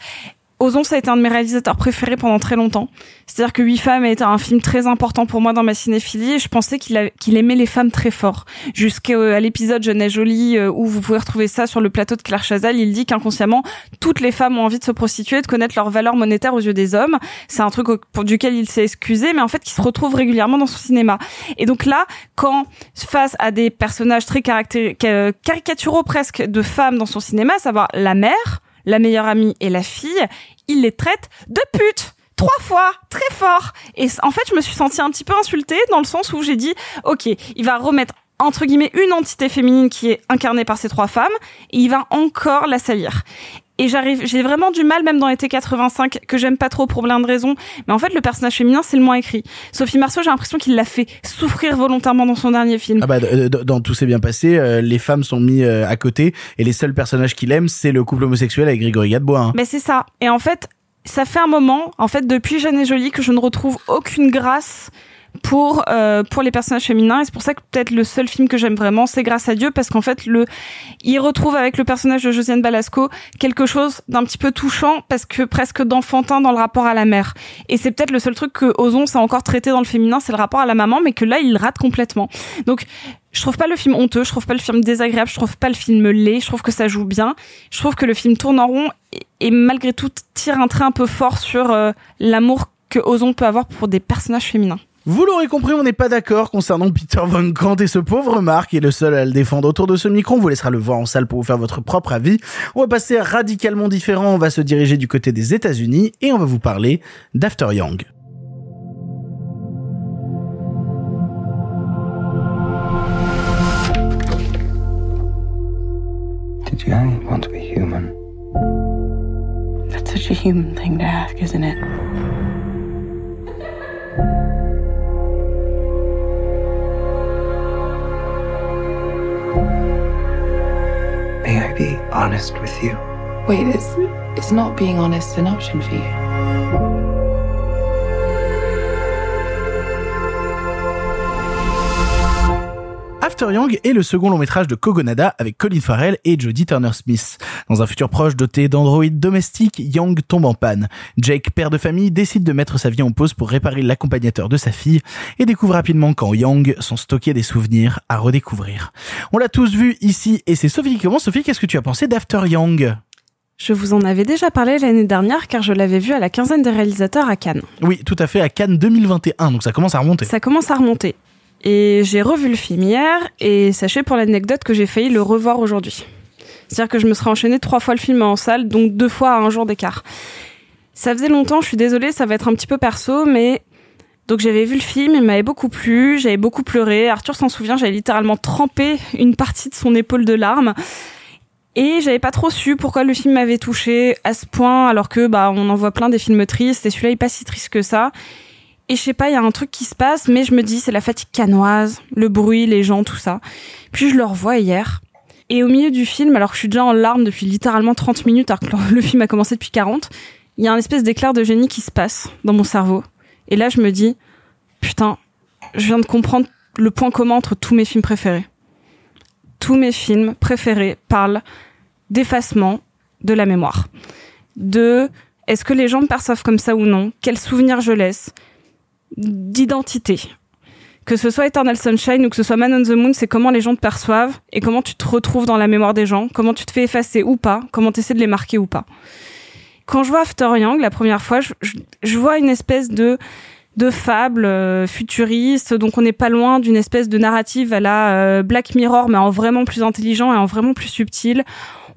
S2: Ozon, ça a été un de mes réalisateurs préférés pendant très longtemps. C'est-à-dire que Huit femmes a été un film très important pour moi dans ma cinéphilie et je pensais qu'il aimait les femmes très fort. Jusqu'à l'épisode Jeune et Jolie euh, où vous pouvez retrouver ça sur le plateau de Claire Chazal, il dit qu'inconsciemment, toutes les femmes ont envie de se prostituer, de connaître leur valeur monétaire aux yeux des hommes. C'est un truc pour duquel il s'est excusé, mais en fait qui se retrouve régulièrement dans son cinéma. Et donc là, quand face à des personnages très caricaturaux presque de femmes dans son cinéma, savoir la mère, la meilleure amie et la fille, il les traite de putes trois fois, très fort. Et en fait, je me suis sentie un petit peu insultée dans le sens où j'ai dit, ok, il va remettre entre guillemets une entité féminine qui est incarnée par ces trois femmes, et il va encore la salir. Et j'arrive, j'ai vraiment du mal, même dans l'été 85, que j'aime pas trop pour plein de raisons. Mais en fait, le personnage féminin, c'est le moins écrit. Sophie Marceau, j'ai l'impression qu'il l'a fait souffrir volontairement dans son dernier film.
S1: Ah bah, dans Tout s'est bien passé, euh, les femmes sont mis euh, à côté et les seuls personnages qu'il aime, c'est le couple homosexuel avec Grégory Gadebois. Hein.
S2: Mais c'est ça. Et en fait, ça fait un moment, en fait, depuis Jeanne et Jolie, que je ne retrouve aucune grâce pour euh, pour les personnages féminins et c'est pour ça que peut-être le seul film que j'aime vraiment c'est Grâce à Dieu parce qu'en fait le il retrouve avec le personnage de Josiane Balasco quelque chose d'un petit peu touchant parce que presque d'enfantin dans le rapport à la mère et c'est peut-être le seul truc que Ozon s'est encore traité dans le féminin c'est le rapport à la maman mais que là il rate complètement donc je trouve pas le film honteux, je trouve pas le film désagréable, je trouve pas le film laid, je trouve que ça joue bien. Je trouve que le film tourne en rond et, malgré tout tire un trait un peu fort sur euh, l'amour que Ozon peut avoir pour des personnages féminins.
S1: Vous l'aurez compris, on n'est pas d'accord concernant Peter Van Kant et ce pauvre Marc qui est le seul à le défendre autour de ce micro. On vous laissera le voir en salle pour vous faire votre propre avis. On va passer à radicalement différent. On va se diriger du côté des États-Unis et on va vous parler d'After Young.
S13: Did you only want to be human?
S14: That's such a human thing to ask, isn't it?
S13: Be honest with you?
S14: Wait, is is not being honest an option for you?
S1: After Young est le second long métrage de Kogonada avec Colin Farrell et Jodie Turner-Smith. Dans un futur proche doté d'androïdes domestiques, Young tombe en panne. Jake, père de famille, décide de mettre sa vie en pause pour réparer l'accompagnateur de sa fille et découvre rapidement qu'en Young sont stockés des souvenirs à redécouvrir. On l'a tous vu ici et c'est Sophie qui commence. Sophie, qu'est-ce que tu as pensé d'After Young?
S2: Je vous en avais déjà parlé l'année dernière car je l'avais vu à la quinzaine des réalisateurs à Cannes.
S1: Oui, tout à fait, à Cannes 2021, donc ça commence à remonter.
S2: Ça commence à remonter. Et j'ai revu le film hier, et sachez pour l'anecdote que j'ai failli le revoir aujourd'hui. C'est-à-dire que je me serais enchaîné trois fois le film en salle, donc deux fois à un jour d'écart. Ça faisait longtemps, je suis désolée, ça va être un petit peu perso, mais donc j'avais vu le film, il m'avait beaucoup plu, j'avais beaucoup pleuré. Arthur s'en souvient, j'avais littéralement trempé une partie de son épaule de larmes. Et j'avais pas trop su pourquoi le film m'avait touché à ce point, alors que bah on en voit plein des films tristes, et celui-là est pas si triste que ça. Et je sais pas, il y a un truc qui se passe, mais je me dis c'est la fatigue canoise, le bruit, les gens, tout ça. Puis je le revois hier. Et au milieu du film, alors que je suis déjà en larmes depuis littéralement 30 minutes, alors que [LAUGHS] le film a commencé depuis 40, il y a un espèce d'éclair de génie qui se passe dans mon cerveau. Et là, je me dis, putain, je viens de comprendre le point commun entre tous mes films préférés. Tous mes films préférés parlent d'effacement de la mémoire. De est-ce que les gens me perçoivent comme ça ou non? Quels souvenirs je laisse? D'identité. Que ce soit Eternal Sunshine ou que ce soit Man on the Moon, c'est comment les gens te perçoivent et comment tu te retrouves dans la mémoire des gens, comment tu te fais effacer ou pas, comment tu essaies de les marquer ou pas. Quand je vois After Young la première fois, je, vois une espèce de de fable euh, futuriste, donc on n'est pas loin d'une espèce de narrative à la euh, Black Mirror, mais en vraiment plus intelligent et en vraiment plus subtil.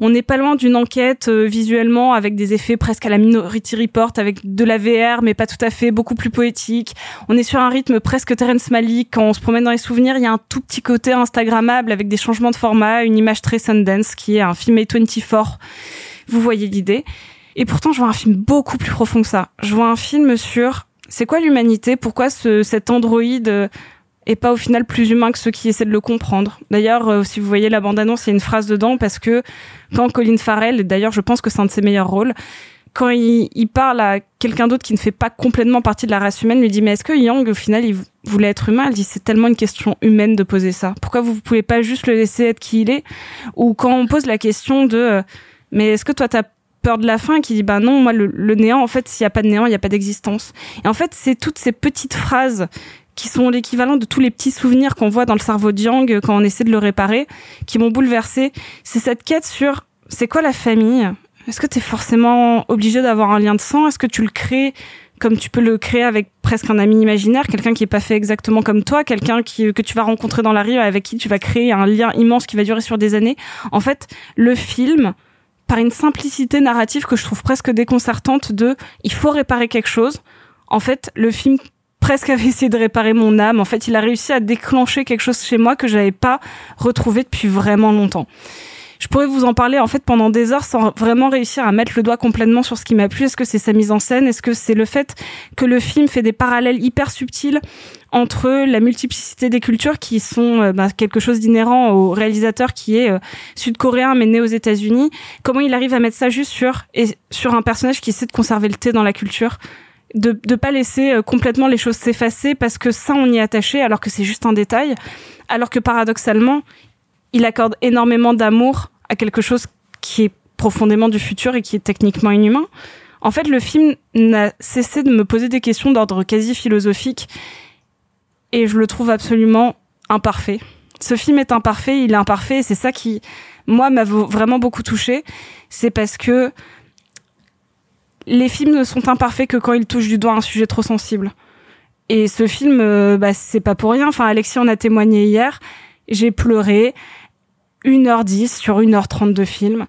S2: On n'est pas loin d'une enquête euh, visuellement avec des effets presque à la Minority Report, avec de la VR, mais pas tout à fait, beaucoup plus poétique. On est sur un rythme presque Terrence Malick. Quand on se promène dans les souvenirs, il y a un tout petit côté Instagrammable avec des changements de format, une image très Sundance qui est un film A24. Vous voyez l'idée. Et pourtant, je vois un film beaucoup plus profond que ça. Je vois un film sur C'est quoi l'humanité? Pourquoi ce, cet androïde est pas au final plus humain que ceux qui essaient de le comprendre D'ailleurs, euh, si vous voyez la bande-annonce, il y a une phrase dedans parce que quand Colin Farrell, et d'ailleurs je pense que c'est un de ses meilleurs rôles, quand il, il parle à quelqu'un d'autre qui ne fait pas complètement partie de la race humaine, lui dit mais est-ce que Yang au final il voulait être humain? Elle dit c'est tellement une question humaine de poser ça. Pourquoi vous pouvez pas juste le laisser être qui il est? Ou quand on pose la question de euh, mais est-ce que toi t'as peur de la fin? Qui dit bah non moi le, néant en fait s'il y a pas de néant il y a pas d'existence. Et en fait c'est toutes ces petites phrases qui sont l'équivalent de tous les petits souvenirs qu'on voit dans le cerveau de Yang quand on essaie de le réparer, qui m'ont bouleversé. C'est cette quête sur c'est quoi la famille? Est-ce que tu es forcément obligé d'avoir un lien de sang? Est-ce que tu le crées comme tu peux le créer avec presque un ami imaginaire, quelqu'un qui est pas fait exactement comme toi, quelqu'un que tu vas rencontrer dans la rue avec qui tu vas créer un lien immense qui va durer sur des années? En fait, le film par une simplicité narrative que je trouve presque déconcertante de il faut réparer quelque chose. En fait, le film presque avait essayé de réparer mon âme. En fait, il a réussi à déclencher quelque chose chez moi que j'avais pas retrouvé depuis vraiment longtemps. Je pourrais vous en parler en fait pendant des heures sans vraiment réussir à mettre le doigt complètement sur ce qui m'a plu. Est-ce que c'est sa mise en scène? Est-ce que c'est le fait que le film fait des parallèles hyper subtils entre la multiplicité des cultures qui sont euh, bah, quelque chose d'inhérent au réalisateur qui est euh, sud-coréen mais né aux États-Unis? Comment il arrive à mettre ça juste sur et sur un personnage qui essaie de conserver le thé dans la culture? De de pas laisser euh, complètement les choses s'effacer parce que ça on y est attaché alors que c'est juste un détail alors que paradoxalement il accorde énormément d'amour à quelque chose qui est profondément du futur et qui est techniquement inhumain. En fait, le film n'a cessé de me poser des questions d'ordre quasi philosophique et je le trouve absolument imparfait. Ce film est imparfait, il est imparfait et c'est ça qui, moi, m'a vraiment beaucoup touché. C'est parce que les films ne sont imparfaits que quand ils touchent du doigt un sujet trop sensible. Et ce film, euh, bah, c'est pas pour rien. Enfin, Alexis en a témoigné hier. J'ai pleuré 1h10 sur 1h30 de film.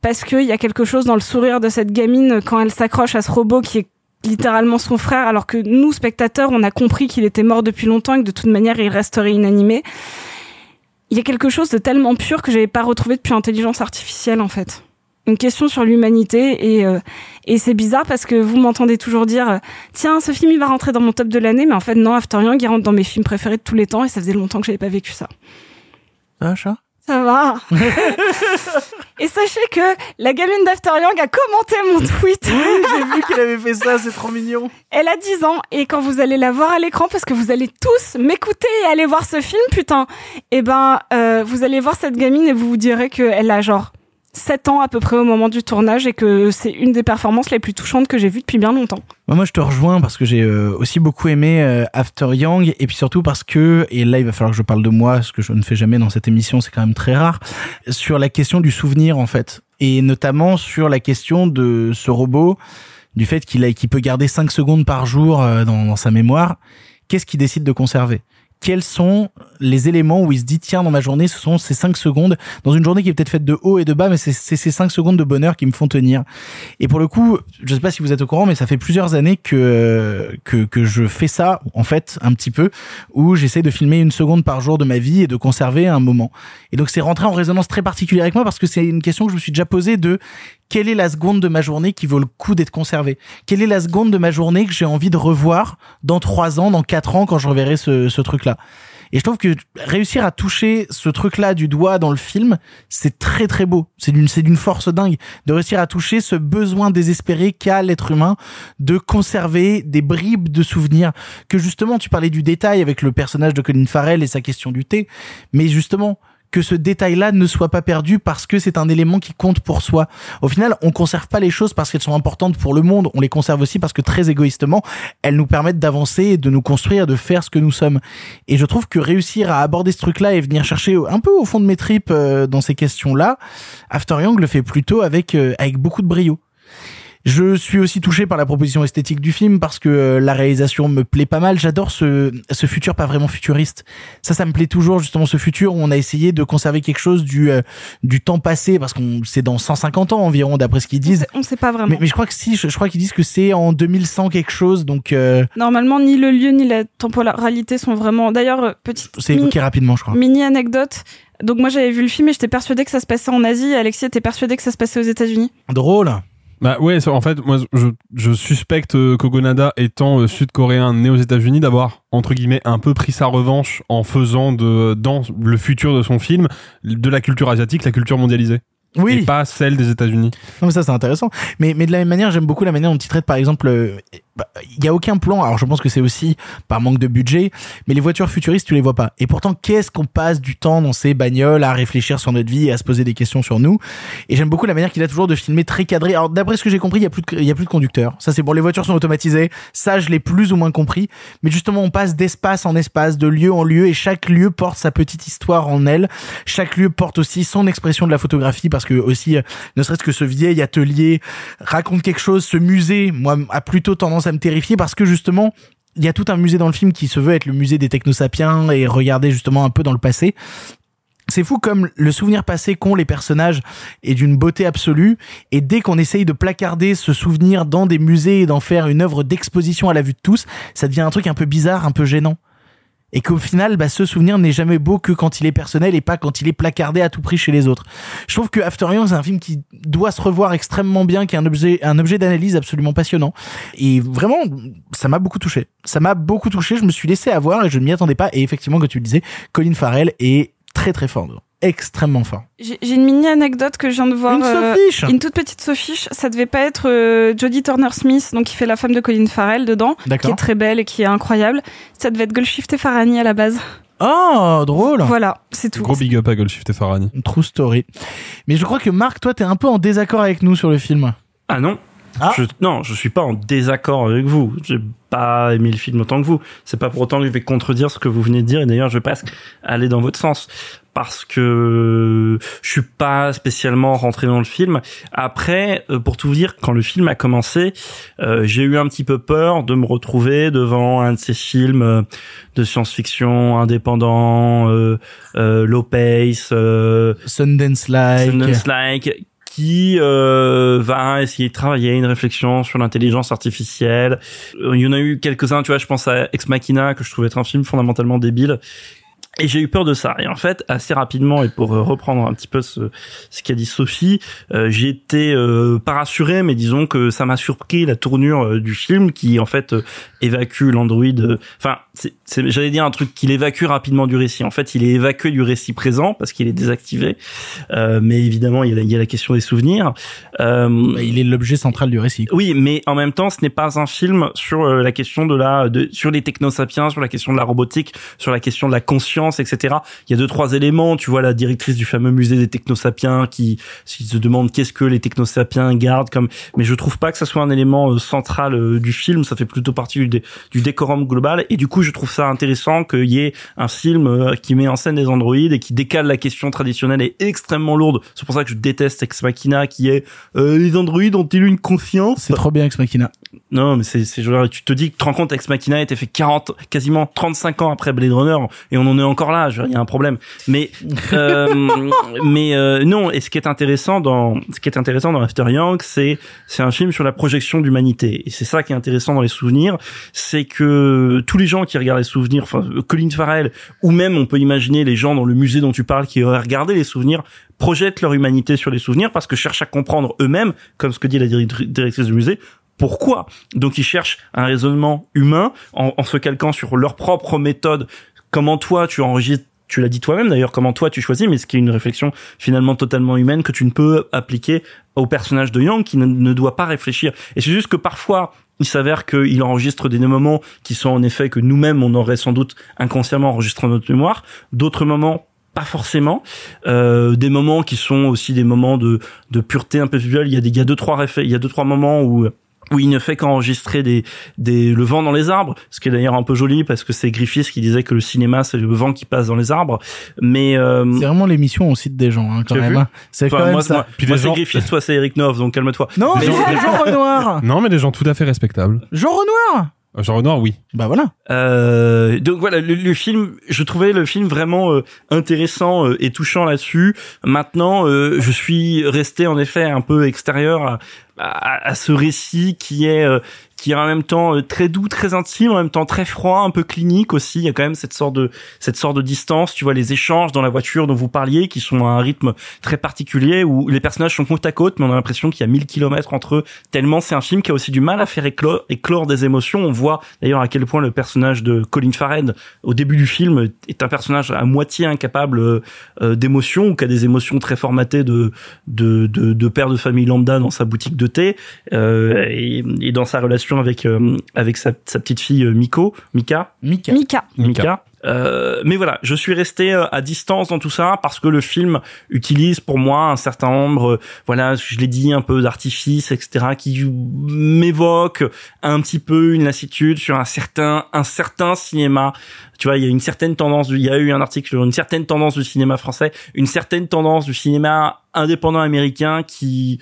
S2: Parce qu'il y a quelque chose dans le sourire de cette gamine quand elle s'accroche à ce robot qui est littéralement son frère, alors que nous, spectateurs, on a compris qu'il était mort depuis longtemps et que de toute manière, il resterait inanimé. Il y a quelque chose de tellement pur que j'avais pas retrouvé depuis intelligence artificielle, en fait une question sur l'humanité et euh, et c'est bizarre parce que vous m'entendez toujours dire tiens ce film il va rentrer dans mon top de l'année mais en fait non After Young il rentre dans mes films préférés de tous les temps et ça faisait longtemps que j'avais pas vécu ça.
S1: Ça va, chat
S2: Ça va. et sachez que la gamine d'After Young a commenté mon tweet.
S1: Oui, j'ai vu qu'elle avait fait ça, c'est trop mignon.
S2: Elle a 10 ans et quand vous allez la voir à l'écran parce que vous allez tous m'écouter et aller voir ce film putain, et ben euh, vous allez voir cette gamine et vous vous direz qu'elle a genre 7 ans à peu près au moment du tournage et que c'est une des performances les plus touchantes que j'ai vues depuis bien longtemps.
S1: Moi, je te rejoins parce que j'ai euh, aussi beaucoup aimé euh, After Young et puis surtout parce que, et là il va falloir que je parle de moi, ce que je ne fais jamais dans cette émission, c'est quand même très rare, sur la question du souvenir en fait. Et notamment sur la question de ce robot, du fait qu'il peut garder 5 secondes par jour euh, dans, dans sa mémoire. Qu'est-ce qu'il décide de conserver? Quels sont les éléments où il se dit tiens dans ma journée ce sont ces 5 secondes. Dans une journée qui est peut-être faite de haut et de bas mais c'est ces 5 secondes de bonheur qui me font tenir. Et pour le coup je sais pas si vous êtes au courant mais ça fait plusieurs années que que, que je fais ça en fait un petit peu où j'essaie de filmer une seconde par jour de ma vie et de conserver un moment. Et donc c'est rentré en résonance très particulière avec moi parce que c'est une question que je me suis déjà posée de quelle est la seconde de ma journée qui vaut le coup d'être conservée? Quelle est la seconde de ma journée que j'ai envie de revoir dans trois ans, dans quatre ans, quand je reverrai ce, ce truc-là? Et je trouve que réussir à toucher ce truc-là du doigt dans le film, c'est très très beau. C'est d'une c'est d'une force dingue de réussir à toucher ce besoin désespéré qu'a l'être humain de conserver des bribes de souvenirs. Que justement, tu parlais du détail avec le personnage de Colin Farrell et sa question du thé, mais justement que ce détail-là ne soit pas perdu parce que c'est un élément qui compte pour soi. Au final, on conserve pas les choses parce qu'elles sont importantes pour le monde, on les conserve aussi parce que très égoïstement, elles nous permettent d'avancer, de nous construire, de faire ce que nous sommes. Et je trouve que réussir à aborder ce truc-là et venir chercher un peu au fond de mes tripes euh, dans ces questions-là, After Young le fait plutôt avec euh, avec beaucoup de brio. Je suis aussi touché par la proposition esthétique du film parce que euh, la réalisation me plaît pas mal. J'adore ce, ce futur pas vraiment futuriste. Ça, ça me plaît toujours justement ce futur où on a essayé de conserver quelque chose du euh, du temps passé parce qu'on c'est dans 150 ans environ d'après ce qu'ils disent.
S2: On sait pas vraiment.
S1: Mais, mais je crois que si, je, je crois qu'ils disent que c'est en 2100 quelque chose. Donc euh,
S2: Normalement, ni le lieu ni la temporalité sont vraiment. D'ailleurs, euh, petite.
S1: c'est évoqué rapidement, je crois.
S2: Mini anecdote. Donc moi j'avais vu le film et j'étais persuadée que ça se passait en Asie. Et Alexis était persuadé que ça se passait aux États-Unis.
S1: Drôle.
S3: Bah ouais, en fait, moi je, je suspecte euh, Kogonada étant euh, sud-coréen né aux États-Unis d'avoir entre guillemets un peu pris sa revanche en faisant de dans le futur de son film de la culture asiatique la culture mondialisée.
S1: Oui.
S3: Et pas celle des États-Unis.
S1: Non, mais ça, c'est intéressant. Mais, mais de la même manière, j'aime beaucoup la manière dont il traite, par exemple, euh, bah, il y a aucun plan. Alors, je pense que c'est aussi par manque de budget, mais les voitures futuristes, tu les vois pas. Et pourtant, qu'est-ce qu'on passe du temps dans ces bagnoles à réfléchir sur notre vie et à se poser des questions sur nous? Et j'aime beaucoup la manière qu'il a toujours de filmer très cadré. Alors, d'après ce que j'ai compris, il y a plus il y a plus de conducteurs. Ça, c'est bon. Les voitures sont automatisées. Ça, je l'ai plus ou moins compris. Mais justement, on passe d'espace en espace, de lieu en lieu, et chaque lieu porte sa petite histoire en elle. Chaque lieu porte aussi son expression de la photographie, parce que aussi, euh, ne serait-ce que ce vieil atelier raconte quelque chose. Ce musée, moi, a plutôt tendance à me terrifier parce que justement, il y a tout un musée dans le film qui se veut être le musée des technosapiens et regarder justement un peu dans le passé. C'est fou comme le souvenir passé qu'ont les personnages est d'une beauté absolue et dès qu'on essaye de placarder ce souvenir dans des musées et d'en faire une œuvre d'exposition à la vue de tous, ça devient un truc un peu bizarre, un peu gênant. Et qu'au final, bah, ce souvenir n'est jamais beau que quand il est personnel et pas quand il est placardé à tout prix chez les autres. Je trouve que After Young, c'est un film qui doit se revoir extrêmement bien, qui est un objet, un objet d'analyse absolument passionnant. Et vraiment, ça m'a beaucoup touché. Ça m'a beaucoup touché. Je me suis laissé avoir et je ne m'y attendais pas. Et effectivement, comme tu le disais, Colin Farrell est très très fort. Extrêmement fort.
S2: J'ai une mini anecdote que je viens de voir.
S1: Une
S2: euh,
S1: sophiche
S2: Une toute petite sophiche. Ça devait pas être euh, Jodie Turner-Smith, donc qui fait la femme de Colin Farrell dedans, qui est très belle et qui est incroyable. Ça devait être Golshifteh Farahani à la base.
S1: Oh, drôle.
S2: Voilà, c'est tout.
S3: Gros big up à Goldshift et Farani.
S1: Une true story. Mais je crois que Marc, toi, t'es un peu en désaccord avec nous sur le film.
S4: Ah non.
S1: Ah.
S4: Je, non, je suis pas en désaccord avec vous. J'ai pas aimé le film autant que vous. C'est pas pour autant que je vais contredire ce que vous venez de dire. Et d'ailleurs, je vais pas aller dans votre sens parce que je suis pas spécialement rentré dans le film. Après, euh, pour tout vous dire, quand le film a commencé, euh, j'ai eu un petit peu peur de me retrouver devant un de ces films euh, de science-fiction indépendant, euh, euh, low pace, euh,
S1: Sundance-like.
S4: Sundance-like, qui euh, va essayer de travailler une réflexion sur l'intelligence artificielle. Euh, Il y en a eu quelques-uns, tu vois, je pense à Ex Machina, que je trouvais être un film fondamentalement débile. Et j'ai eu peur de ça. Et en fait, assez rapidement, et pour euh, reprendre un petit peu ce, ce qu'a dit Sophie, euh, j'ai été euh, pas rassuré, mais disons que ça m'a surpris la tournure euh, du film qui en fait euh, évacue l'android. Enfin, j'allais dire un truc qu'il évacue rapidement du récit. En fait, il est évacué du récit présent parce qu'il est désactivé. Euh, mais évidemment, il y, a la, il y a la question des souvenirs.
S1: Il est l'objet central du récit.
S4: oui, mais en même temps, ce n'est pas un film sur la question de la, de, sur les technosapiens, sur la question de la robotique, sur la question de la conscience, etc. Il y a deux trois éléments. Tu vois la directrice du fameux musée des technosapiens qui, qui se demande qu'est-ce que les technosapiens gardent comme. Mais je trouve pas que ça soit un élément euh, central euh, du film. Ça fait plutôt partie du, dé- du décorum global. Et du coup, je trouve ça intéressant qu'il y ait un film euh, qui met en scène des androïdes et qui décale la question traditionnelle et extrêmement lourde. C'est pour ça que je déteste Ex Machina, qui est euh, les androïdes ont-ils une conscience?
S1: C'est trop bien, Ex Machina.
S4: non, mais c'est, c'est tu te dis que tu te rends compte, Ex Machina a été fait 40, quasiment 35 ans après Blade Runner, et on en est encore là, il y a un problème. Mais, euh, [LAUGHS] mais, euh, non, et ce qui est intéressant dans, ce qui est intéressant dans After Young, c'est, c'est un film sur la projection d'humanité. Et c'est ça qui est intéressant dans les souvenirs, c'est que tous les gens qui regardent les souvenirs, enfin, Colin Farrell, ou même, on peut imaginer les gens dans le musée dont tu parles qui auraient regardé les souvenirs, projettent leur humanité sur les souvenirs parce que cherchent à comprendre eux-mêmes, comme ce que dit la direct- directrice du musée, pourquoi Donc ils cherchent un raisonnement humain en, en se calquant sur leur propre méthode. Comment toi tu enregistres tu l'as dit toi-même d'ailleurs, comment toi tu choisis, mais ce qui est une réflexion finalement totalement humaine que tu ne peux appliquer au personnage de Yang qui ne, ne doit pas réfléchir. Et c'est juste que parfois, il s'avère qu'il enregistre des moments qui sont en effet que nous-mêmes on aurait sans doute inconsciemment enregistré dans notre mémoire, d'autres moments pas forcément. Euh, des moments qui sont aussi des moments de, de pureté un peu visuelle. Il y a des il y a deux trois il y a deux trois moments où où il ne fait qu'enregistrer des, des le vent dans les arbres, ce qui est d'ailleurs un peu joli parce que c'est Griffiths qui disait que le cinéma c'est le vent qui passe dans les arbres, mais euh,
S1: C'est vraiment l'émission on cite des gens, hein, quand même. hein. C'est
S4: Enfin,
S1: quand même
S4: moi,
S1: ça.
S4: moi,
S3: Puis
S4: moi,
S3: les
S4: c'est
S3: gens-
S4: Griffiths, toi c'est Eric Nov, donc calme-toi.
S1: Non,
S4: Mais-
S1: mais [LAUGHS] Jean Renoir
S3: Non, mais des gens tout à fait respectables.
S1: Jean Renoir
S3: Jean Renoir, oui.
S1: Bah voilà.
S4: Euh, donc voilà, le, le film, je trouvais le film vraiment euh, intéressant euh, et touchant là-dessus. Maintenant, euh, je suis resté en effet un peu extérieur à, à, à ce récit qui est euh, qui est en même temps euh, très doux, très intime, en même temps très froid, un peu clinique aussi. Il y a quand même cette sorte de cette sorte de distance. Tu vois les échanges dans la voiture dont vous parliez, qui sont à un rythme très particulier où les personnages sont côte à côte, mais on a l'impression qu'il y a 1000 kilomètres entre eux. Tellement c'est un film qui a aussi du mal à faire éclore, éclore des émotions. On voit d'ailleurs à quel point le personnage de Colin Farrell au début du film est un personnage à moitié incapable euh, d'émotions ou qui a des émotions très formatées de de de, de père de famille lambda dans sa boutique de thé euh, et, et dans sa relation avec euh, avec sa, sa petite fille euh, Miko, Mika,
S1: Mika,
S2: Mika.
S4: Mika. Euh, mais voilà, je suis resté à distance dans tout ça parce que le film utilise pour moi un certain nombre, euh, voilà, je l'ai dit, un peu d'artifice, etc., qui m'évoque un petit peu une lassitude sur un certain un certain cinéma. Tu vois, il y a une certaine tendance, du- il y a eu un article sur une certaine tendance du cinéma français, une certaine tendance du cinéma indépendant américain qui,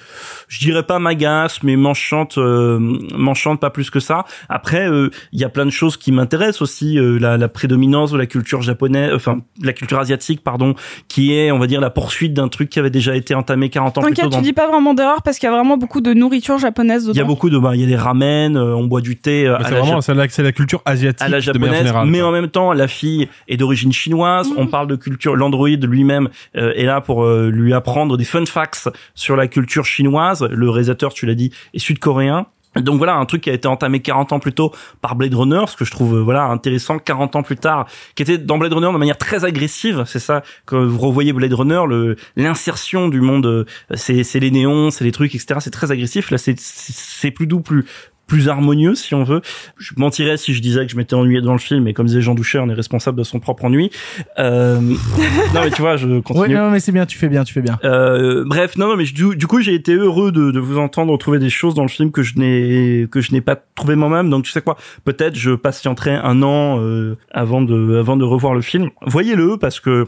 S4: je dirais pas m'agace, mais m'enchante, euh, m'enchante pas plus que ça. Après, euh, il y a plein de choses qui m'intéressent aussi, euh, la, la prédominance de la culture japonaise, enfin la culture asiatique, pardon, qui est, on va dire, la poursuite d'un truc qui avait déjà été entamé 40 ans plus tôt. Dans-
S2: tu dis pas vraiment d'erreur parce qu'il y a vraiment beaucoup de nourriture japonaise
S4: il y a beaucoup de, bah, il y a des ramen, euh, on boit du thé euh,
S3: C'est
S4: la
S3: vraiment
S4: ja-
S3: c'est la, c'est la culture asiatique
S4: à la
S3: de manière
S4: japonaise,
S3: générale.
S4: mais
S3: quoi.
S4: en même temps, la fille est d'origine chinoise. On parle de culture. L'android lui-même euh, est là pour euh, lui apprendre des fun facts sur la culture chinoise. Le réalisateur, tu l'as dit, est sud-coréen. Donc voilà, un truc qui a été entamé 40 ans plus tôt par Blade Runner, ce que je trouve euh, voilà intéressant 40 ans plus tard, qui était dans Blade Runner de manière très agressive. C'est ça quand vous revoyez Blade Runner, le l'insertion du monde, euh, c'est c'est les néons, c'est les trucs, etc. C'est très agressif. Là, c'est plus doux, plus plus harmonieux si on veut. Je mentirais si je disais que je m'étais ennuyé dans le film, mais comme disait Jean Doucher, on est responsable de son propre ennui. Euh... [LAUGHS] non mais tu vois, je
S1: Ouais,
S4: continue.
S1: non, mais c'est bien, tu fais bien, tu fais bien.
S4: Euh, bref, non, non, mais du, du coup, j'ai été heureux de, de vous entendre trouver des choses dans le film que je n'ai que je n'ai pas trouvé moi-même. Donc, tu sais quoi? Peut-être je patienterai un an euh, avant de avant de revoir le film. Voyez-le parce que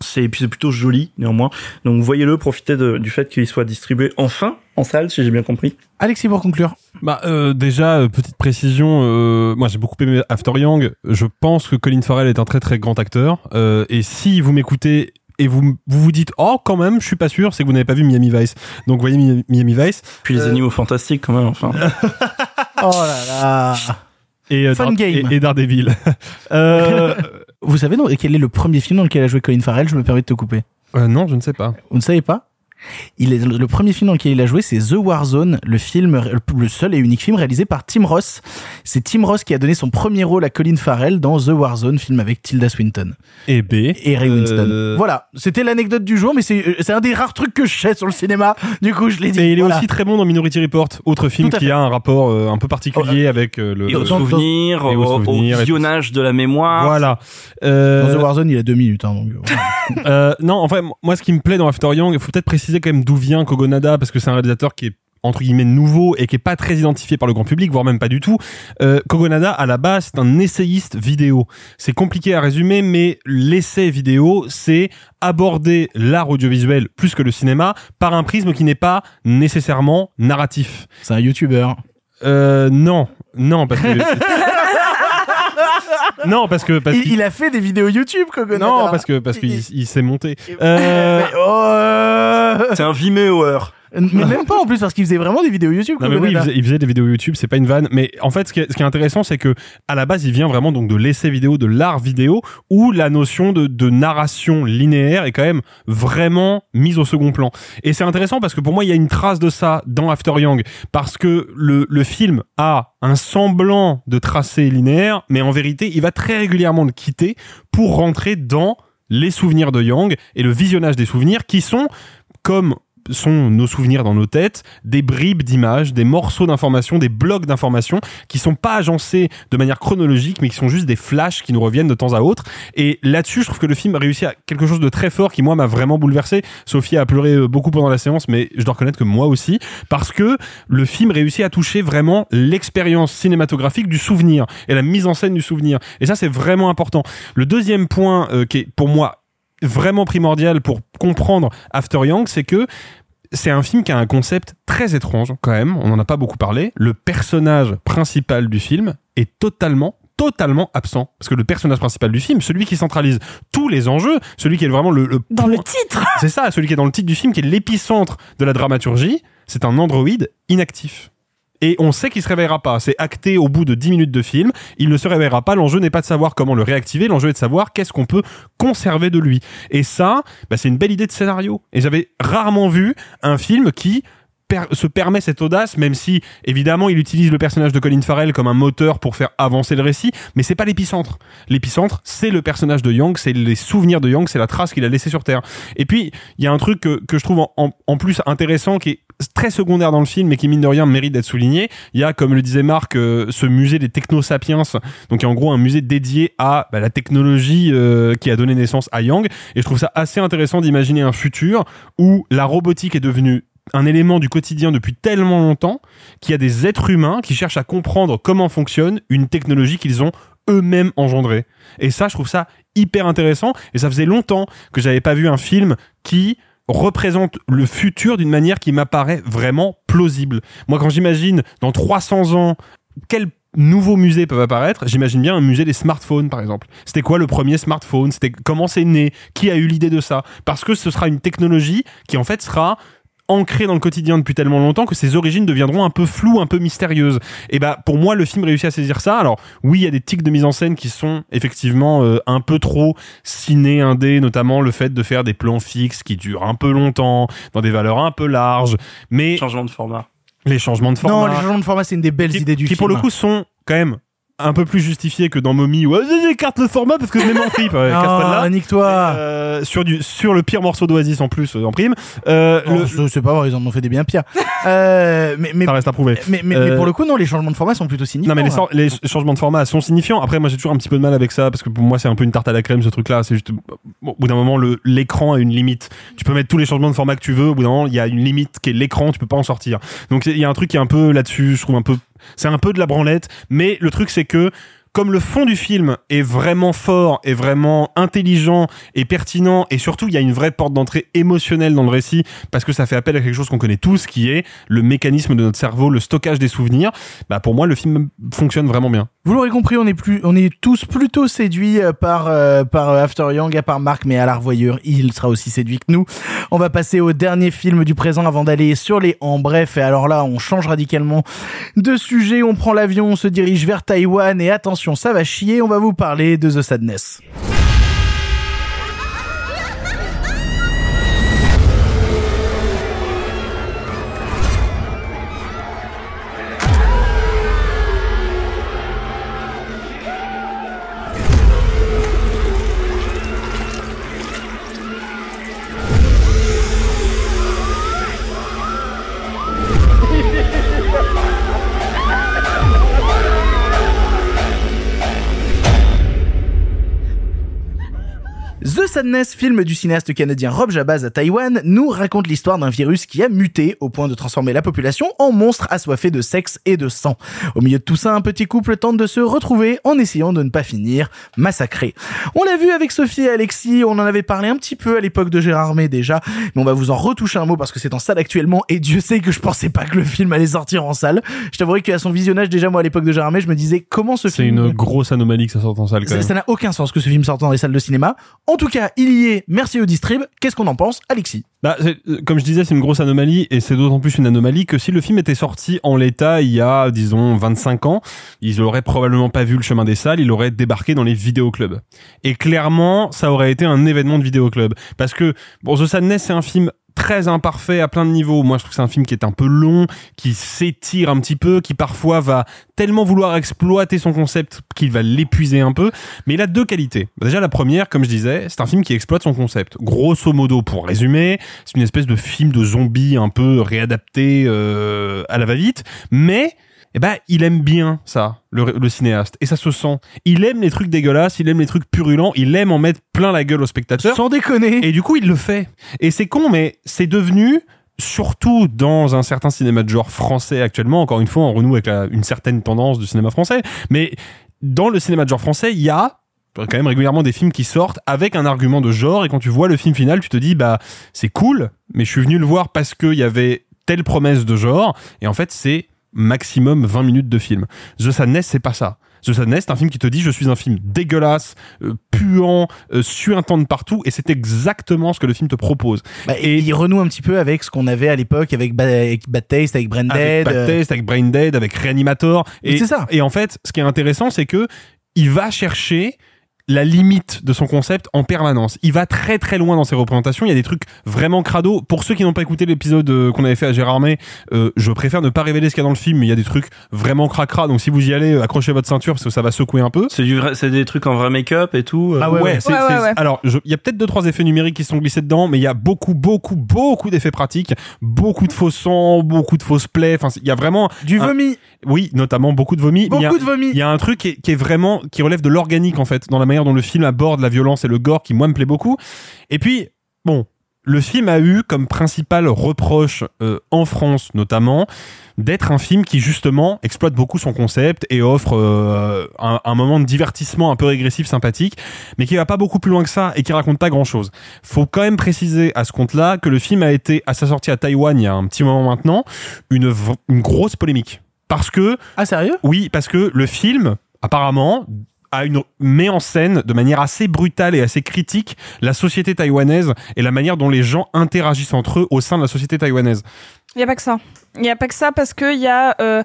S4: c'est puis c'est plutôt joli néanmoins. Donc, voyez-le, profitez de- du fait qu'il soit distribué enfin en salle, si j'ai bien compris.
S1: Alexis, pour conclure.
S3: Bah euh, déjà euh, petite précision, euh, moi j'ai beaucoup aimé After Young. Je pense que Colin Farrell est un très très grand acteur. Euh, et si vous m'écoutez et vous vous vous dites oh quand même je suis pas sûr, c'est que vous n'avez pas vu Miami Vice. Donc voyez Mi- Miami Vice.
S4: Puis les
S3: Euh,
S4: animaux fantastiques quand même. Enfin, [LAUGHS]
S1: Oh là là.
S3: et euh,
S1: Fun
S3: Dar-
S1: game.
S3: et, et Daredevil. [LAUGHS] euh,
S1: Vous savez non, quel est le premier film dans lequel a joué Colin Farrell? Je me permets de te couper.
S3: euh, non je ne sais pas.
S1: Vous ne savez pas? Il est, le premier film dans lequel il a joué, c'est The Warzone, le film, le seul et unique film réalisé par Tim Ross. C'est Tim Ross qui a donné son premier rôle à Colin Farrell dans The Warzone, film avec Tilda Swinton
S3: Et B.
S1: et Ray Winston.
S3: Euh,
S1: Voilà, c'était l'anecdote du jour, mais c'est euh, c'est un des rares trucs que je sais sur le cinéma. Du coup, je l'ai dit.
S3: Et il est
S1: Voilà.
S3: aussi très bon dans Minority Report, autre film qui
S1: fait.
S3: a un rapport euh, un peu particulier avec euh, le,
S4: et au souvenir,
S3: et au
S4: au,
S3: souvenir,
S4: au visionnage de la mémoire.
S3: Voilà.
S1: Dans The Warzone, il a deux minutes. Hein, donc.
S3: Euh, [LAUGHS] non, en fait, moi, ce qui me plaît dans After Young, il faut peut-être préciser quand même d'où vient Kogonada, parce que c'est un réalisateur qui est entre guillemets nouveau et qui est pas très identifié par le grand public, voire même pas du tout. Euh, Kogonada, à la base, c'est un essayiste vidéo. C'est compliqué à résumer, mais l'essai vidéo, c'est aborder l'art audiovisuel plus que le cinéma par un prisme qui n'est pas nécessairement narratif.
S1: c'est un YouTuber.
S3: Euh, non, non, parce que [LAUGHS] [LAUGHS] non, parce que parce
S1: Il, a fait des vidéos YouTube, Kogonada.
S3: non, parce que parce qu'il
S1: Il-
S3: il s'est monté. Euh, [LAUGHS]
S1: Mais, oh, euh,
S4: C'est un Vimeoer.
S1: Mais même pas en plus parce qu'il faisait vraiment des vidéos YouTube.
S3: Non mais oui, il faisait, il faisait des vidéos YouTube, c'est pas une vanne. Mais en fait, ce qui est, ce qui est intéressant, c'est que à la base, il vient vraiment donc de l'essai vidéo, de l'art vidéo, où la notion de, de narration linéaire est quand même vraiment mise au second plan. Et c'est intéressant parce que pour moi, il y a une trace de ça dans After Young, parce que le, le film a un semblant de tracé linéaire, mais en vérité, il va très régulièrement le quitter pour rentrer dans les souvenirs de Young et le visionnage des souvenirs qui sont comme sont nos souvenirs dans nos têtes, des bribes d'images, des morceaux d'informations, des blocs d'informations qui sont pas agencés de manière chronologique, mais qui sont juste des flashs qui nous reviennent de temps à autre. Et là-dessus, je trouve que le film réussit à quelque chose de très fort qui, moi, m'a vraiment bouleversé. Sophie a pleuré euh, beaucoup pendant la séance, mais je dois reconnaître que moi aussi, parce que le film réussit à toucher vraiment l'expérience cinématographique du souvenir et la mise en scène du souvenir. Et ça, c'est vraiment important. Le deuxième point euh, qui est, pour moi, vraiment primordial pour comprendre After Young, c'est que c'est un film qui a un concept très étrange quand même, on n'en a pas beaucoup parlé. Le personnage principal du film est totalement totalement absent parce que le personnage principal du film, celui qui centralise tous les enjeux, celui qui est vraiment le, le
S2: Dans le titre
S3: c'est ça, celui qui est dans le titre du film, qui est l'épicentre de la dramaturgie, c'est un androïde inactif. Et on sait qu'il se réveillera pas. C'est acté au bout de 10 minutes de film. Il ne se réveillera pas. L'enjeu n'est pas de savoir comment le réactiver. L'enjeu est de savoir qu'est-ce qu'on peut conserver de lui. Et ça, bah, c'est une belle idée de scénario. Et j'avais rarement vu un film qui se permet cette audace, même si évidemment il utilise le personnage de Colin Farrell comme un moteur pour faire avancer le récit, mais c'est pas l'épicentre. L'épicentre, c'est le personnage de Young, c'est les souvenirs de Young, c'est la trace qu'il a laissée sur Terre. Et puis il y a un truc que, je trouve en- en plus intéressant qui est très secondaire dans le film mais qui mine de rien mérite d'être souligné. Il y a, comme le disait Marc, euh, ce musée des technosapiens, donc en gros un musée dédié à bah, la technologie euh, qui a donné naissance à Yang. Et je trouve ça assez intéressant d'imaginer un futur où la robotique est devenue un élément du quotidien depuis tellement longtemps qu'il y a des êtres humains qui cherchent à comprendre comment fonctionne une technologie qu'ils ont eux-mêmes engendrée. Et ça, je trouve ça hyper intéressant. Et ça faisait longtemps que j'avais pas vu un film qui représente le futur d'une manière qui m'apparaît vraiment plausible. Moi, quand j'imagine dans 300 ans quel nouveaux musées peuvent apparaître, j'imagine bien un musée des smartphones par exemple. C'était quoi le premier smartphone? C'était comment c'est né? Qui a eu l'idée de ça? Parce que ce sera une technologie qui en fait sera ancrée dans le quotidien depuis tellement longtemps que ses origines deviendront un peu floues, un peu mystérieuses. Et bah pour moi le film réussit à saisir ça. Alors oui, il y a des tics de mise en scène qui sont effectivement euh, un peu trop ciné indé, notamment le fait de faire des plans fixes qui durent un peu longtemps, dans des valeurs un peu larges, mais
S4: changement de format.
S3: Les changements de format.
S1: Non, les changements de format, c'est une des belles
S3: qui,
S1: idées du
S3: qui
S1: film.
S3: pour le coup sont quand même un peu plus justifiés que dans Mommy où j'écarte le format parce que je mets mon trip. Ouais. [LAUGHS]
S1: Ah, nique-toi.
S3: Euh, sur du sur le pire morceau d'Oasis en plus euh, en prime. Euh,
S1: Non,
S3: le-
S1: c'est- c'est pas vrai, ils en ont fait des bien pires. [LAUGHS] Euh, mais, mais,
S3: ça reste à prouver.
S1: mais, mais, mais pour le coup, non, les changements de format sont plutôt significants.
S3: Non mais les,
S1: hein.
S3: les changements de format sont signifiants. Après moi j'ai toujours un petit peu de mal avec ça parce que pour moi c'est un peu une tarte à la crème ce truc là. C'est juste bon, au bout d'un moment le l'écran a une limite. Tu peux mettre tous les changements de format que tu veux. Au bout d'un moment il y a une limite qui est l'écran. Tu peux pas en sortir. Donc il y a un truc qui est un peu là-dessus. Je trouve un peu c'est un peu de la branlette. Mais le truc c'est que comme le fond du film est vraiment fort, est vraiment intelligent et pertinent, et surtout il y a une vraie porte d'entrée émotionnelle dans le récit, parce que ça fait appel à quelque chose qu'on connaît tous, qui est le mécanisme de notre cerveau, le stockage des souvenirs, bah pour moi le film fonctionne vraiment bien.
S1: Vous l'aurez compris, on est tous plutôt séduits euh, par euh, euh, After Young, à part Marc, mais à la revoyure, il sera aussi séduit que nous. On va passer au dernier film du présent avant d'aller sur les en bref. Et alors là, on change radicalement de sujet. On prend l'avion, on se dirige vers Taïwan et attention, ça va chier. On va vous parler de The Sadness. Sadness, film du cinéaste canadien Rob Jabaz à Taïwan, nous raconte l'histoire d'un virus qui a muté au point de transformer la population en monstre assoiffé de sexe et de sang. Au milieu de tout ça, un petit couple tente de se retrouver en essayant de ne pas finir massacré. On l'a vu avec Sophie et Alexis, on en avait parlé un petit peu à l'époque de Gérard May déjà, mais on va vous en retoucher un mot parce que c'est en salle actuellement et Dieu sait que je pensais pas que le film allait sortir en salle. Je t'avouerai qu'à son visionnage déjà moi à l'époque de Gérard May, je me disais comment ce
S3: C'est
S1: film
S3: une grosse anomalie que ça sorte en salle quand même.
S1: ça n'a aucun sens que ce film sorte dans les salles de cinéma. En tout cas, il y est. Merci au distrib. Qu'est-ce qu'on en pense, Alexis?
S3: Bah, euh, comme je disais, c'est une grosse anomalie et c'est d'autant plus une anomalie que si le film était sorti en l'état il y a, disons, 25 ans, ils auraient probablement pas vu le chemin des salles, il aurait débarqué dans les vidéoclubs. Et clairement, ça aurait été un événement de vidéoclub. Parce que, bon, The Sadness, c'est un film très imparfait à plein de niveaux. Moi, je trouve que c'est un film qui est un peu long, qui s'étire un petit peu, qui parfois va tellement vouloir exploiter son concept qu'il va l'épuiser un peu. Mais il a deux qualités. Déjà, la première, comme je disais, c'est un film qui exploite son concept. Grosso modo, pour résumer, c'est une espèce de film de zombies un peu réadapté euh, à la va-vite. Mais eh ben, il aime bien ça, le, le cinéaste, et ça se sent. Il aime les trucs dégueulasses, il aime les trucs purulents, il aime en mettre plein la gueule au spectateur.
S1: Sans déconner.
S3: Et du coup, il le fait. Et c'est con, mais c'est devenu surtout dans un certain cinéma de genre français actuellement, encore une fois, on renoue avec la- une certaine tendance du cinéma français, mais dans le cinéma de genre français, il y a quand même régulièrement des films qui sortent avec un argument de genre, et quand tu vois le film final, tu te dis, bah, c'est cool, mais je suis venu le voir parce qu'il y avait telle promesse de genre, et en fait, c'est maximum 20 minutes de film. The Sadness, c'est pas ça. The Sadness, c'est un film qui te dit je suis un film dégueulasse, euh, puant, euh, suintant de partout, et c'est exactement ce que le film te propose.
S1: Bah, et il renoue un petit peu avec ce qu'on avait à l'époque avec, Ba- avec Bad Taste, avec Brain
S3: avec
S1: Dead.
S3: Bad
S1: euh,
S3: Taste, avec Brain Dead, avec Reanimator. Et
S1: C'est ça.
S3: Et en fait, ce qui est intéressant, c'est que il va chercher la limite de son concept en permanence. Il va très très loin dans ses représentations. Il y a des trucs vraiment crado. Pour ceux qui n'ont pas écouté l'épisode euh, qu'on avait fait à Gérardmer, euh, je préfère ne pas révéler ce qu'il y a dans le film, mais il y a des trucs vraiment cracra. Donc si vous y allez, euh, accrochez votre ceinture parce que ça va secouer un peu.
S4: C'est du vrai, c'est des trucs en vrai make-up et tout. euh.
S3: Ah ouais, c'est-
S2: Ouais, ouais,
S3: c'est-
S2: ouais.
S3: alors je- il y a peut-être deux trois effets numériques qui sont glissés dedans, mais il y a beaucoup beaucoup beaucoup d'effets pratiques, beaucoup de faux sang, beaucoup de fausses plaies. Enfin, il y a vraiment
S1: Du
S3: un-
S1: vomi.
S3: Oui, notamment beaucoup de vomi. Il y a-
S1: Beaucoup de vomi.
S3: Il y a un truc qui est, qui est vraiment qui relève de l'organique en fait dans la manière dont le film aborde la violence et le gore qui moi me plaît beaucoup. Et puis bon, le film a eu comme principal reproche euh, en France notamment d'être un film qui justement exploite beaucoup son concept et offre euh, un, un moment de divertissement un peu régressif sympathique mais qui va pas beaucoup plus loin que ça et qui raconte pas grand chose. Faut quand même préciser à ce compte-là que le film a été à sa sortie à Taïwan il y a un petit moment maintenant une grosse polémique parce que
S1: Ah, sérieux?
S3: Oui, parce que le film, apparemment, a une, met en scène de manière assez brutale et assez critique la société taïwanaise et la manière dont les gens interagissent entre eux au sein de la société taïwanaise.
S2: Il y a pas que ça. Il y a pas que ça parce que il y a euh,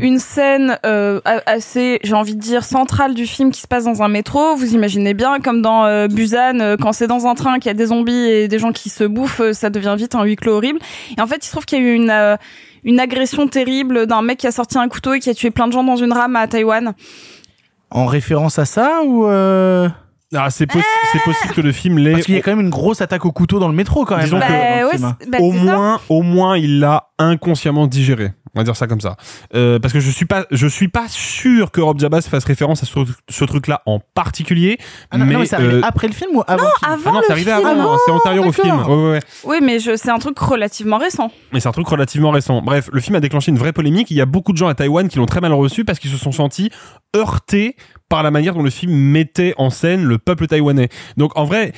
S2: une scène euh, assez, j'ai envie de dire centrale du film qui se passe dans un métro. Vous imaginez bien, comme dans euh, Busan, quand c'est dans un train qu'il y a des zombies et des gens qui se bouffent, ça devient vite un huis clos horrible. Et en fait, il se trouve qu'il y a eu une euh, une agression terrible d'un mec qui a sorti un couteau et qui a tué plein de gens dans une rame à Taïwan.
S1: En référence à ça ou euh...
S3: Ah, c'est possi- c'est possible que le film l'ait.
S1: Parce qu'il y a quand même une grosse attaque au couteau dans le métro quand même.
S3: Disons
S1: hein,
S3: que-
S2: Bah, ouais,
S1: film, hein.
S2: bah,
S3: au
S2: ça.
S3: moins, au moins, il l'a inconsciemment digéré. On va dire ça comme ça. Euh, parce que je suis pas, je suis pas sûr que Rob Jabaz fasse référence à ce, ce truc-là en particulier.
S1: Ah non,
S3: mais,
S1: non, mais c'est arrivé
S3: euh,
S1: après le film ou avant le film
S2: avant
S3: ah non,
S2: le
S3: c'est arrivé
S2: film.
S3: avant. c'est antérieur au film. Ouais, ouais, ouais.
S2: Oui, mais c'est un truc relativement récent.
S3: Mais c'est un truc relativement récent. Bref, le film a déclenché une vraie polémique. Il y a beaucoup de gens à Taïwan qui l'ont très mal reçu parce qu'ils se sont sentis heurtés par la manière dont le film mettait en scène le peuple taïwanais. Donc en vrai,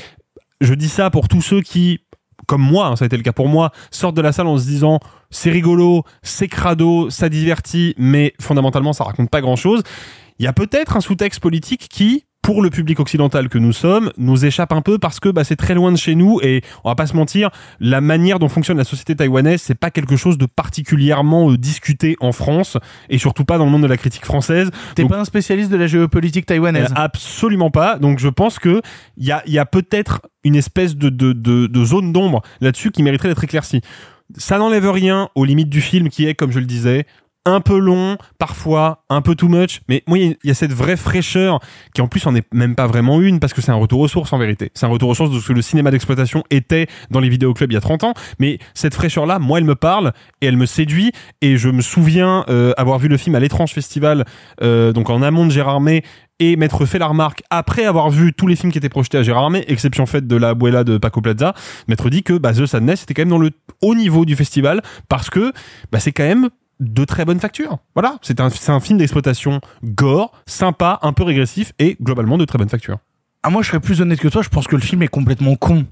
S3: je dis ça pour tous ceux qui, comme moi, hein, ça a été le cas pour moi, sortent de la salle en se disant c'est rigolo, c'est crado, ça divertit, mais fondamentalement ça raconte pas grand chose. Il y a peut-être un sous-texte politique qui, pour le public occidental que nous sommes, nous échappe un peu parce que bah, c'est très loin de chez nous et on va pas se mentir, la manière dont fonctionne la société taïwanaise, c'est pas quelque chose de particulièrement euh, discuté en France et surtout pas dans le monde de la critique française.
S1: T'es pas un spécialiste de la géopolitique taïwanaise.
S3: euh, absolument pas. Donc je pense que il y a, y a peut-être une espèce de, de, de, de zone d'ombre là-dessus qui mériterait d'être éclaircie. Ça n'enlève rien aux limites du film qui est, comme je le disais, un peu long, parfois un peu too much, mais moi il y a- cette vraie fraîcheur qui en plus en est même pas vraiment une parce que c'est un retour aux sources en vérité. C'est un retour aux sources de ce que le cinéma d'exploitation était dans les vidéoclubs il y a 30 ans, mais cette fraîcheur là, moi elle me parle et elle me séduit et je me souviens euh, avoir vu le film à l'étrange festival euh, donc en amont de Gérardmer et m'être fait la remarque après avoir vu tous les films qui étaient projetés à Gérardmer, exception faite de la Abuela de Paco Plaza, m'être dit que bah, The Sadness était quand même dans le haut niveau du festival parce que bah, c'est quand même de très bonne facture. Voilà, c'est un, un film d'exploitation gore, sympa, un peu régressif et globalement de très bonne facture.
S1: Ah, moi, je serais plus honnête que toi. Je pense que le film est complètement con.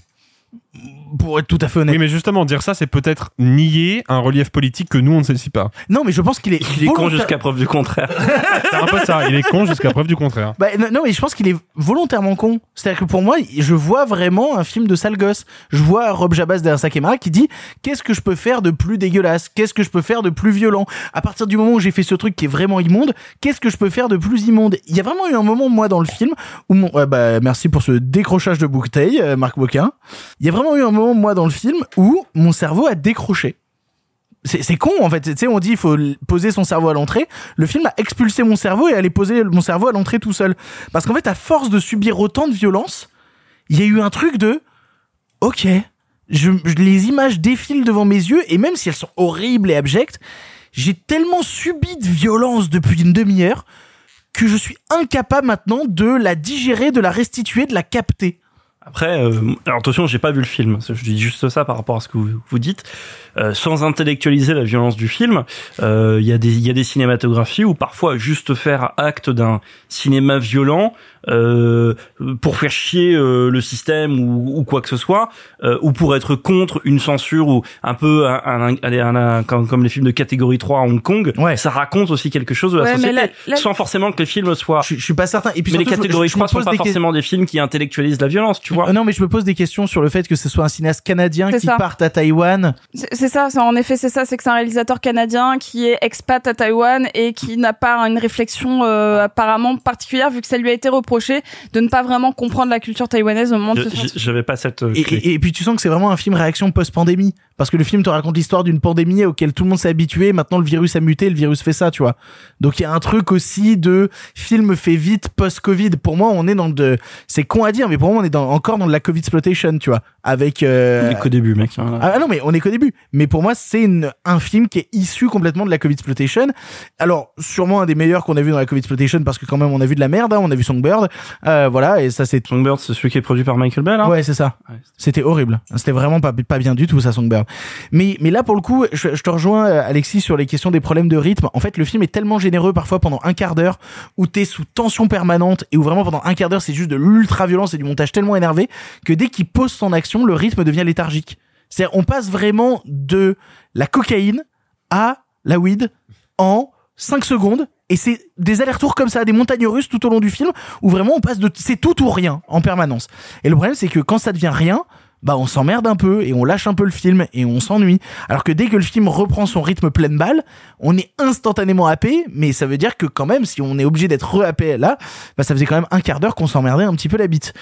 S1: Pour être tout à fait honnête.
S3: Oui, mais justement, dire ça, c'est peut-être nier un relief politique que nous, on ne sait pas.
S1: Non, mais je pense qu'il est.
S4: Il est con jusqu'à preuve du contraire. [LAUGHS]
S3: C'est un peu ça, il est con jusqu'à preuve du contraire.
S1: Bah, non, mais je pense qu'il est volontairement con. C'est-à-dire que pour moi, je vois vraiment un film de sale gosse. Je vois Rob Jabaz derrière sa caméra qui dit qu'est-ce que je peux faire de plus dégueulasse? Qu'est-ce que je peux faire de plus violent? À partir du moment où j'ai fait ce truc qui est vraiment immonde, qu'est-ce que je peux faire de plus immonde? Il y a vraiment eu un moment, moi, dans le film, où mon... ouais, bah, merci pour ce décrochage de bouteille, euh, Marc Boquin. Il y a vraiment eu un moment, moi, dans le film, où mon cerveau a décroché. C'est con en fait, tu sais on dit il faut poser son cerveau à l'entrée. Le film a expulsé mon cerveau et allait poser mon cerveau à l'entrée tout seul. Parce qu'en fait à force de subir autant de violence, il y a eu un truc de OK, je- les images défilent devant mes yeux et même si elles sont horribles et abjectes, j'ai tellement subi de violence depuis une demi-heure que je suis incapable maintenant de la digérer, de la restituer, de la capter.
S4: Après, euh, alors attention, j'ai pas vu le film. Je dis juste ça par rapport à ce que vous, dites. Euh, sans intellectualiser la violence du film, euh, il y y a des cinématographies où parfois juste faire acte d'un cinéma violent euh, pour faire chier euh, le système ou, ou, quoi que ce soit, euh, ou pour être contre une censure ou un peu un, un, un, un comme, comme, les films de catégorie 3 à Hong Kong,
S1: ouais.
S4: ça raconte aussi quelque chose de la
S2: ouais,
S4: société,
S2: la, la...
S4: sans forcément que les films soient.
S1: Je, je suis pas certain. Et puis
S4: mais
S1: surtout,
S4: les catégories
S1: je, je
S4: 3 sont pas
S1: des
S4: forcément des films qui intellectualisent la violence, tu vois.
S1: non, mais je me pose des questions sur le fait que ce soit un cinéaste canadien qui
S2: ça.
S1: parte à Taïwan.
S2: C'est ça, en effet, c'est ça, c'est que c'est un réalisateur canadien qui est expat à Taïwan et qui n'a pas une réflexion euh, apparemment particulière vu que ça lui a été reproché de ne pas vraiment comprendre la culture taïwanaise au moment de ce
S4: J'avais pas cette.
S1: Et, et, et, puis tu sens que c'est vraiment un film réaction post-pandémie parce que le film te raconte l'histoire d'une pandémie auquel tout le monde s'est habitué. Maintenant le virus a muté, le virus fait ça, tu vois. Donc il y a un truc aussi de film fait vite post-Covid. Pour moi, on est dans de, c'est con à dire, mais pour moi on est dans, encore dans de la Covid exploitation, tu vois, avec. Euh...
S4: On est qu'au début, mec. Voilà.
S1: Ah non, mais on est qu'au début. Mais pour moi, c'est une, un film qui est issu complètement de la Covid exploitation. Alors sûrement un des meilleurs qu'on a vu dans la Covid exploitation parce que quand même on a vu de la merde, hein, on a vu Songbird, euh, voilà, et ça c'est.
S4: Songbird, c'est celui qui est produit par Michael Bell. Hein
S1: ouais, c'est ça. Ouais, c'était horrible. C'était vraiment pas pas bien du tout ça Songbird. Mais mais là pour le coup, je, je te rejoins Alexis sur les questions des problèmes de rythme. En fait, le film est tellement généreux parfois pendant un quart d'heure où t'es sous tension permanente et où vraiment pendant un quart d'heure c'est juste de l'ultra violence et du montage tellement énervé que dès qu'il pose son action, le rythme devient léthargique. C'est-à-dire on passe vraiment de la cocaïne à la weed en 5 secondes et c'est des allers-retours comme ça, des montagnes russes tout au long du film où vraiment on passe de c'est tout ou rien en permanence. Et le problème c'est que quand ça devient rien, bah on s'emmerde un peu et on lâche un peu le film et on s'ennuie. Alors que dès que le film reprend son rythme pleine balle, on est instantanément happé, mais ça veut dire que quand même si on est obligé d'être re-happé là, bah ça faisait quand même un quart d'heure qu'on s'emmerdait un petit peu la bite.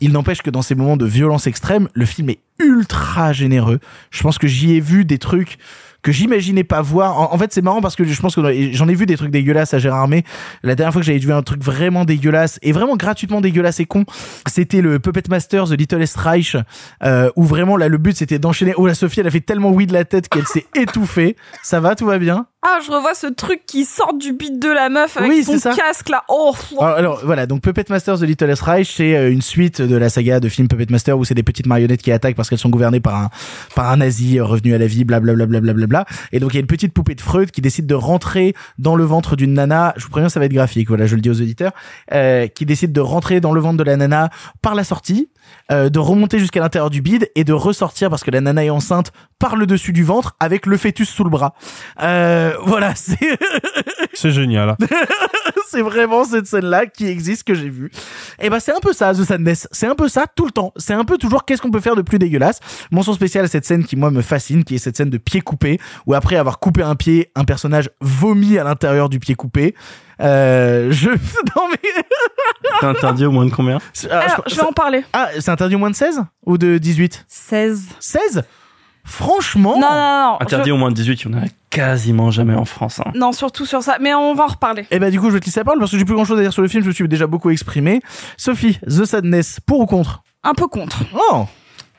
S1: Il n'empêche que dans ces moments de violence extrême, le film est ultra généreux. Je pense que j'y ai vu des trucs que j'imaginais pas voir. En, fait, c'est marrant parce que je pense que j'en ai vu des trucs dégueulasses à Gérard May. La dernière fois que j'avais vu un truc vraiment dégueulasse et vraiment gratuitement dégueulasse et con, c'était le Puppet Master The Little Reich euh, où vraiment là le but c'était d'enchaîner. Oh la Sophie, elle a fait tellement oui de la tête qu'elle s'est [LAUGHS] étouffée. Ça va, tout va bien?
S2: Ah, je revois ce truc qui sort du beat de la meuf avec
S1: oui,
S2: son
S1: ça.
S2: casque là. Oh.
S1: Alors, alors, voilà, donc Puppet Master The Little Reich, c'est une suite de la saga de film Puppet Master où c'est des petites marionnettes qui attaquent parce qu'elles sont gouvernées par un par un nazi revenu à la vie, blablabla. Bla, bla, bla, bla, Et donc il y a une petite poupée de Freud qui décide de rentrer dans le ventre d'une nana. Je vous préviens, ça va être graphique. Voilà, je le dis aux auditeurs, euh, qui décide de rentrer dans le ventre de la nana par la sortie. Euh, de remonter jusqu'à l'intérieur du bide et de ressortir parce que la nana est enceinte par le dessus du ventre avec le fœtus sous le bras. Euh, voilà, [LAUGHS] c'est
S3: c'est génial. [LAUGHS]
S1: c'est vraiment cette scène-là qui existe que j'ai vue. Et ben c'est un peu ça The Sadness, c'est un peu ça tout le temps. C'est un peu toujours qu'est-ce qu'on peut faire de plus dégueulasse? Mention spéciale à cette scène qui moi me fascine, qui est cette scène de pied coupé où après avoir coupé un pied, un personnage vomit à l'intérieur du pied coupé. Euh, je [LAUGHS] non mais
S4: c'est interdit au moins de combien?
S2: Alors, je vais en parler.
S1: Ah, c'est interdit au moins de 16 ou de 18
S2: 16.
S1: 16 Franchement
S2: Non, non, non.
S4: Interdit
S2: je...
S4: au moins de 18, il y en a quasiment jamais en France. Hein.
S2: Non, surtout sur ça. Mais on va en reparler.
S1: Et bah, du coup, je vais te laisser la parole parce que j'ai plus grand chose à dire sur le film. Je me suis déjà beaucoup exprimé. Sophie, The Sadness, pour ou contre?
S2: Un peu contre.
S1: Oh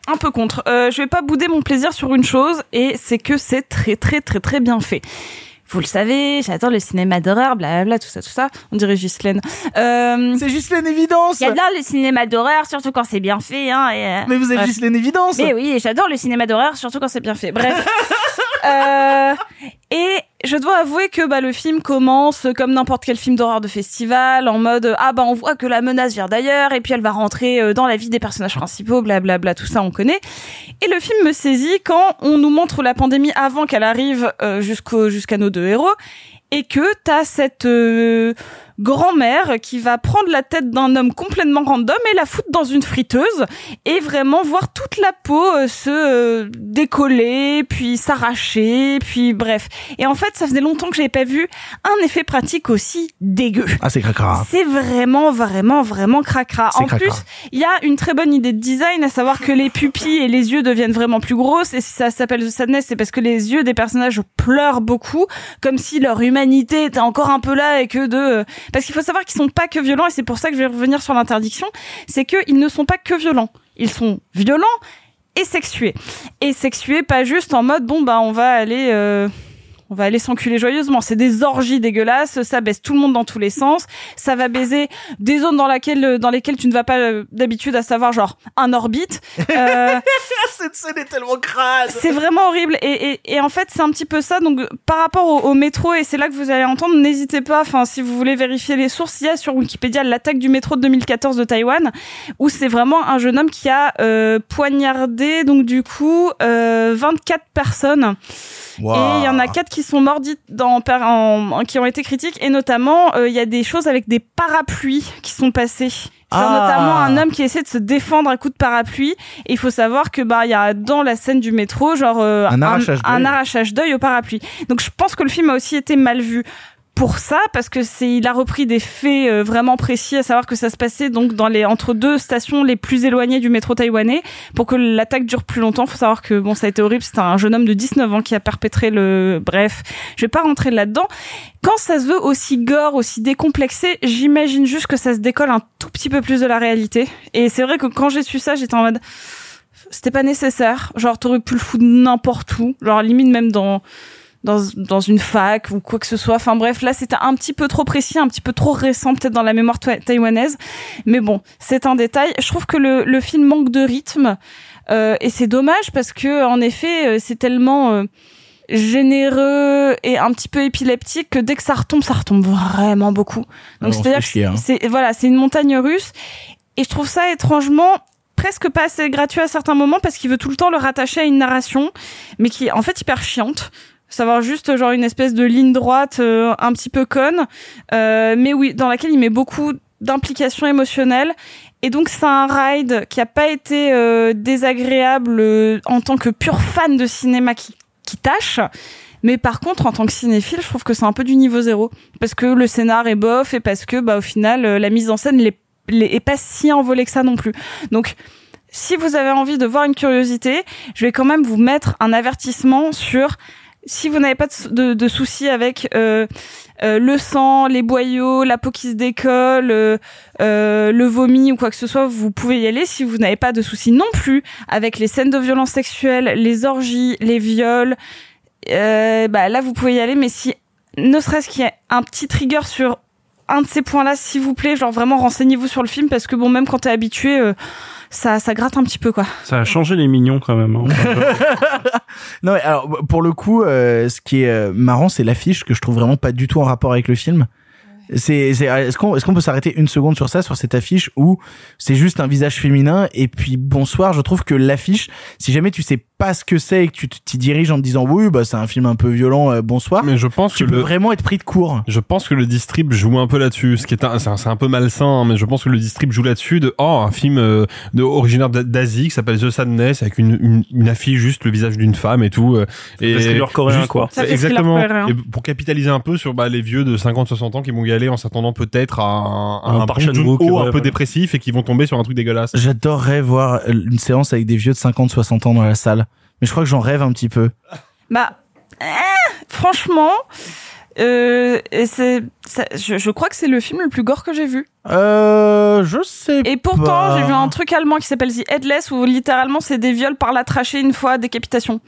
S2: un peu contre. Euh, je vais pas bouder mon plaisir sur une chose, et c'est que c'est très très très très bien fait. Vous le savez, j'adore le cinéma d'horreur, blablabla, tout ça, tout ça. On dirait Ghislaine.
S1: Euh, c'est Ghislaine Évidence
S2: J'adore le cinéma d'horreur, surtout quand c'est bien fait. Hein, et, euh,
S1: Mais vous êtes
S2: bref.
S1: Ghislaine Évidence
S2: Mais oui, j'adore le cinéma d'horreur, surtout quand c'est bien fait. Bref. [LAUGHS] euh, et je dois avouer que bah, le film commence comme n'importe quel film d'horreur de festival, en mode ah bah on voit que la menace vient d'ailleurs, et puis elle va rentrer euh, dans la vie des personnages principaux, blablabla, bla, bla, tout ça on connaît. Et le film me saisit quand on nous montre la pandémie avant qu'elle arrive euh, jusqu'au jusqu'à nos deux héros, et que t'as cette euh, grand-mère qui va prendre la tête d'un homme complètement random et la foutre dans une friteuse et vraiment voir toute la peau euh, se décoller, puis s'arracher, puis bref. Et en fait, ça faisait longtemps que j'avais pas vu un effet pratique aussi dégueu.
S1: Ah, c'est cracra.
S2: C'est vraiment, vraiment, vraiment cracra. En
S1: cracra.
S2: plus, il y a une très bonne idée de design, à savoir que les pupilles et les yeux deviennent vraiment plus grosses. Et si ça s'appelle The Sadness, c'est parce que les yeux des personnages pleurent beaucoup, comme si leur humanité était encore un peu là et que de... Parce qu'il faut savoir qu'ils sont pas que violents, et c'est pour ça que je vais revenir sur l'interdiction, c'est qu'ils ne sont pas que violents. Ils sont violents et sexués. Et sexués, pas juste en mode, bon, bah, on va aller... Euh on va aller s'enculer joyeusement. C'est des orgies dégueulasses, ça baisse tout le monde dans tous les sens, ça va baiser des zones dans, laquelle, dans lesquelles tu ne vas pas euh, d'habitude, à savoir genre un orbite. [LAUGHS] Euh,
S1: Cette scène est tellement crade.
S2: c'est vraiment horrible et, et, et en fait c'est un petit peu ça. Donc par rapport au, au métro et c'est là que vous allez entendre, n'hésitez pas. Enfin si vous voulez vérifier les sources, il y a sur Wikipédia l'attaque du métro de 2014 de Taïwan où c'est vraiment un jeune homme qui a euh, poignardé donc du coup euh, 24 personnes.
S1: Wow.
S2: Et il y en a quatre qui sont morts dites dans, par- en, en- qui ont été critiques et notamment euh, il y a des choses avec des parapluies qui sont passées. Genre
S1: Ah.
S2: notamment un homme qui essaie de se défendre à coups de parapluie. Et il faut savoir que bah il y a dans la scène du métro genre euh,
S1: Un arrachage d'œil
S2: au parapluie. Donc je pense que le film a aussi été mal vu pour ça parce que c'est il a repris des faits euh, vraiment précis à savoir que ça se passait donc dans les entre deux stations les plus éloignées du métro taïwanais. Pour que l'attaque dure plus longtemps faut savoir que bon ça a été horrible. C'était un jeune homme de 19 ans qui a perpétré le bref. Je vais pas rentrer là-dedans. Quand ça se veut aussi gore aussi décomplexé j'imagine juste que ça se décolle un tout petit peu plus de la réalité. Et c'est vrai que quand j'ai su ça j'étais en mode c'était pas nécessaire. Genre t'aurais pu le foutre n'importe où. Genre limite même dans dans, dans une fac ou quoi que ce soit. Enfin bref, là c'était un petit peu trop précis, un petit peu trop récent peut-être dans la mémoire taïwanaise. Mais bon, c'est un détail. Je trouve que le, le film manque de rythme euh, et c'est dommage parce que en effet euh, c'est tellement euh, généreux et un petit peu épileptique que dès que ça retombe, ça retombe vraiment beaucoup. Donc c'est-à-dire
S1: chier, hein.
S2: que c'est voilà, c'est une montagne russe et je trouve ça étrangement presque pas assez gratuit à certains moments parce qu'il veut tout le temps le rattacher à une narration mais qui est en fait hyper chiante savoir juste genre une espèce de ligne droite euh, un petit peu conne euh, mais oui dans laquelle il met beaucoup d'implications émotionnelles et donc c'est un ride qui a pas été euh, désagréable euh, en tant que pur fan de cinéma qui, qui tâche mais par contre, en tant que cinéphile, je trouve que c'est un peu du niveau zéro. Parce que le scénar est bof et parce que, bah, au final, euh, la mise en scène l'est- est pas si envolée que ça non plus. Donc, si vous avez envie de voir une curiosité, je vais quand même vous mettre un avertissement sur si vous n'avez pas de, de- de soucis avec euh, euh, le sang, les boyaux, la peau qui se décolle, euh, euh, le vomi ou quoi que ce soit, vous pouvez y aller. Si vous n'avez pas de soucis non plus avec les scènes de violence sexuelle, les orgies, les viols, euh, bah là vous pouvez y aller. Mais si ne serait-ce qu'il y ait un petit trigger sur un de ces points-là, s'il vous plaît, genre vraiment renseignez-vous sur le film parce que bon, même quand t'es habitué, euh, ça, ça gratte un petit peu quoi.
S4: Ça a changé les mignons quand même. hein. [LAUGHS]
S1: Non, mais alors pour le coup, euh, ce qui est euh, marrant, c'est l'affiche que je trouve vraiment pas du tout en rapport avec le film. C'est, c'est, est-ce qu'on, est-ce qu'on peut s'arrêter une seconde sur ça, sur cette affiche où c'est juste un visage féminin et puis bonsoir. Je trouve que l'affiche, si jamais tu sais pas ce que c'est et que tu t'y diriges en te disant oui, bah c'est un film un peu violent, euh, bonsoir.
S3: Mais je pense
S1: tu
S3: que
S1: peux
S3: le-
S1: vraiment être pris de court.
S3: Je pense que le distrib joue un peu là-dessus, ce qui est un, c'est un, c'est un peu malsain, hein, mais je pense que le distrib joue là-dessus de oh un film euh, de originaire d'A- d'Asie qui s'appelle The Sadness avec une, une, une affiche juste le visage d'une femme et tout euh, et
S4: coréen,
S3: juste-
S4: quoi.
S2: Ça fait
S3: exactement
S2: coréen.
S3: et pour capitaliser un peu sur bah, les vieux de 50-60 ans qui vont aller en s'attendant peut-être à un, à
S4: Un
S3: un
S4: Park
S3: Bong
S4: Chan-wook,
S3: Joon-ho
S4: ouais,
S3: un peu dépressif et qui vont tomber sur un truc dégueulasse.
S1: J'adorerais voir une séance avec des vieux de 50-60 ans dans la salle. Mais je crois que j'en rêve un petit peu.
S2: Bah, eh, franchement, euh, et c'est, ça- je, je crois que c'est le film le plus gore que j'ai vu.
S1: Euh, je sais
S2: Et pourtant,
S1: pas.
S2: j'ai vu un truc allemand qui s'appelle The Headless où littéralement c'est des viols par la trachée une fois, décapitation.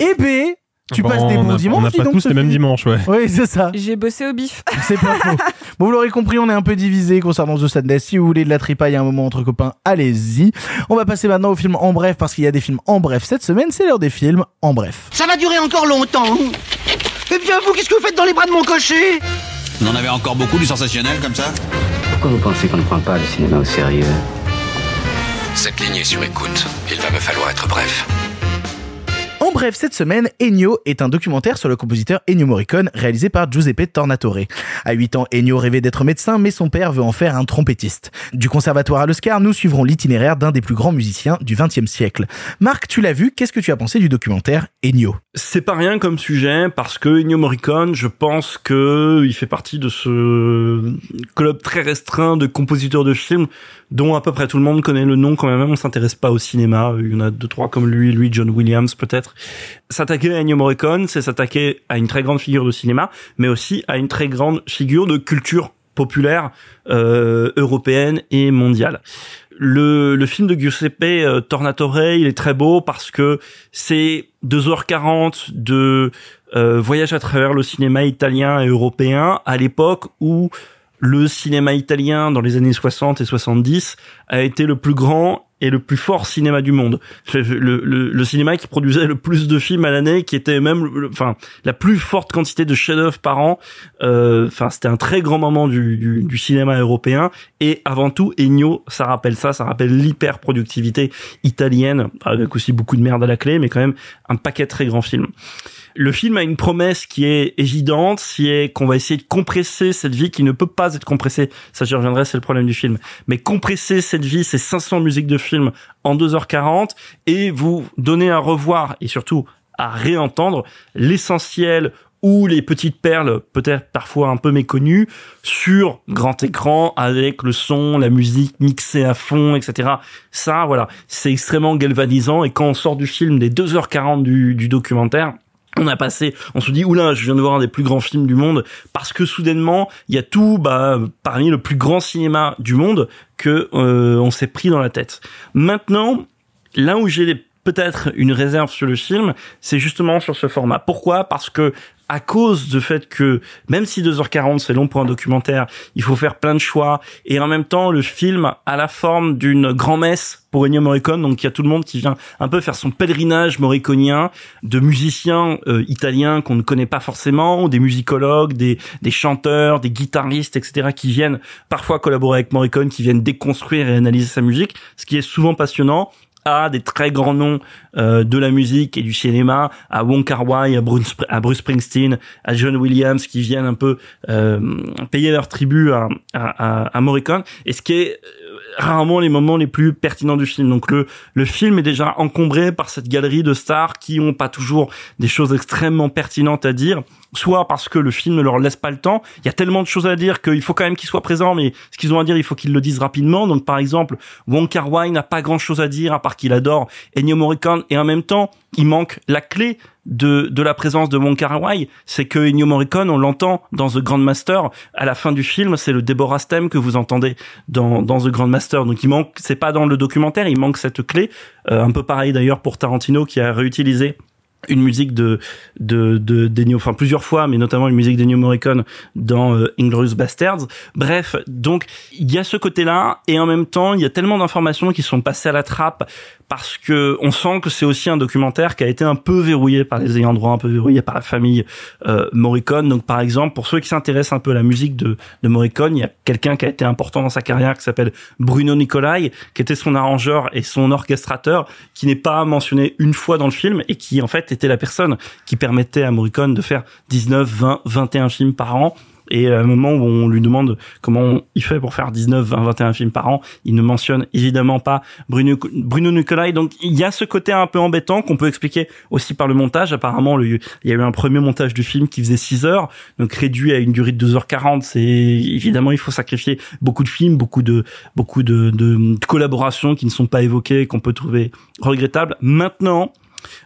S1: Eh ben, tu
S3: Bon,
S1: passes des
S3: on
S1: bons
S3: a-
S1: dimanches,
S3: On n'a pas
S1: donc,
S3: tous les mêmes dimanches, ouais.
S1: Oui, c'est ça.
S2: J'ai bossé au bif. [LAUGHS]
S1: C'est pas faux. Bon, vous l'aurez compris, on est un peu divisé concernant The Sadness. Si vous voulez de la tripaille à un moment entre copains, allez-y. On va passer maintenant au film en bref parce qu'il y a des films en bref cette semaine. C'est l'heure des films en bref.
S11: Ça va durer encore longtemps. Eh bien, vous, qu'est-ce que vous faites dans les bras de mon cocher?
S15: Vous en avez encore beaucoup du sensationnel comme ça
S13: Pourquoi vous pensez qu'on ne prend pas le cinéma au sérieux?
S15: Cette ligne est sur écoute. Il va me falloir être bref.
S1: En bref, cette semaine, Ennio est un documentaire sur le compositeur Ennio Morricone réalisé par Giuseppe Tornatore. À 8 ans, Ennio rêvait d'être médecin, mais son père veut en faire un trompettiste. Du conservatoire à l'Oscar, nous suivrons l'itinéraire d'un des plus grands musiciens du XXe siècle. Marc, tu l'as vu, qu'est-ce que tu as pensé du documentaire Ennio?
S4: C'est pas rien comme sujet parce que Ennio Morricone, je pense que il fait partie de ce club très restreint de compositeurs de films dont à peu près tout le monde connaît le nom quand même. On s'intéresse pas au cinéma. Il y en a deux trois comme lui, lui John Williams peut-être. S'attaquer à Ennio Morricone, c'est s'attaquer à une très grande figure de cinéma, mais aussi à une très grande figure de culture populaire euh, européenne et mondiale. le, film de Giuseppe euh, Tornatore, il est très beau parce que c'est 2h40 de euh, voyage à travers le cinéma italien et européen à l'époque où le cinéma italien dans les années 60 et 70 a été le plus grand et le plus fort cinéma du monde. Le, le, le cinéma qui produisait le plus de films à l'année, qui était même, enfin, la plus forte quantité de chefs-d'œuvre par an. Euh, enfin, c'était un très grand moment du, du, du, cinéma européen. Et avant tout, Ennio, ça rappelle ça, ça rappelle l'hyper-productivité italienne, avec aussi beaucoup de merde à la clé, mais quand même un paquet de très grands films. Le film a une promesse qui est évidente, qui est qu'on va essayer de compresser cette vie qui ne peut pas être compressée. Ça, j'y reviendrai, c'est le problème du film. Mais compresser cette vie, ces 500 musiques de film en 2h40 et vous donner à revoir et surtout à réentendre l'essentiel ou les petites perles, peut-être parfois un peu méconnues, sur grand écran, avec le son, la musique mixée à fond, etc. Ça, voilà, c'est extrêmement galvanisant, et quand on sort du film des 2h40 du, du documentaire, on a passé, on se dit oula, je viens de voir un des plus grands films du monde parce que soudainement il y a tout, bah parmi le plus grand cinéma du monde que euh, on s'est pris dans la tête. Maintenant, là où j'ai peut-être une réserve sur le film, c'est justement sur ce format. Pourquoi? Parce que à cause du fait que même si 2h40 c'est long pour un documentaire, il faut faire plein de choix et en même temps le film a la forme d'une grand-messe pour Ennio Morricone. Donc il y a tout le monde qui vient un peu faire son pèlerinage morriconien de musiciens euh, italiens qu'on ne connaît pas forcément, des musicologues, des, des chanteurs, des guitaristes etc qui viennent parfois collaborer avec Morricone, qui viennent déconstruire et analyser sa musique, ce qui est souvent passionnant à des très grands noms euh, de la musique et du cinéma, à Wong Kar à Bruce, à Bruce Springsteen, à John Williams, qui viennent un peu euh, payer leur tribut à, à, à, Morricone. Et ce qui est euh, rarement les moments les plus pertinents du film. Donc le le film est déjà encombré par cette galerie de stars qui ont pas toujours des choses extrêmement pertinentes à dire soit parce que le film ne leur laisse pas le temps. Il y a tellement de choses à dire qu'il faut quand même qu'ils soient présents, mais ce qu'ils ont à dire, il faut qu'ils le disent rapidement. Donc, par exemple, Wong Kar n'a pas grand chose à dire à part qu'il adore Ennio Morricone et en même temps, il manque la clé de, de la présence de Wong Kar c'est que Ennio Morricone, on l'entend dans The Grand Master, à la fin du film, c'est le Deborah theme que vous entendez dans, dans The Grand Master. Donc il manque, c'est pas dans le documentaire, il manque cette clé. Euh, un peu pareil d'ailleurs pour Tarantino qui a réutilisé une musique de de de d'Ennio, enfin plusieurs fois, mais notamment une musique d'Ennio Morricone dans euh, Inglourious Bastards. Bref, donc il y a ce côté-là, et en même temps, il y a tellement d'informations qui sont passées à la trappe parce que on sent que c'est aussi un documentaire qui a été un peu verrouillé par les ayants droit, un peu verrouillé par la famille euh, Morricone. Donc par exemple, pour ceux qui s'intéressent un peu à la musique de, de Morricone, il y a quelqu'un qui a été important dans sa carrière qui s'appelle Bruno Nicolai, qui était son arrangeur et son orchestrateur, qui n'est pas mentionné une fois dans le film et qui en fait était la personne qui permettait à Morricone de faire 19, 20, 21 films par an et à un moment où on lui demande comment il fait pour faire 19, 20, 21 films par an, il ne mentionne évidemment pas Bruno, Bruno Nicolai. Donc il y a ce côté un peu embêtant qu'on peut expliquer aussi par le montage. Apparemment, il y a eu un premier montage du film qui faisait 6 heures, donc réduit à une durée de 2h40. C'est évidemment il faut sacrifier beaucoup de films, beaucoup de beaucoup de, collaborations qui ne sont pas évoquées, qu'on peut trouver regrettables. Maintenant,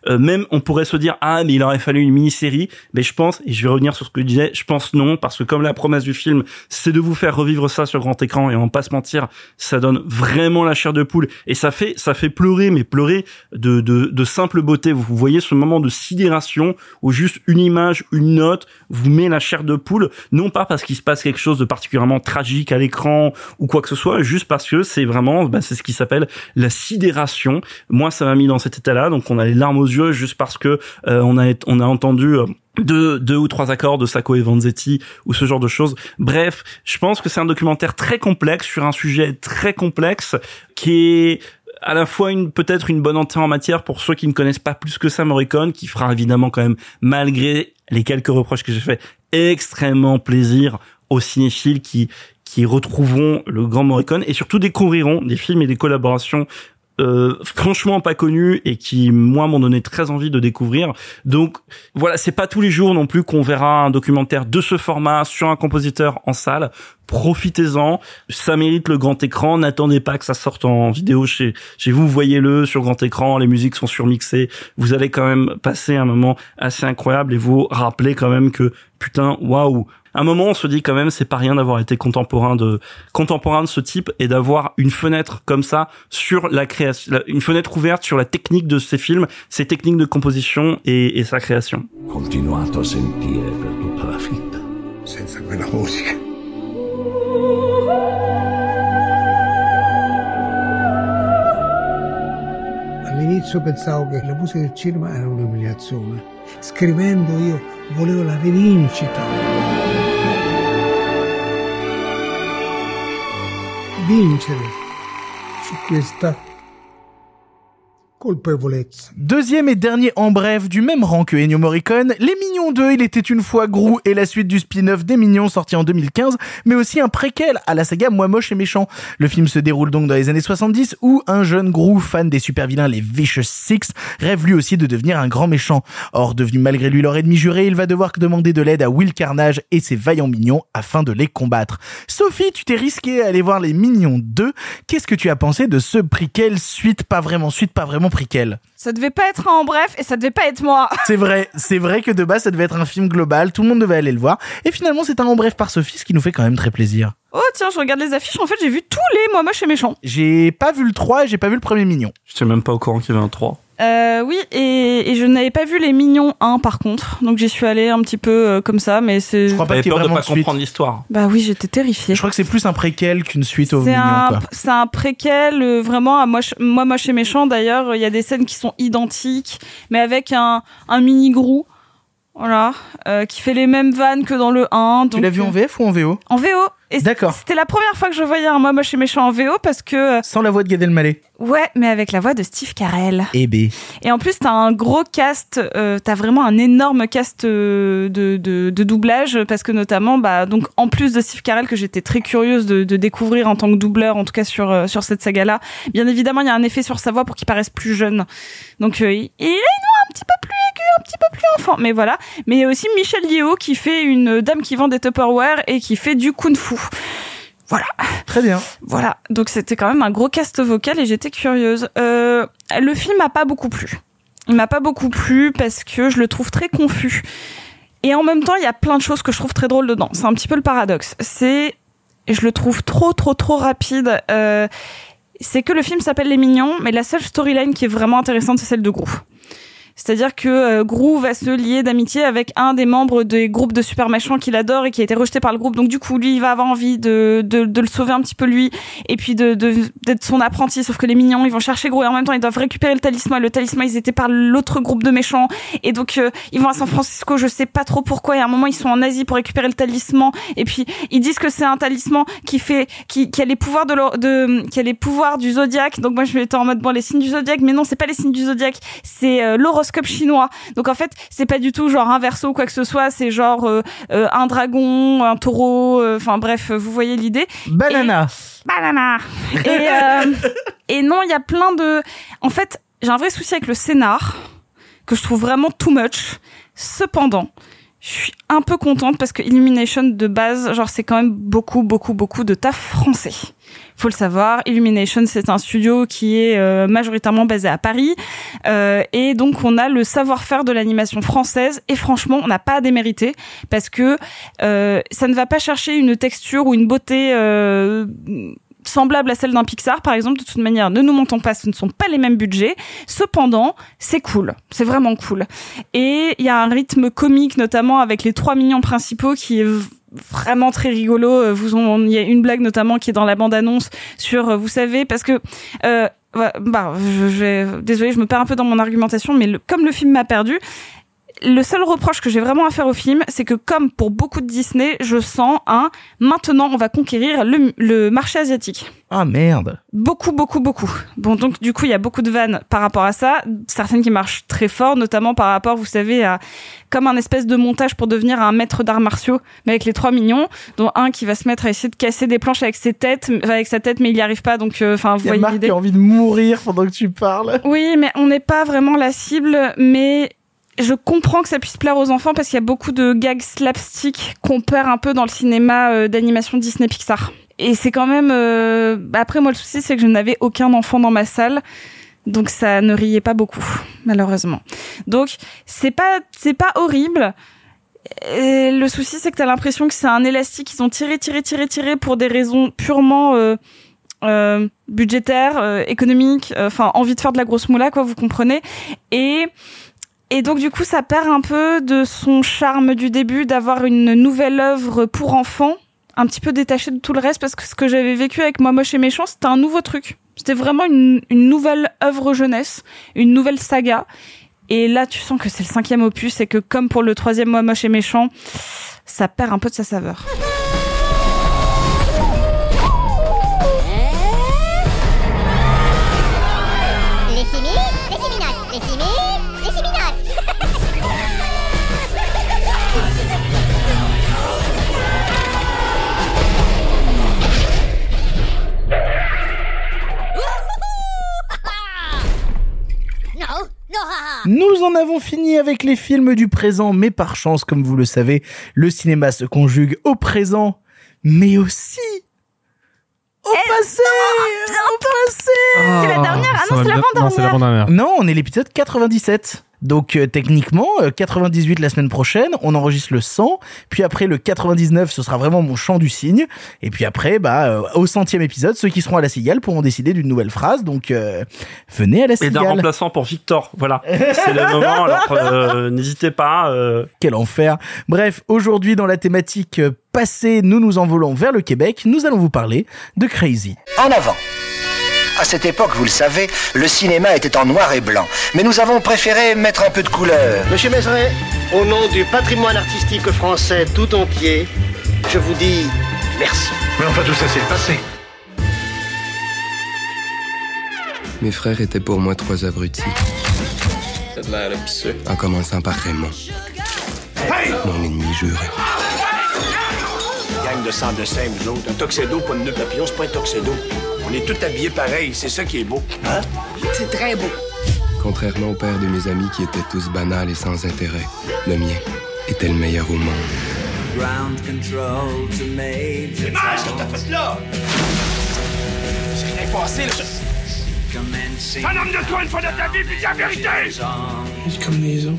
S4: euh, même on pourrait se dire ah mais il aurait fallu une mini-série, mais je pense et je vais revenir sur ce que je disais, je pense non parce que comme la promesse du film, c'est de vous faire revivre ça sur grand écran et on va pas se mentir, ça donne vraiment la chair de poule et ça fait ça fait pleurer mais pleurer de de, de simple beauté. Vous voyez ce moment de sidération où juste une image, une note vous met la chair de poule, non pas parce qu'il se passe quelque chose de particulièrement tragique à l'écran ou quoi que ce soit, juste parce que c'est vraiment bah, c'est ce qui s'appelle la sidération. Moi ça m'a mis dans cet état-là, donc on a les aux yeux juste parce que euh, on a entendu euh, deux, deux ou trois accords de Sacco et Vanzetti ou ce genre de choses. Bref, je pense que c'est un documentaire très complexe sur un sujet très complexe qui est à la fois une peut-être une bonne entrée en matière pour ceux qui ne connaissent pas plus que ça Morricone, qui fera évidemment quand même malgré les quelques reproches que j'ai fait extrêmement plaisir aux cinéphiles qui qui retrouveront le grand Morricone et surtout découvriront des films et des collaborations euh, franchement pas connu et qui moi m'ont donné très envie de découvrir. Donc voilà, c'est pas tous les jours non plus qu'on verra un documentaire de ce format sur un compositeur en salle. Profitez-en, ça mérite le grand écran. N'attendez pas que ça sorte en vidéo chez chez vous. Voyez-le sur grand écran. Les musiques sont surmixées. Vous allez quand même passer un moment assez incroyable et vous rappeler quand même que putain, waouh, un moment, on se dit quand même, c'est pas rien d'avoir été contemporain de contemporain de ce type et d'avoir une fenêtre comme ça sur la création, la- une fenêtre ouverte sur la technique de ces films, ses techniques de composition et, et sa création.
S16: continuato a sentire per tutta la vita.
S17: Senza quella musica. All'inizio pensavo che la musica del cinema era un'umiliazione. Scrivendo io volevo la rivincita. Vincere su questa
S1: Deuxième et dernier en bref du même rang que Ennio Morricone, Les Mignons 2, il était une fois Gru et la suite du spin-off des Mignons sorti en 2015, mais aussi un préquel à la saga Moi Moche et Méchant. Le film se déroule donc dans les années 70 où un jeune Gru, fan des super vilains les Vicious Six, rêve lui aussi de devenir un grand méchant. Or, devenu malgré lui leur ennemi juré, il va devoir demander de l'aide à Will Carnage et ses vaillants mignons afin de les combattre. Sophie, tu t'es risqué à aller voir Les Mignons 2. Qu'est-ce que tu as pensé de ce préquel? Suite, pas vraiment suite, pas vraiment préquel
S2: Ça devait pas être un en bref et ça devait pas être moi. [LAUGHS]
S1: C'est vrai, c'est vrai que de base ça devait être un film global, tout le monde devait aller le voir, et finalement c'est un en bref par Sophie, ce qui nous fait quand même très plaisir.
S2: Oh tiens, je regarde les affiches. En fait, j'ai vu tous les moi moche et méchant.
S1: J'ai pas vu le 3 et j'ai pas vu le premier mignon.
S4: J'étais même pas au courant qu'il y avait un 3.
S2: Euh, oui, et, et je n'avais pas vu les Mignons 1 par contre, donc j'y suis allée un petit peu euh, comme ça, mais c'est.
S1: Je crois pas qu'il y ait
S4: peur de
S1: vraiment
S4: pas comprendre l'histoire.
S2: Bah oui, j'étais terrifiée.
S1: Je crois que c'est plus un préquel qu'une suite au
S2: C'est
S1: mignon
S2: un,
S1: quoi.
S2: c'est un préquel, euh, vraiment, à moi, moi, moche et méchant. D'ailleurs, il y a des scènes qui sont identiques, mais avec un, un mini grou, voilà, euh, qui fait les mêmes vannes que dans le 1.
S1: Tu l'as vu en VF ou en VO
S2: En VO.
S1: D'accord.
S2: C'était la première fois que je voyais un moi moche et méchant en VO parce que. euh,
S1: Sans la voix de Gad Elmaleh.
S2: Ouais, mais avec la voix de Steve Carell.
S1: Eh ben.
S2: Et en plus, t'as un gros cast, euh, t'as vraiment un énorme cast euh, de, de, de doublage, parce que notamment, bah, donc en plus de Steve Carell que j'étais très curieuse de, de découvrir en tant que doubleur, en tout cas sur euh, sur cette saga-là. Bien évidemment, il y a un effet sur sa voix pour qu'il paraisse plus jeune. Donc euh, il, voix un petit peu plus aiguë, un petit peu plus enfant, mais voilà. Mais il y a aussi Michel Yeo qui fait une dame qui vend des Tupperware et qui fait du kung-fu. Voilà.
S1: Très bien.
S2: Voilà, donc c'était quand même un gros cast vocal et j'étais curieuse. Euh, le film m'a pas beaucoup plu. Il m'a pas beaucoup plu parce que je le trouve très confus. Et en même temps, il y a plein de choses que je trouve très drôles dedans. C'est un petit peu le paradoxe. C'est, je le trouve trop, trop, trop rapide. Euh, c'est que le film s'appelle Les Mignons, mais la seule storyline qui est vraiment intéressante, c'est celle de Gru. C'est-à-dire que euh, va se lier d'amitié avec un des membres des groupes de super méchants qu'il adore et qui a été rejeté par le groupe. Donc du coup, lui, il va avoir envie de, de, de le sauver un petit peu lui et puis de d'être son apprenti. Sauf que les mignons, ils vont chercher Gru et en même temps, ils doivent récupérer le talisman. Le talisman, ils étaient par l'autre groupe de méchants et donc euh, ils vont à San Francisco. Je sais pas trop pourquoi. Et à un moment, ils sont en Asie pour récupérer le talisman et puis ils disent que c'est un talisman qui fait qui, qui a les pouvoirs de, de qui a les pouvoirs du zodiaque. Donc moi, je m'étais en mode bon les signes du zodiaque, mais non, c'est pas les signes du zodiaque, c'est euh, l'horoscope chinois. Donc en fait, c'est pas du tout genre un verso ou quoi que ce soit, c'est genre euh, euh, un dragon, un taureau, euh, enfin bref, vous voyez l'idée.
S1: Banana.
S2: Banana. [LAUGHS] Et, euh, et non, il y a plein de. En fait, j'ai un vrai souci avec le scénar que je trouve vraiment too much. Cependant, je suis un peu contente parce que Illumination de base, genre c'est quand même beaucoup, beaucoup, beaucoup de taf français. Faut le savoir, Illumination c'est un studio qui est euh, majoritairement basé à Paris euh, et donc on a le savoir-faire de l'animation française et franchement on n'a pas à démériter parce que euh, ça ne va pas chercher une texture ou une beauté euh, semblable à celle d'un Pixar par exemple de toute manière ne nous mentons pas ce ne sont pas les mêmes budgets. Cependant c'est cool. C'est vraiment cool. Et il y a un rythme comique notamment avec les trois mignons principaux qui est vraiment très rigolo. Euh, vous il y a une blague notamment qui est dans la bande annonce sur euh, vous savez parce que euh, bah je, je désolé je me perds un peu dans mon argumentation mais comme le film m'a perdu le seul reproche que j'ai vraiment à faire au film, c'est que comme pour beaucoup de Disney, je sens un maintenant on va conquérir le, le marché asiatique.
S1: Ah merde.
S2: Beaucoup, beaucoup, beaucoup. Bon, donc du coup, il y a beaucoup de vannes par rapport à ça, certaines qui marchent très fort, notamment par rapport, vous savez, à comme un espèce de montage pour devenir un maître d'arts martiaux, mais avec les trois mignons, dont un qui va se mettre à essayer de casser des planches avec ses têtes, avec sa tête, mais il n'y arrive pas. Donc, euh, enfin, vous
S1: y a
S2: voyez l'idée.
S1: qui a envie de mourir pendant que tu parles.
S2: Oui, mais on n'est pas vraiment la cible, mais je comprends que ça puisse plaire aux enfants parce qu'il y a beaucoup de gags slapstick qu'on perd un peu dans le cinéma euh, d'animation Disney Pixar. Et c'est quand même... euh, bah Après, moi, le souci, c'est que je n'avais aucun enfant dans ma salle. Donc ça ne riait pas beaucoup, malheureusement. Donc c'est pas c'est pas horrible. Le souci, c'est que t'as l'impression que c'est un élastique qu'ils ont tiré, tiré, tiré, tiré pour des raisons purement euh, euh, budgétaires, euh, économiques, euh, enfin envie de faire de la grosse moula, quoi, vous comprenez. Et et donc du coup, ça perd un peu de son charme du début d'avoir une nouvelle œuvre pour enfants, un petit peu détachée de tout le reste, parce que ce que j'avais vécu avec Moi Moche et Méchant, c'était un nouveau truc. C'était vraiment une, une nouvelle œuvre jeunesse, une nouvelle saga. Et là, tu sens que c'est le cinquième opus et que comme pour le troisième Moi Moche et Méchant, ça perd un peu de sa saveur.
S1: Nous en avons fini avec les films du présent, mais par chance, comme vous le savez, le cinéma se conjugue au présent, mais aussi au passé Au passé
S2: C'est la dernière Ah non, c'est
S3: bien- non, c'est
S2: l'avant-dernière.
S1: Non, on est l'épisode 97. Donc euh, techniquement, euh, 98 la semaine prochaine, on enregistre le 100, puis après le 99, ce sera vraiment mon chant du cygne, et puis après, bah, euh, au centième épisode, ceux qui seront à la cigale pourront décider d'une nouvelle phrase, donc euh, venez à la
S4: Et d'un
S1: cigale.
S4: remplaçant pour Victor. Voilà. [LAUGHS] C'est le moment. Alors, euh, n'hésitez pas. euh,
S1: Quel enfer. Bref, aujourd'hui dans la thématique euh, passée, nous nous envolons vers le Québec, nous allons vous parler de Crazy.
S18: En avant. À cette époque, vous le savez, le cinéma était en noir et blanc. Mais nous avons préféré mettre un peu de couleur.
S11: Monsieur Mézeret, au nom du patrimoine artistique français tout entier, je vous dis merci.
S8: Mais enfin, tout ça, c'est le passé.
S13: Mes frères étaient pour moi trois abrutis. En commençant par Raymond. Mon ennemi juré.
S8: Gang de sang de sein, nous autres. Un tuxedo, pas de nœud papillon, c'est pas un tuxedo. On est tous habillés pareil, c'est ça qui est beau. Hein?
S19: C'est très beau.
S13: Contrairement au père de mes amis qui étaient tous banals et sans intérêt, le mien était le meilleur au monde.
S20: Ground control to Major
S8: C'est ce que t'as fait là! C'est rien passé, là.
S20: Commencing.
S8: Un homme de toi une fois dans ta vie, puis dis la vérité!
S14: Comme les autres.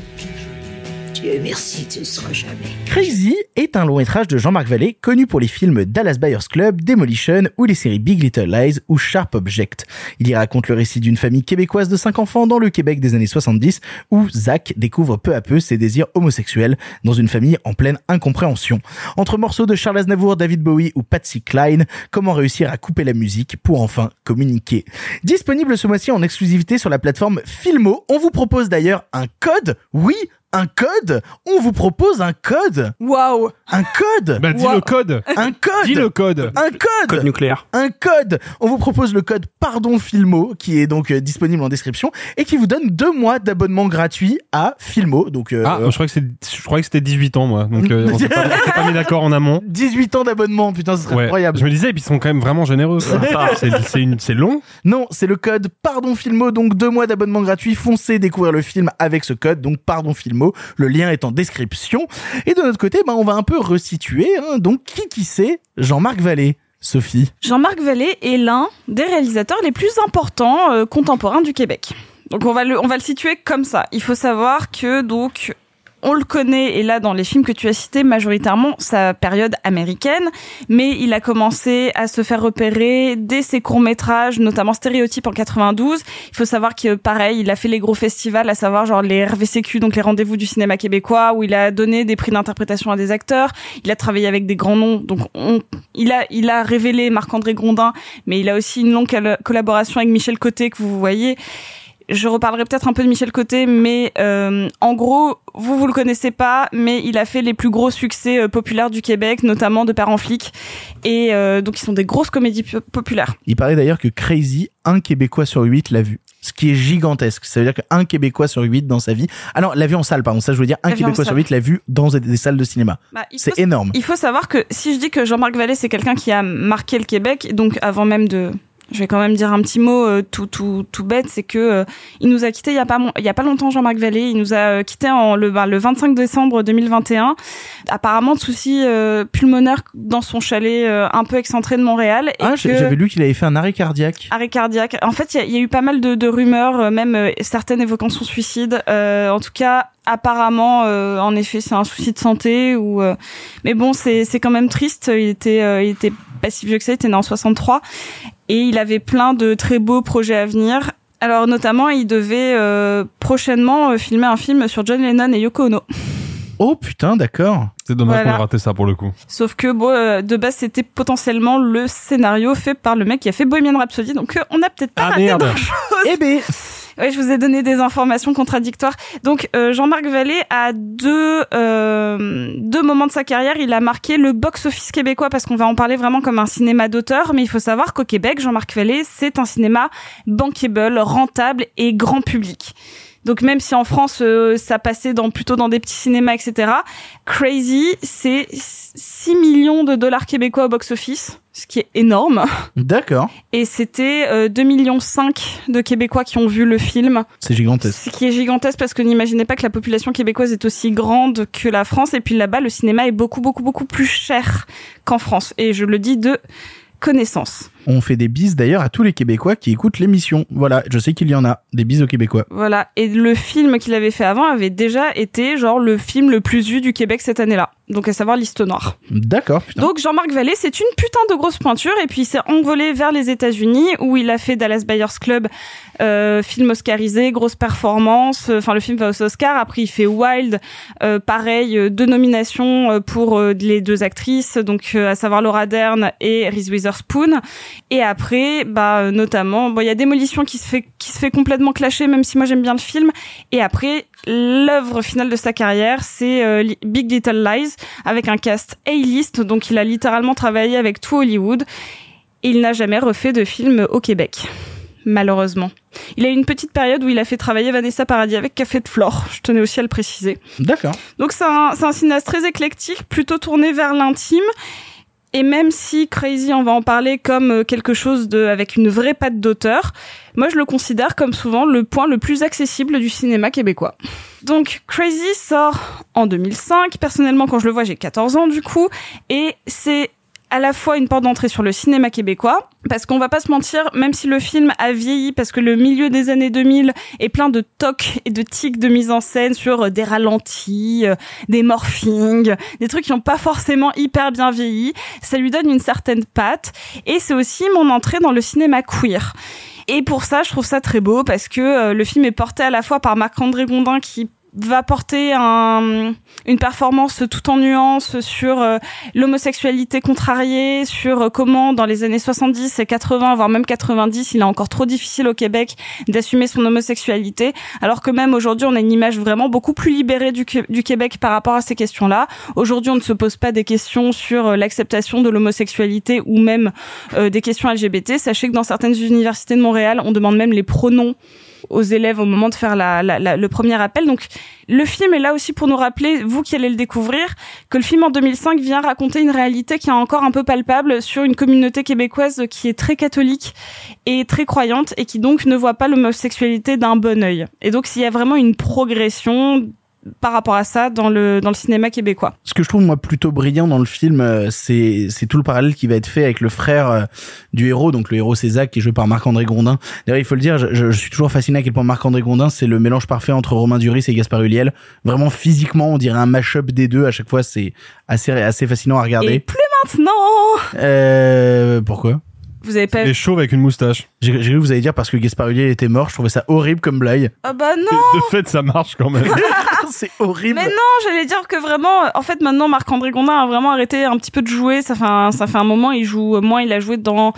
S19: Dieu merci, tu ne jamais.
S1: Crazy est un long métrage de Jean-Marc Vallée connu pour les films Dallas Buyers Club, Demolition ou les séries Big Little Lies ou Sharp Object. Il y raconte le récit d'une famille québécoise de cinq enfants dans le Québec des années 70 où Zach découvre peu à peu ses désirs homosexuels dans une famille en pleine incompréhension. Entre morceaux de Charles Aznavour, David Bowie ou Patsy Cline, comment réussir à couper la musique pour enfin communiquer? Disponible ce mois-ci en exclusivité sur la plateforme Filmo. On vous propose d'ailleurs un code. Oui, un code On vous propose un code
S2: Waouh
S1: Un code
S3: Bah, dis le code.
S1: Un code
S3: Dis le code.
S1: Un code
S4: Code nucléaire.
S1: Un code On vous propose le code Pardon Filmo, qui est donc euh, disponible en description, et qui vous donne deux mois d'abonnement gratuit à Filmo. Donc, euh,
S3: Ah, je croyais que c'était, je croyais que c'était 18 ans, moi. Donc, euh, on s'est pas, mis d'accord en amont. [LAUGHS]
S1: 18 ans d'abonnement, putain, ce serait
S3: Ouais.
S1: incroyable.
S3: Je me disais, et puis ils sont quand même vraiment généreux. [LAUGHS] c'est long.
S1: Non, c'est le code Pardon Filmo, donc deux mois d'abonnement gratuit. Foncez découvrir le film avec ce code, donc Pardon Filmo. Le lien est en description. Et de notre côté, bah, on va un peu resituer. Hein, donc, qui qui c'est Jean-Marc Vallée Sophie.
S2: Jean-Marc Vallée est l'un des réalisateurs les plus importants euh, contemporains du Québec. Donc on va le on va le situer comme ça. Il faut savoir que donc on le connaît et là dans les films que tu as cités majoritairement sa période américaine, mais il a commencé à se faire repérer dès ses courts-métrages, notamment Stéréotype en 92. Il faut savoir que pareil, il a fait les gros festivals, à savoir genre les RVCQ, donc les rendez-vous du cinéma québécois, où il a donné des prix d'interprétation à des acteurs. Il a travaillé avec des grands noms, donc on, il a il a révélé Marc-André Grondin, mais il a aussi une longue col- collaboration avec Michel Côté que vous voyez. Je reparlerai peut-être un peu de Michel Côté, mais euh, en gros, vous vous le connaissez pas, mais il a fait les plus gros succès euh, populaires du Québec, notamment de Père en flic, et euh, donc ils sont des grosses comédies po- populaires.
S1: Il paraît d'ailleurs que Crazy, un Québécois sur huit l'a vu. Ce qui est gigantesque. Ça veut dire qu'un Québécois sur huit dans sa vie. Ah non, l'a vu en salle, pardon. Ça, je veux dire, un Québécois sur huit l'a vu dans des salles de cinéma.
S2: Bah,
S1: C'est énorme.
S2: Il faut savoir que si je dis que Jean-Marc Vallée c'est quelqu'un qui a marqué le Québec, donc avant même de, je vais quand même dire un petit mot euh, tout tout tout bête, c'est que euh, il nous a quitté il y a pas il y a pas longtemps Jean-Marc Vallée, il nous a euh, quitté en le ben, le 25 décembre 2021. Apparemment de soucis euh, pulmonaires dans son chalet euh, un peu excentré de Montréal. Et
S1: Ah,
S2: que-
S1: j'avais lu qu'il avait fait un arrêt cardiaque.
S2: Arrêt cardiaque. En fait, il y a- il y, a eu pas mal de, de rumeurs, euh, même euh, certaines évoquant son suicide. Euh, en tout cas, apparemment, euh, en effet, c'est un souci de santé ou. euh, mais bon, c'est c'est quand même triste. Il était euh, il était pas si vieux que ça. Il était né en 63 et il avait plein de très beaux projets à venir. Alors notamment, il devait euh, prochainement euh, filmer un film sur John Lennon et Yoko Ono.
S1: Oh putain, d'accord.
S3: C'est dommage
S2: Voilà.
S3: qu'on ait raté ça pour le coup.
S2: Sauf que bon, euh, de base, c'était potentiellement le scénario fait par le mec qui a fait Bohemian Rhapsody, donc euh, on a peut-être pas
S3: Ah,
S2: raté
S3: merde.
S2: grand-chose.
S1: Eh ben, [LAUGHS]
S2: Ouais, je vous ai donné des informations contradictoires. Donc euh, Jean-Marc Vallée a deux euh, deux moments de sa carrière, il a marqué le box-office québécois parce qu'on va en parler vraiment comme un cinéma d'auteur, mais il faut savoir qu'au Québec, Jean-Marc Vallée, c'est un cinéma bankable, rentable et grand public. Donc même si en France euh, ça passait dans plutôt dans des petits cinémas etc. Crazy c'est 6 millions de dollars québécois au box office, ce qui est énorme.
S1: d'accord.
S2: Et c'était euh, 2 millions 5 de Québécois qui ont vu le film.
S1: C'est gigantesque.
S2: Ce qui est gigantesque parce que n'imaginez pas que la population québécoise est aussi grande que la France. Et puis là-bas, le cinéma est beaucoup, beaucoup, beaucoup plus cher qu'en France. Et je le dis de connaissance.
S1: On fait des bises d'ailleurs à tous les Québécois qui écoutent l'émission. Voilà, je sais qu'il y en a. Des bises aux Québécois.
S2: Voilà. Et le film qu'il avait fait avant avait déjà été genre le film le plus vu du Québec cette année-là. Donc à savoir Liste Noire.
S1: D'accord.
S2: Donc Jean-Marc Vallée, c'est une putain de grosse pointure et puis il s'est envolé vers les États-Unis où il a fait Dallas Buyers Club, euh, film oscarisé, grosse performance. Enfin le film va aux Oscars. Après il fait Wild, euh, pareil, euh, deux nominations euh, pour euh, les deux actrices, donc euh, à savoir Laura Dern et Reese Witherspoon. Et après, bah notamment, bon il y a Démolition qui se fait qui se fait complètement clasher, même si moi j'aime bien le film. Et après l'œuvre finale de sa carrière, c'est euh, Big Little Lies avec un cast A-list, donc il a littéralement travaillé avec tout Hollywood. Et il n'a jamais refait de film au Québec, malheureusement. Il a eu une petite période où il a fait travailler Vanessa Paradis avec Café de Flore, je tenais aussi à le préciser.
S1: D'accord.
S2: Donc c'est un, c'est un cinéaste très éclectique, plutôt tourné vers l'intime. Et même si Crazy, on va en parler comme euh, quelque chose de, avec une vraie patte d'auteur, moi je le considère comme souvent le point le plus accessible du cinéma québécois. Donc Crazy sort en 2005. Personnellement, quand je le vois, j'ai 14 ans du coup. Et c'est à la fois une porte d'entrée sur le cinéma québécois, parce qu'on va pas se mentir, même si le film a vieilli, parce que le milieu des années 2000 est plein de tocs et de tics de mise en scène sur euh, des ralentis, euh, des morphings, des trucs qui ont pas forcément hyper bien vieilli, ça lui donne une certaine patte, et c'est aussi mon entrée dans le cinéma queer. Et pour ça, je trouve ça très beau, parce que euh, le film est porté à la fois par Marc-André Gondin, qui va porter un, une performance tout en nuances sur euh, l'homosexualité contrariée, sur euh, comment dans les années 70 et 80, voire même 90, il est encore trop difficile au Québec d'assumer son homosexualité, alors que même aujourd'hui on a une image vraiment beaucoup plus libérée du, Québec par rapport à ces questions-là. Aujourd'hui on ne se pose pas des questions sur euh, l'acceptation de l'homosexualité ou même des questions LGBT. Sachez que dans certaines universités de Montréal, on demande même les pronoms aux élèves au moment de faire la, la- la- le premier appel. Donc le film est là aussi pour nous rappeler, vous qui allez le découvrir, que le film en 2005 vient raconter une réalité qui est encore un peu palpable sur une communauté québécoise qui est très catholique et très croyante et qui donc ne voit pas l'homosexualité d'un bon œil. Et donc s'il y a vraiment une progression par rapport à ça dans le dans le cinéma québécois.
S1: Ce que je trouve moi plutôt brillant dans le film, euh, c'est c'est tout le parallèle qui va être fait avec le frère euh, du héros, donc le héros Césac qui est joué par Marc-André Gondin. D'ailleurs, il faut le dire, je, je suis toujours fasciné à quel point Marc-André Gondin c'est le mélange parfait entre Romain Duris et Gaspard Ulliel. Vraiment physiquement, on dirait un mash-up des deux. À chaque fois, c'est assez assez fascinant à regarder.
S2: Et plus maintenant.
S1: Euh, pourquoi?
S2: Vous avez pas
S3: Et chauve avec une moustache.
S1: J'ai j'ai cru que vous allez dire parce que Gaspard Ulliel était mort. Je trouvais ça horrible comme blague.
S2: Ah bah non.
S3: De fait, ça marche quand même. [LAUGHS] [LAUGHS]
S1: c'est horrible.
S2: Mais non, j'allais dire que vraiment, en fait, maintenant, Marc-André Gondin a vraiment arrêté un petit peu de jouer. Ça fait un, ça fait un moment, il joue moins. Il a joué dans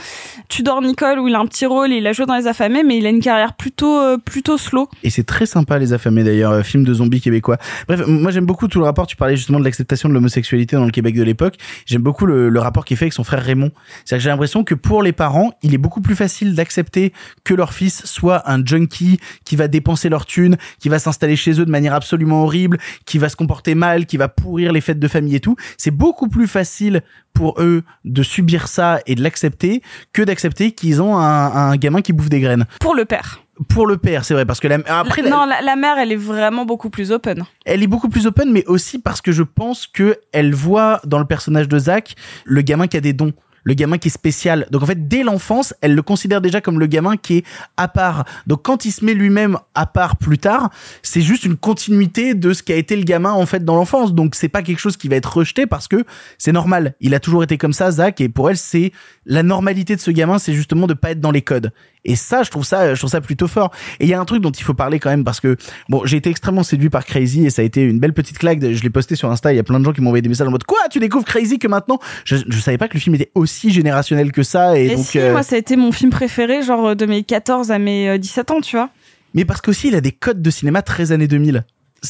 S2: Tudor Nicole où il a un petit rôle. Il a joué dans Les Affamés, mais il a une carrière plutôt, euh, plutôt slow.
S1: Et c'est très sympa, Les Affamés d'ailleurs, euh, film de zombies québécois. Bref, moi j'aime beaucoup tout le rapport, tu parlais justement de l'acceptation de l'homosexualité dans le Québec de l'époque. J'aime beaucoup le, le rapport qu'il fait avec son frère Raymond. C'est-à-dire que j'ai l'impression que pour les parents, il est beaucoup plus facile d'accepter que leur fils soit un junkie qui va dépenser leur thune, qui va s'installer chez eux de manière absolument horrible, qui va se comporter mal, qui va pourrir les fêtes de famille et tout. C'est beaucoup plus facile pour eux de subir ça et de l'accepter que d'accepter qu'ils ont un, un gamin qui bouffe des graines.
S2: Pour le père.
S1: Pour le père, c'est vrai, parce que la, après,
S2: non, la, la mère, elle est vraiment beaucoup plus open.
S1: elle est beaucoup plus open, mais aussi parce que je pense que elle voit dans le personnage de Zach le gamin qui a des dons. Le gamin qui est spécial. Donc en fait, dès l'enfance, elle le considère déjà comme le gamin qui est à part. Donc quand il se met lui-même à part plus tard, c'est juste une continuité de ce qu'a été le gamin en fait dans l'enfance. Donc c'est pas quelque chose qui va être rejeté parce que c'est normal. Il a toujours été comme ça, Zach, et pour elle, c'est la normalité de ce gamin, c'est justement de pas être dans les codes. Et ça, je trouve ça, je trouve ça plutôt fort. Et il y a un truc dont il faut parler quand même parce que bon, j'ai été extrêmement séduit par Crazy et ça a été une belle petite claque. Je l'ai posté sur Insta. Il y a plein de gens qui m'ont envoyé des messages en mode quoi, tu découvres Crazy que maintenant? Je, je savais pas que le film était aussi générationnel que ça. Et,
S2: Et
S1: donc,
S2: si,
S1: euh,
S2: moi, ça a été mon film préféré, genre de mes 14 à mes euh, 17 ans, tu vois.
S1: mais parce qu'aussi il a des codes de cinéma très années 2000.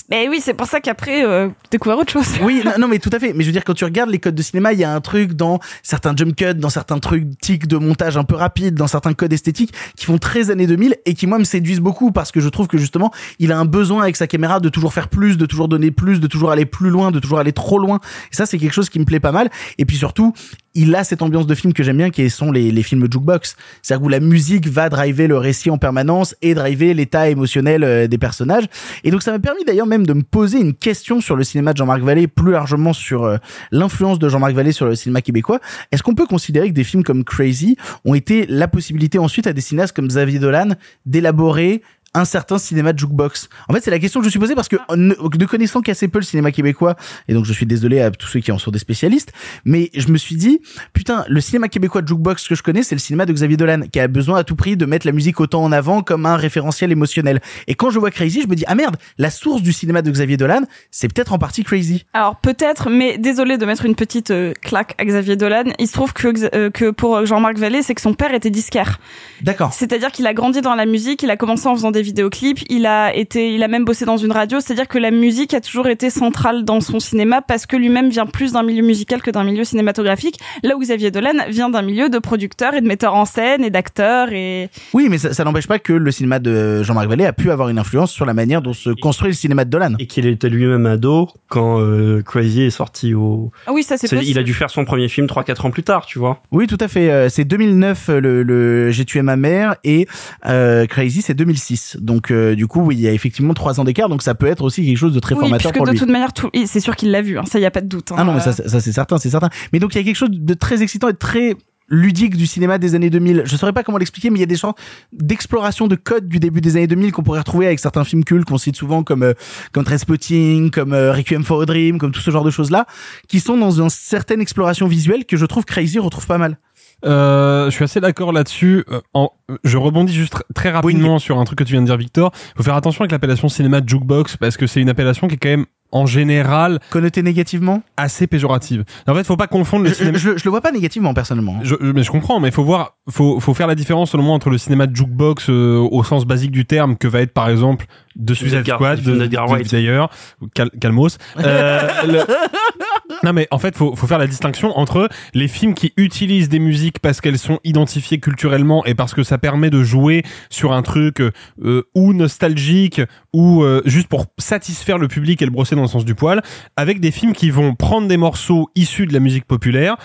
S2: Mais oui, c'est pour ça qu'après, euh, découvrir autre chose.
S1: Oui, non, mais tout à fait. Mais je veux dire, quand tu regardes les codes de cinéma, il y a un truc dans certains jump cuts, dans certains trucs tics de montage un peu rapide, dans certains codes esthétiques qui font très années 2000 et qui, moi, me séduisent beaucoup parce que je trouve que justement, il a un besoin avec sa caméra de toujours faire plus, de toujours donner plus, de toujours aller plus loin, de toujours aller trop loin. Et ça, c'est quelque chose qui me plaît pas mal. Et puis surtout, il a cette ambiance de film que j'aime bien, qui sont les, les films jukebox. C'est-à-dire où la musique va driver le récit en permanence et driver l'état émotionnel euh, des personnages. Et donc ça m'a permis d'ailleurs même de me poser une question sur le cinéma de Jean-Marc Vallée, plus largement sur euh, l'influence de Jean-Marc Vallée sur le cinéma québécois. Est-ce qu'on peut considérer que des films comme Crazy ont été la possibilité ensuite à des cinéastes comme Xavier Dolan d'élaborer un certain cinéma de jukebox En fait, c'est la question que je me suis posée parce que ne, ne connaissant qu'assez peu le cinéma québécois, et donc je suis désolé à tous ceux qui en sont des spécialistes, mais je me suis dit, putain, le cinéma québécois de jukebox que je connais, c'est le cinéma de Xavier Dolan, qui a besoin à tout prix de mettre la musique autant en avant comme un référentiel émotionnel. Et quand je vois Crazy, je me dis, ah merde, la source du cinéma de Xavier Dolan, c'est peut-être en partie Crazy.
S2: Alors peut-être, mais désolé de mettre une petite euh, claque à Xavier Dolan. Il se trouve que, euh, que pour Jean-Marc Vallée, c'est que son père était disquaire.
S1: D'accord.
S2: C'est-à-dire qu'il a grandi dans la musique, il a commencé en faisant des vidéoclips, il a été, il a même bossé dans une radio. C'est-à-dire que la musique a toujours été centrale dans son cinéma parce que lui-même vient plus d'un milieu musical que d'un milieu cinématographique. Là où Xavier Dolan vient d'un milieu de producteurs et de metteurs en scène et d'acteurs et.
S1: Oui, mais ça, ça n'empêche pas que le cinéma de Jean-Marc Vallée a pu avoir une influence sur la manière dont se construit le cinéma de Dolan.
S4: Et qu'il était lui-même ado quand euh, Crazy est sorti au.
S2: Ah oui, ça c'est.
S4: Il a dû faire son premier film 3-4 ans plus tard, tu vois.
S1: Oui, tout à fait. Euh, C'est 2009 euh, le, le J'ai tué ma mère et euh, Crazy c'est 2006. Donc euh, du coup, oui, il y a effectivement trois ans d'écart. Donc ça peut être aussi quelque chose de très
S2: Oui,
S1: formateur pour
S2: de
S1: lui.
S2: toute manière, tout... c'est sûr qu'il l'a vu. Hein, ça, y a pas de doute. hein.
S1: Ah non, mais ça, c'est- ça c'est certain, c'est certain. Mais donc il y a quelque chose de très excitant et de très ludique du cinéma des années 2000. Je saurais pas comment l'expliquer, mais il y a des genres d'exploration de codes du début des années 2000 qu'on pourrait retrouver avec certains films cultes qu'on cite souvent comme euh, comme Trainspotting, comme euh, Requiem for a Dream, comme tout ce genre de choses là, qui sont dans une certaine exploration visuelle que je trouve Crazy retrouve pas mal.
S3: Euh, je suis assez d'accord là-dessus. Euh, en- je rebondis juste tr- très rapidement sur un truc que tu viens de dire, Victor. Faut faire attention avec l'appellation cinéma jukebox parce que c'est une appellation qui est quand même en général
S1: connotée négativement,
S3: assez péjorative. En fait, faut pas confondre le
S1: Je,
S3: cinéma.
S1: je, je le vois pas négativement personnellement.
S3: Je, mais je comprends, mais il faut voir, faut, faut faire la différence selon moi entre le cinéma jukebox euh, au sens basique du terme que va être par exemple de Suicide Squad,
S4: de
S3: de, d'ailleurs, ou Cal- Calmos. Euh, [LAUGHS] le- Non mais en fait faut, faut faire la distinction entre les films qui utilisent des musiques parce qu'elles sont identifiées culturellement et parce que ça permet de jouer sur un truc euh, ou nostalgique ou euh, juste pour satisfaire le public et le brosser dans le sens du poil avec des films qui vont prendre des morceaux issus de la musique populaire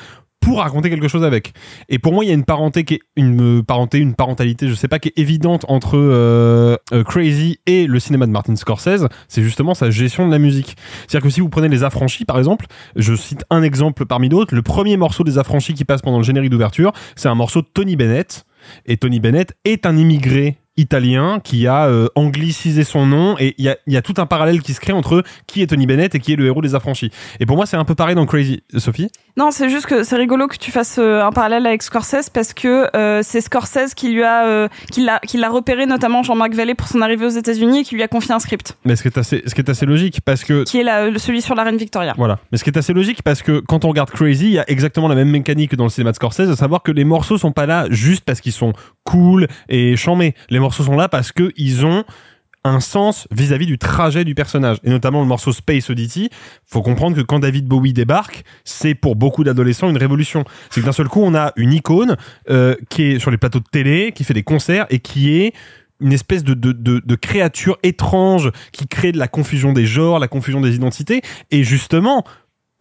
S3: pour raconter quelque chose avec. Et pour moi, il y a une parenté qui est une euh, parenté, une parentalité, je sais pas, qui est évidente entre euh, euh, Crazy et le cinéma de Martin Scorsese. C'est justement sa gestion de la musique. C'est-à-dire que si vous prenez Les Affranchis, par exemple, je cite un exemple parmi d'autres. Le premier morceau des Affranchis qui passe pendant le générique d'ouverture, c'est un morceau de Tony Bennett. Et Tony Bennett est un immigré italien qui a euh, anglicisé son nom et il y a, il y a tout un parallèle qui se crée entre qui est Tony Bennett et qui est le héros des affranchis. Et pour moi, c'est un peu pareil dans Crazy. Sophie?
S2: Non, c'est juste que c'est rigolo que tu fasses euh, un parallèle avec Scorsese parce que euh, c'est Scorsese qui lui a, euh, qui l'a, qui l'a repéré notamment Jean-Marc Vallée pour son arrivée aux États-Unis et qui lui a confié un script,
S3: Mais ce qui est assez, ce qui est assez logique parce que
S2: qui est la, celui sur la reine Victoria.
S3: Voilà. Mais ce qui est assez logique parce que quand on regarde Crazy, il y a exactement la même mécanique que dans le cinéma de Scorsese, à savoir que les morceaux sont pas là juste parce qu'ils sont cool et chamés. Les morceaux sont là parce que ils ont un sens vis-à-vis du trajet du personnage et notamment le morceau Space Oddity faut comprendre que quand David Bowie débarque c'est pour beaucoup d'adolescents une révolution c'est que d'un seul coup on a une icône euh, qui est sur les plateaux de télé qui fait des concerts et qui est une espèce de, créature étrange qui crée de la confusion des genres, la confusion des identités. Et justement,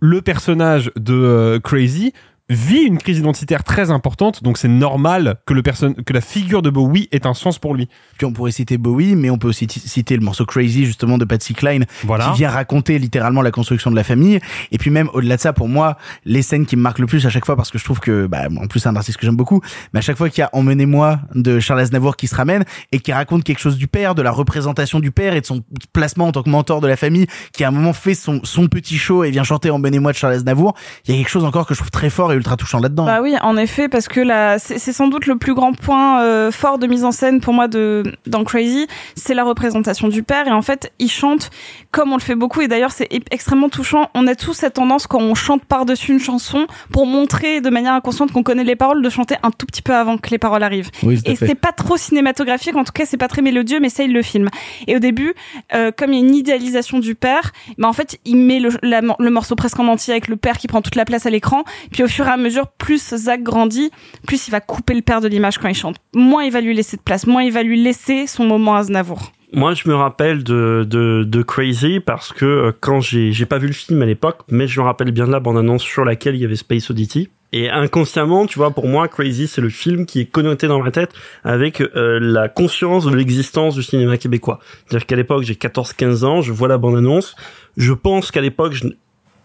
S3: le personnage de euh, Crazy vit une crise identitaire très importante, donc c'est normal que le personne, que la figure de Bowie ait un sens pour lui.
S1: Puis on pourrait citer Bowie, mais on peut aussi citer le morceau Crazy justement de Patsy Cline,
S3: Voilà.
S1: qui vient raconter littéralement la construction de la famille. Et puis même au-delà de ça, pour moi, les scènes qui me marquent le plus à chaque fois, parce que je trouve que, bah, en plus c'est un artiste que j'aime beaucoup, mais à chaque fois qu'il y a Emmenez-moi de Charles Aznavour qui se ramène et qui raconte quelque chose du père, de la représentation du père et de son placement en tant que mentor de la famille, qui à un moment fait son, son petit show et vient chanter Emmenez-moi de Charles Aznavour, il y a quelque chose encore que je trouve très fort ultra touchant là-dedans.
S2: Bah oui, en effet, parce que là, c'est sans doute le plus grand point euh, fort de mise en scène pour moi de dans Crazy, c'est la représentation du père. Et en fait, il chante comme on le fait beaucoup. Et d'ailleurs, c'est extrêmement touchant. On a tous cette tendance quand on chante par-dessus une chanson pour montrer de manière inconsciente qu'on connaît les paroles, de chanter un tout petit peu avant que les paroles arrivent.
S1: Oui,
S2: et c'est pas trop cinématographique. En tout cas, c'est pas très mélodieux, mais ça, il le filme. Et au début, euh, comme il y a une idéalisation du père, bah en fait, il met le, la- le morceau presque en entier avec le père qui prend toute la place à l'écran. Puis au fur à mesure, plus Zach grandit, plus il va couper le père de l'image quand il chante. Moins il va lui laisser de place, moins il va lui laisser son moment Aznavour.
S4: Moi, je me rappelle de, de, de Crazy parce que euh, quand j'ai j'ai pas vu le film à l'époque, mais je me rappelle bien de la bande-annonce sur laquelle il y avait Space Oddity. Et inconsciemment, tu vois, pour moi, Crazy, c'est le film qui est connoté dans ma tête avec euh, la conscience de l'existence du cinéma québécois. C'est-à-dire qu'à l'époque, j'ai 14-15 ans, je vois la bande-annonce, je pense qu'à l'époque, je...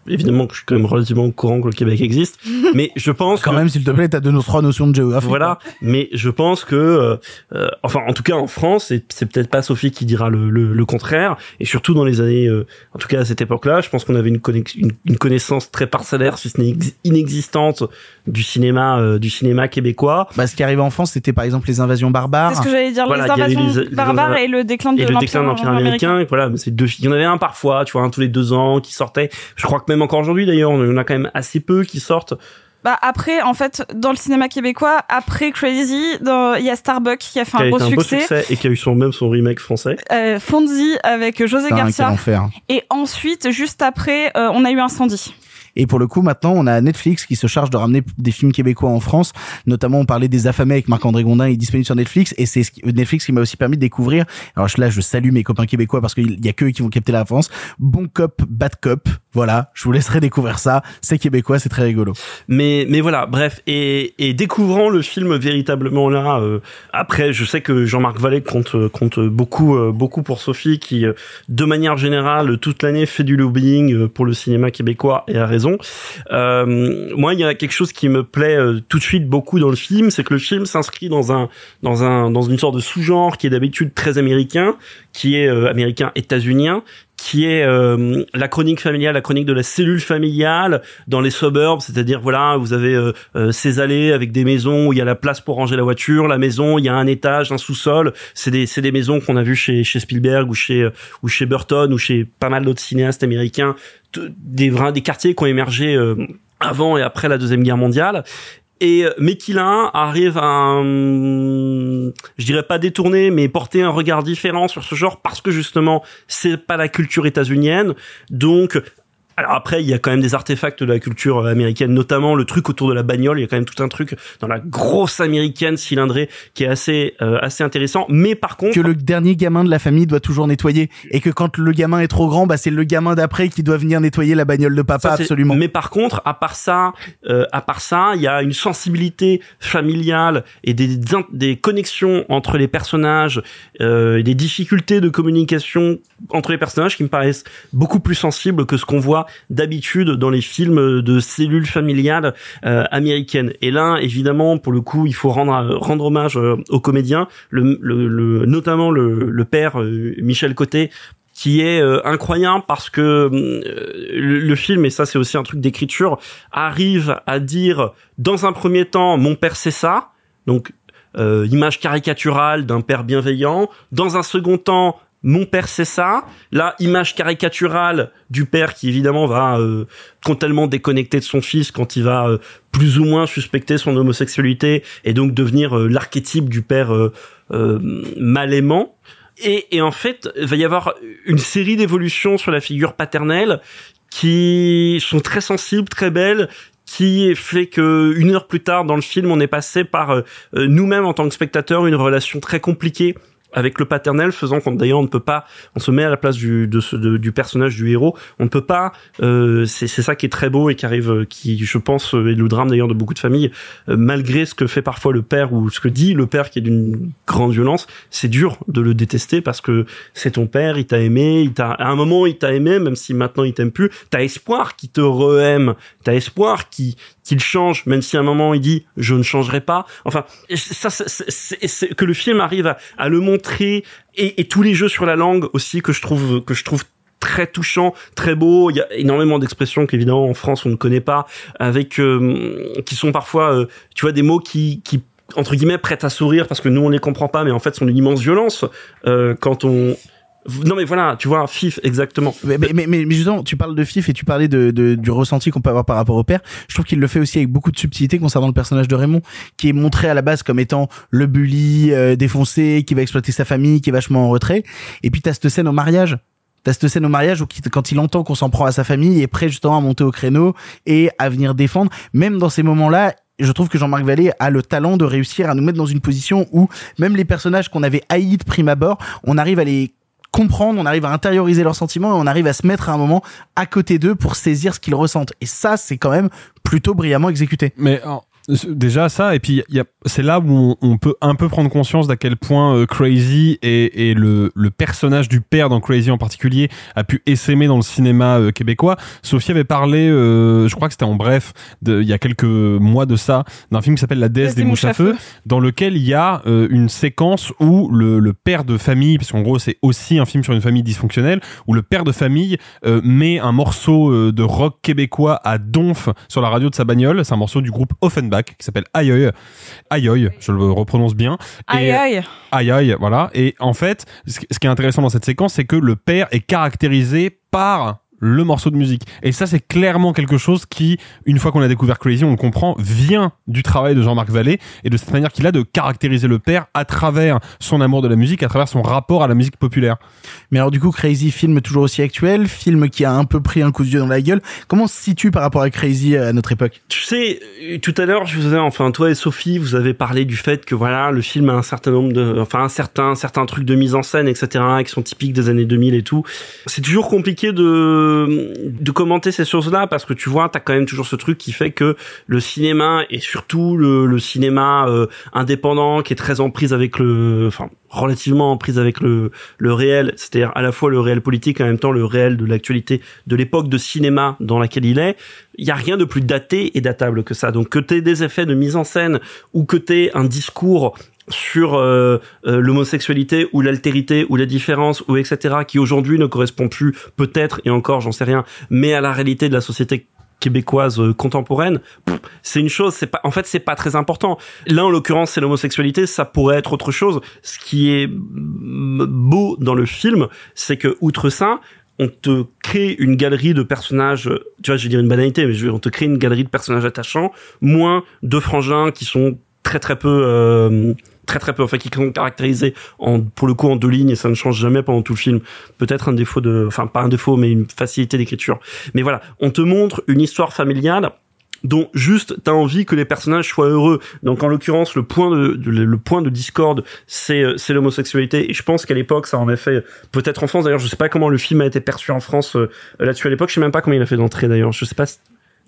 S4: évidemment que je suis quand même relativement au courant que le Québec existe, [LAUGHS] mais je pense
S1: Quand
S4: que-
S1: même, s'il te plaît, t'as deux nos trois notions de géographie.
S4: voilà, mais je pense que, euh, euh, enfin, en tout cas en France, et c'est peut-être pas Sophie qui dira le, le, le contraire, et surtout dans les années, euh, en tout cas à cette époque-là, je pense qu'on avait une, connex- une, une connaissance très parcellaire, si ce n'est ex- inexistante, du cinéma, euh, du cinéma québécois.
S1: Bah, ce qui arrivait en France, c'était par exemple les invasions barbares.
S2: C'est ce que j'allais dire,
S4: Voilà,
S2: les invasions
S4: les- les
S2: barbares et le déclin de l'Empire
S4: déclin de l'Empire américain, et voilà, mais c'est deux, il y en avait un parfois, tu vois, un tous les deux ans qui sortait. Je crois que même encore aujourd'hui d'ailleurs, on en a quand même assez peu qui sortent.
S2: Bah après, en fait, dans le cinéma québécois, après Crazy, il y a Starbuck qui a fait
S4: qui a
S2: un gros
S4: un beau
S2: succès.
S4: succès et qui a eu son même son remake français.
S2: Euh, Fonzie avec José Garcia.
S1: enfer.
S2: Et ensuite, juste après, euh, on a eu Incendie.
S1: Et pour le coup, maintenant, on a Netflix qui se charge de ramener des films québécois en France. Notamment, on parlait des Affamés avec Marc-André Gondin, il est disponible sur Netflix. Et c'est ce qui- Netflix qui m'a aussi permis de découvrir. Alors je- là, je salue mes copains québécois parce qu'il y a que eux qui vont capter la référence. Bon cop, bad cop. Voilà, je vous laisserai découvrir ça. C'est québécois, c'est très rigolo.
S4: Mais mais voilà, bref, et, et découvrant le film véritablement là. euh, après, je sais que Jean-Marc Vallée compte euh, compte beaucoup euh, beaucoup pour Sophie, qui euh, de manière générale toute l'année fait du lobbying pour le cinéma québécois et a raison. Euh, moi, il y a quelque chose qui me plaît tout de suite beaucoup dans le film, c'est que le film s'inscrit dans un dans un dans une sorte de sous-genre qui est d'habitude très américain, qui est américain états-unien qui est euh, la chronique familiale, la chronique de la cellule familiale dans les suburbs, c'est-à-dire voilà, vous avez euh, euh, ces allées avec des maisons où il y a la place pour ranger la voiture, la maison, il y a un étage, un sous-sol, c'est des c'est des maisons qu'on a vues chez chez Spielberg ou chez euh, ou chez Burton ou chez pas mal d'autres cinéastes américains, des des quartiers qui ont émergé euh, avant et après la deuxième guerre mondiale et euh, Mekilin arrive à, un- je dirais pas détourner, mais porter un regard différent sur ce genre parce que justement c'est pas la culture états-unienne. Donc alors après, il y a quand même des artefacts de la culture américaine, notamment le truc autour de la bagnole. Il y a quand même tout un truc dans la grosse américaine cylindrée qui est assez euh, assez intéressant. Mais par contre,
S1: Que le dernier gamin de la famille doit toujours nettoyer. Et que quand le gamin est trop grand, bah, c'est le gamin d'après qui doit venir nettoyer la bagnole de papa,
S4: Ça,
S1: absolument.
S4: Mais par contre, à part ça, euh, à part ça, il y a une sensibilité familiale et des, des connexions entre les personnages, euh, des difficultés de communication entre les personnages qui me paraissent beaucoup plus sensibles que ce qu'on voit d'habitude dans les films de cellules familiales euh, américaines. Et là, évidemment, pour le coup, il faut rendre rendre hommage euh, aux comédiens, le, le, le- notamment le, le père euh, Michel Côté qui est euh, incroyable parce que euh, le, le film et ça c'est aussi un truc d'écriture arrive à dire dans un premier temps mon père c'est ça donc euh, image caricaturale d'un père bienveillant dans un second temps mon père c'est ça. Là image caricaturale du père qui évidemment va euh, totalement déconnecter de son fils quand il va euh, plus ou moins suspecter son homosexualité et donc devenir euh, l'archétype du père euh, euh, mal aimant et, et en fait, il va y avoir une série d'évolutions sur la figure paternelle qui sont très sensibles, très belles, qui fait que une heure plus tard dans le film, on est passé par euh, nous-mêmes en tant que spectateurs une relation très compliquée avec le paternel faisant qu'on d'ailleurs on ne peut pas on se met à la place du de ce, du personnage du héros. On ne peut pas euh, c'est c'est ça qui est très beau et qui arrive euh, qui je pense euh, est le drame d'ailleurs de beaucoup de familles. Euh, malgré ce que fait parfois le père ou ce que dit le père qui est d'une grande violence c'est dur de le détester parce que c'est ton père il t'a aimé il t'a à un moment il t'a aimé même si maintenant il t'aime plus. T'as espoir qu'il te re-aime. T'as espoir qu'il qu'il change, même si à un moment il dit je ne changerai pas. Enfin, ça, c'est- que le film arrive à, à le montrer et, tous les jeux sur la langue aussi que je trouve que je trouve très touchant, très beau. Il y a énormément d'expressions qu'évidemment en France on ne connaît pas, avec euh, qui sont parfois, euh, tu vois, des mots qui qui entre guillemets prêtent à sourire parce que nous on les comprend pas, mais en fait sont d'une immense violence euh, quand on non mais voilà, tu vois, FIF exactement.
S1: Mais, mais, mais, mais justement, tu parles de FIF et tu parlais de, de- du ressenti qu'on peut avoir par rapport au père. Je trouve qu'il le fait aussi avec beaucoup de subtilité concernant le personnage de Raymond, qui est montré à la base comme étant le bully, euh, défoncé, qui va exploiter sa famille, qui est vachement en retrait. Et puis t'as cette scène au mariage. T'as cette scène au mariage où quand il entend qu'on s'en prend à sa famille, il est prêt justement à monter au créneau et à venir défendre. Même dans ces moments-là, je trouve que Jean-Marc Vallée a le talent de réussir à nous mettre dans une position où même les personnages qu'on avait haïs de prime abord, on arrive à les comprendre, on arrive à intérioriser leurs sentiments et on arrive à se mettre à un moment à côté d'eux pour saisir ce qu'ils ressentent. Et ça, c'est quand même plutôt brillamment exécuté.
S3: Mais déjà ça, et puis c'est là où on, on peut un peu prendre conscience d'à quel point euh, Crazy et, et le, le personnage du père dans Crazy en particulier a pu essaimer dans le cinéma euh, québécois. Sophie avait parlé, euh, je crois que c'était en bref, de, il y a quelques mois de ça, d'un film qui s'appelle La déesse des mouches à feu, dans lequel il y a une séquence où le, le père de famille, parce qu'en gros c'est aussi un film sur une famille dysfonctionnelle, où le père de famille met un morceau de rock québécois à donf sur la radio de sa bagnole. C'est un morceau du groupe Offenbach qui s'appelle Aïe Aïe. Aïe Aïe, je le reprononce bien.
S2: Aïe
S3: Et-
S2: aïe.
S3: Aïe aïe, voilà. Et en fait, ce qui est intéressant dans cette séquence, c'est que le père est caractérisé par le morceau de musique. Et ça, c'est clairement quelque chose qui, une fois qu'on a découvert Crazy, on le comprend, vient du travail de Jean-Marc Vallée et de cette manière qu'il a de caractériser le père à travers son amour de la musique, à travers son rapport à la musique populaire.
S1: Mais alors du coup, Crazy, film toujours aussi actuel, film qui a un peu pris un coup de vieux dans la gueule. Comment on se situe par rapport à Crazy à notre époque?
S4: Tu sais, euh, tout à l'heure, je vous ai, enfin, toi et Sophie, vous avez parlé du fait que voilà, le film a un certain nombre de, enfin, un certain, certains trucs de mise en scène, etc., qui sont typiques des années 2000 et tout. C'est toujours compliqué de, de commenter ces choses-là parce que tu vois, t'as quand même toujours ce truc qui fait que le cinéma et surtout le, le cinéma euh, indépendant qui est très en prise avec le, enfin, relativement en prise avec le, le réel, c'est-à-dire à la fois le réel politique et en même temps le réel de l'actualité de l'époque de cinéma dans laquelle il est, il y a rien de plus daté et datable que ça. Donc que t'aies des effets de mise en scène ou que t'aies un discours sur euh, euh, l'homosexualité ou l'altérité ou la différence ou etc qui aujourd'hui ne correspond plus peut-être et encore j'en sais rien mais à la réalité de la société québécoise euh, contemporaine c'est une chose c'est pas en fait c'est pas très important. Là en l'occurrence c'est l'homosexualité ça pourrait être autre chose. Ce qui est beau dans le film c'est que outre ça on te crée une galerie de personnages, tu vois, je vais dire une banalité, mais je veux- on te crée une galerie de personnages attachants, moins de frangins qui sont très très peu, euh, très très peu, enfin qui sont caractérisés en, pour le coup en deux lignes et ça ne change jamais pendant tout le film. Peut-être un défaut de, enfin pas un défaut, mais une facilité d'écriture. Mais voilà, on te montre une histoire familiale dont juste t'as envie que les personnages soient heureux. Donc en l'occurrence le point de, le point de discorde c'est euh, c'est l'homosexualité et je pense qu'à l'époque ça en a fait peut-être en France d'ailleurs je sais pas comment le film a été perçu en France euh, là-dessus à l'époque je sais même pas combien il a fait d'entrée d'ailleurs je sais pas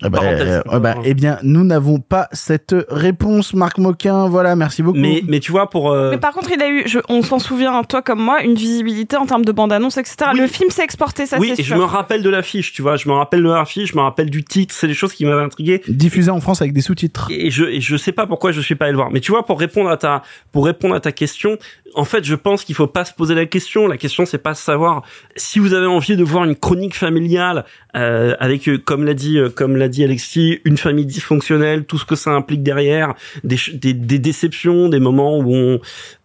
S1: Ah bah, euh, ah bah, eh bien, nous n'avons pas cette réponse, Marc Moquin. Voilà, merci beaucoup.
S4: mais mais tu vois pour euh,
S2: Mais par contre, il a eu, je- on s'en souvient, toi comme moi, une visibilité en termes de bande-annonce, etc. Le film s'est exporté, ça
S4: oui et je me rappelle de l'affiche tu vois je me rappelle de l'affiche je me rappelle du titre c'est des choses qui m'avaient intrigué
S1: Diffusé en France avec des sous-titres.
S4: et je et je sais pas pourquoi je suis pas allé le voir mais tu vois pour répondre à ta pour répondre à ta question en fait je pense qu'il faut pas se poser la question. La question c'est pas savoir si vous avez envie de voir une chronique familiale euh, avec euh, comme l'a dit euh, comme l'a dit Alexis une famille dysfonctionnelle tout ce que ça implique derrière des des, des déceptions des moments où on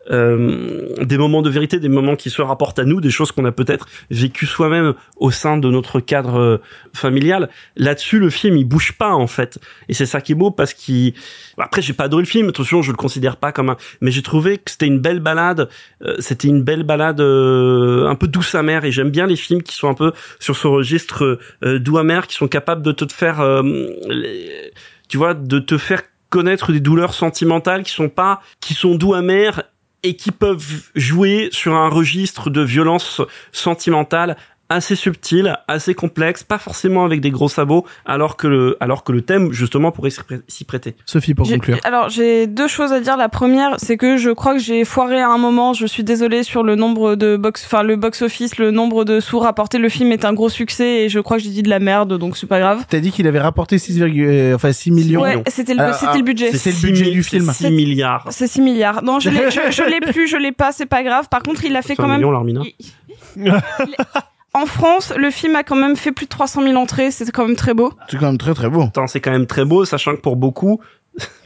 S4: des moments de vérité, des moments qui se rapportent à nous, des choses qu'on a peut-être vécues soi-même au sein de notre cadre euh, familial. Là-dessus, le film il bouge pas en fait, et c'est ça qui est beau parce qu'il. Après, j'ai pas adoré le film, attention, je le considère pas comme un, mais j'ai trouvé que c'était une belle balade. euh, c'était une belle balade euh, un peu douce amère, et j'aime bien les films qui sont un peu sur ce registre euh, doux amer, qui sont capables de te faire, euh, tu vois, de te faire connaître des douleurs sentimentales qui sont pas, qui sont doux amères et qui peuvent jouer sur un registre de violence sentimentale assez subtil, assez complexe, pas forcément avec des gros sabots, alors que le, alors que le thème, justement, pourrait s'y prê- s'y prêter.
S1: Sophie, pour conclure.
S2: Alors j'ai deux choses à dire. La première, c'est que je crois que j'ai foiré à un moment. Je suis désolée sur le nombre de box, enfin le box office, le nombre de sous rapportés. Le film est un gros succès et je crois que j'ai dit de la merde, donc c'est pas grave.
S1: T'as dit qu'il avait rapporté 6, euh, enfin 6 millions.
S2: Ouais, c'était le- c'était
S1: ah,
S2: le budget.
S1: C'était le budget du film.
S4: 6 milliards.
S2: C'est 6 milliards. Non, je l'ai, je, je l'ai [LAUGHS] plus, je l'ai pas, c'est pas grave. Par contre, il a fait quand même.
S4: million, l'Armina.
S2: En France, le film a quand même fait plus de 300 000 entrées. C'est quand même très beau.
S1: C'est quand même très très beau.
S4: Attends, c'est quand même très beau, sachant que pour beaucoup,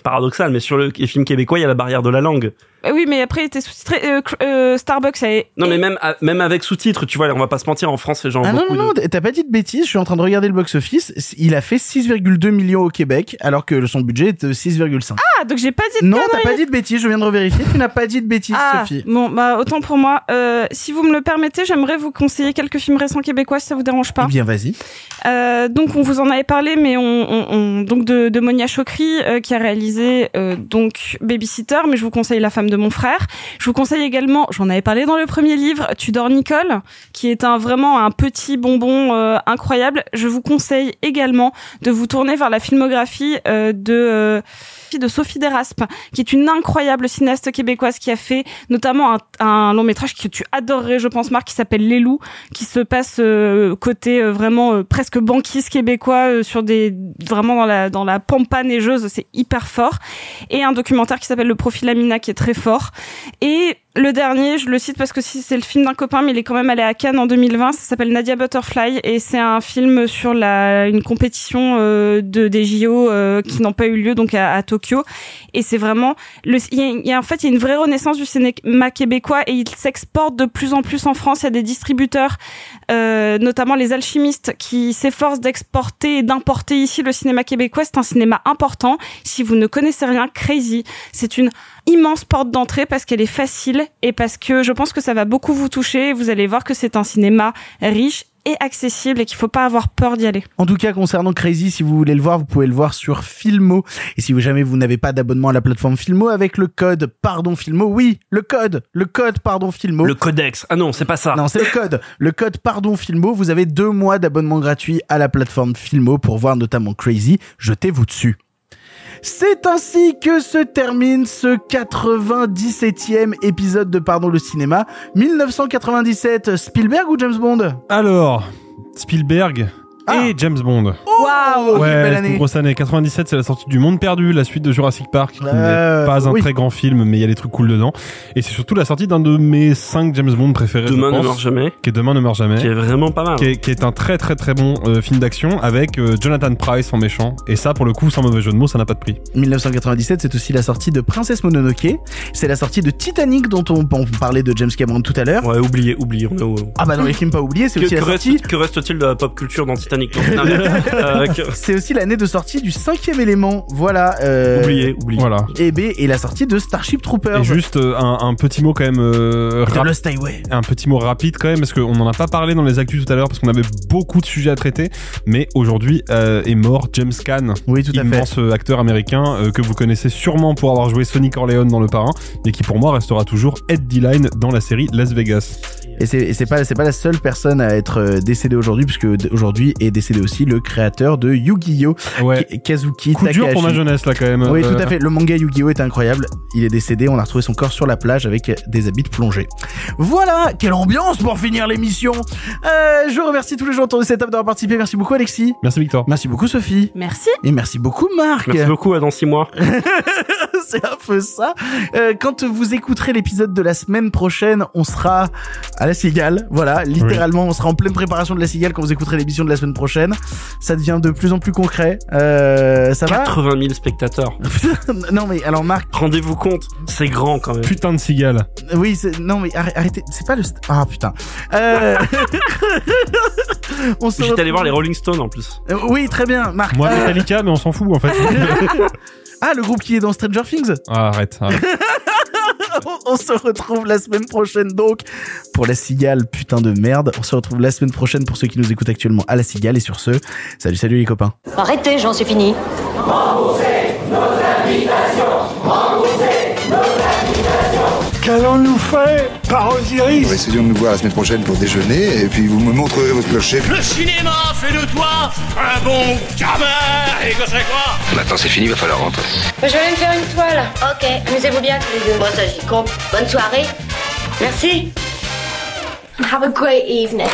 S4: paradoxal, mais sur le les films québécois, il y a la barrière de la langue.
S2: Euh, Oui, mais après, il était sous-titré. euh, euh, Starbucks a.
S4: Non, mais même, à- même avec sous-titres, tu vois, on va pas se mentir, en France, les gens
S1: Ah non, non,
S4: de...
S1: non, t'as pas dit de bêtises, je suis en train de regarder le box-office. Il a fait 6,2 millions au Québec, alors que son budget est de 6,5.
S2: Ah, donc j'ai pas dit de
S1: non, t'as pas dit de bêtises, je viens de revérifier, tu n'as pas dit de bêtises,
S2: Ah,
S1: Sophie.
S2: bon, bah autant pour moi. Euh, si vous me le permettez, j'aimerais vous conseiller quelques films récents québécois, si ça vous dérange pas.
S1: Eh bien, vas-y.
S2: Euh, donc on vous en avait parlé, mais on, on, on- donc de, de Monia Chokri euh, qui a réalisé euh, donc Babysitter, mais je vous conseille La femme de mon frère. Je vous conseille également, j'en avais parlé dans le premier livre, Tudor Nicole, qui est un vraiment un petit bonbon euh, incroyable. Je vous conseille également de vous tourner vers la filmographie euh, de de Sophie Deraspe, qui est une incroyable cinéaste québécoise qui a fait notamment un, un long métrage que tu adorerais, je pense, Marc, qui s'appelle Les Loups, qui se passe euh, côté euh, vraiment euh, presque banquise québécois euh, sur des vraiment dans la dans la pampa neigeuse, c'est hyper fort. Et un documentaire qui s'appelle Le Profil Amina, qui est très fort. Et le dernier, je le cite parce que si c'est le film d'un copain, mais il est quand même allé à Cannes en 2020. Ça s'appelle Nadia Butterfly et c'est un film sur la une compétition euh, de des JO euh, qui n'ont pas eu lieu donc à, à Tokyo. Et c'est vraiment le il y, a, en fait il y a une vraie renaissance du cinéma québécois et il s'exporte de plus en plus en France. Il y a des distributeurs, euh, notamment les alchimistes, qui s'efforcent d'exporter et d'importer ici le cinéma québécois. C'est un cinéma important. Si vous ne connaissez rien, Crazy, c'est une immense porte d'entrée parce qu'elle est facile et parce que je pense que ça va beaucoup vous toucher. Vous allez voir que c'est un cinéma riche et accessible et qu'il faut pas avoir peur d'y aller.
S1: En tout cas, concernant Crazy, si vous voulez le voir, vous pouvez le voir sur Filmo. Et si vous jamais vous n'avez pas d'abonnement à la plateforme Filmo, avec le code pardon Filmo, oui, le code, le code pardon Filmo.
S4: Le codex. Ah non, c'est pas ça.
S1: Non, c'est le code. Le code pardon Filmo. Vous avez deux mois d'abonnement gratuit à la plateforme Filmo pour voir notamment Crazy. Jetez-vous dessus. C'est ainsi que se termine ce 97e épisode de Pardon le cinéma. 1997, Spielberg ou James Bond?
S3: Alors, Spielberg et James Bond.
S1: Waouh
S3: ouais,
S1: belle
S3: c'est une
S1: année.
S3: grosse année. 97, c'est la sortie du Monde Perdu, la suite de Jurassic Park, qui
S1: Euh,
S3: n'est pas un
S1: oui.
S3: très grand film, mais il y a des trucs cool dedans. Et c'est surtout la sortie d'un de mes 5 James Bond préférés. je
S4: Demain ne
S3: pense,
S4: meurt jamais.
S3: Qui est Demain ne meurt jamais.
S4: Qui est vraiment pas mal.
S3: Qui est, qui est un très très très bon euh, film d'action avec euh, Jonathan Price en méchant. Et ça, pour le coup, sans mauvais jeu de mots, ça n'a pas de prix.
S1: 1997, c'est aussi la sortie de Princesse Mononoke. C'est la sortie de Titanic dont on, on parlait de James Cameron tout à l'heure.
S4: Ouais. On est
S1: Ah bah dans les films pas oubliés, c'est
S4: que,
S1: aussi la
S4: que
S1: sortie.
S4: reste, que reste-t-il de la pop culture dans Titanic [LAUGHS] Euh, que-
S1: C'est aussi l'année de sortie du cinquième élément. Voilà. Euh...
S3: Oublié, oublié. Voilà.
S1: Et B et la sortie de Starship Troopers.
S3: Et juste euh, un, un petit mot quand même euh,
S1: Dans
S3: rap-
S1: Lost Highway.
S3: un petit mot rapide quand même parce qu'on n'en a pas parlé dans les actus tout à l'heure parce qu'on avait beaucoup de sujets à traiter mais aujourd'hui euh, est mort James Caan
S1: Oui, tout à fait.
S3: immense euh, acteur américain euh, que vous connaissez sûrement pour avoir joué Sonic Corleone dans Le Parrain et qui pour moi restera toujours Ed D-Line dans la série Las Vegas
S1: Et c'est pas c'est pas la seule personne à être euh, décédée aujourd'hui puisque aujourd'hui est décédé aussi le créateur de Yu-Gi-Oh
S3: ouais
S1: Ki- Kazuki
S3: coup dur
S1: Takahashi.
S3: pour ma jeunesse là quand même
S1: Oui,
S3: Euh,
S1: tout à fait. Le manga Yu-Gi-Oh est incroyable. Il est décédé. On a retrouvé son corps sur la plage avec des habits de plongée. Voilà. Quelle ambiance pour finir l'émission. Euh, je remercie tous les gens autour de cette table d'avoir participé. Merci beaucoup, Alexis.
S3: merci Victor
S1: Merci beaucoup, Sophie.
S2: Merci.
S1: Et merci beaucoup, Marc.
S4: Merci beaucoup, à dans six mois. [LAUGHS]
S1: c'est un peu ça. Euh, quand vous écouterez l'épisode de la semaine prochaine, on sera à la cigale. Voilà, littéralement, on sera en pleine préparation de la cigale quand vous écouterez l'émission de la semaine prochaine. Ça devient de plus en plus concret. Euh, ça va
S4: 80 000 spectateurs. [LAUGHS]
S1: Non mais alors Marc,
S4: Rendez-vous compte, c'est grand quand même.
S3: putain de cigale
S1: oui, non mais arrête- arrêtez, c'est pas le st- ah putain. Euh... [LAUGHS] on se
S4: J'étais allé voir les Rolling Stones en plus.
S1: Euh, Oui, très bien, Marc.
S3: moi
S1: Euh,
S3: Metallica mais on s'en fout en fait [LAUGHS]
S1: Ah, le groupe qui est dans Stranger Things.
S3: Ah, arrête, arrête. [LAUGHS]
S1: on se retrouve la semaine prochaine donc pour la cigale, putain de merde. On se retrouve la semaine prochaine pour ceux qui nous écoutent actuellement à la cigale et sur ce, salut salut les copains.
S21: Arrêtez, j'en suis fini.
S19: Remboursez nos invitations
S22: Qu'allons-nous faire par Osiris
S21: Essayons de nous voir la semaine prochaine pour déjeuner et puis vous me montrerez votre clocher.
S8: Le cinéma fait de toi un bon gamin Et que c'est quoi?
S15: Maintenant c'est fini, va falloir rentrer.
S7: Moi, je vais aller me faire une toile. Ok, amusez-vous bien tous les deux. Moi, ça j'y compte. Bonne soirée. Merci. Have a great evening.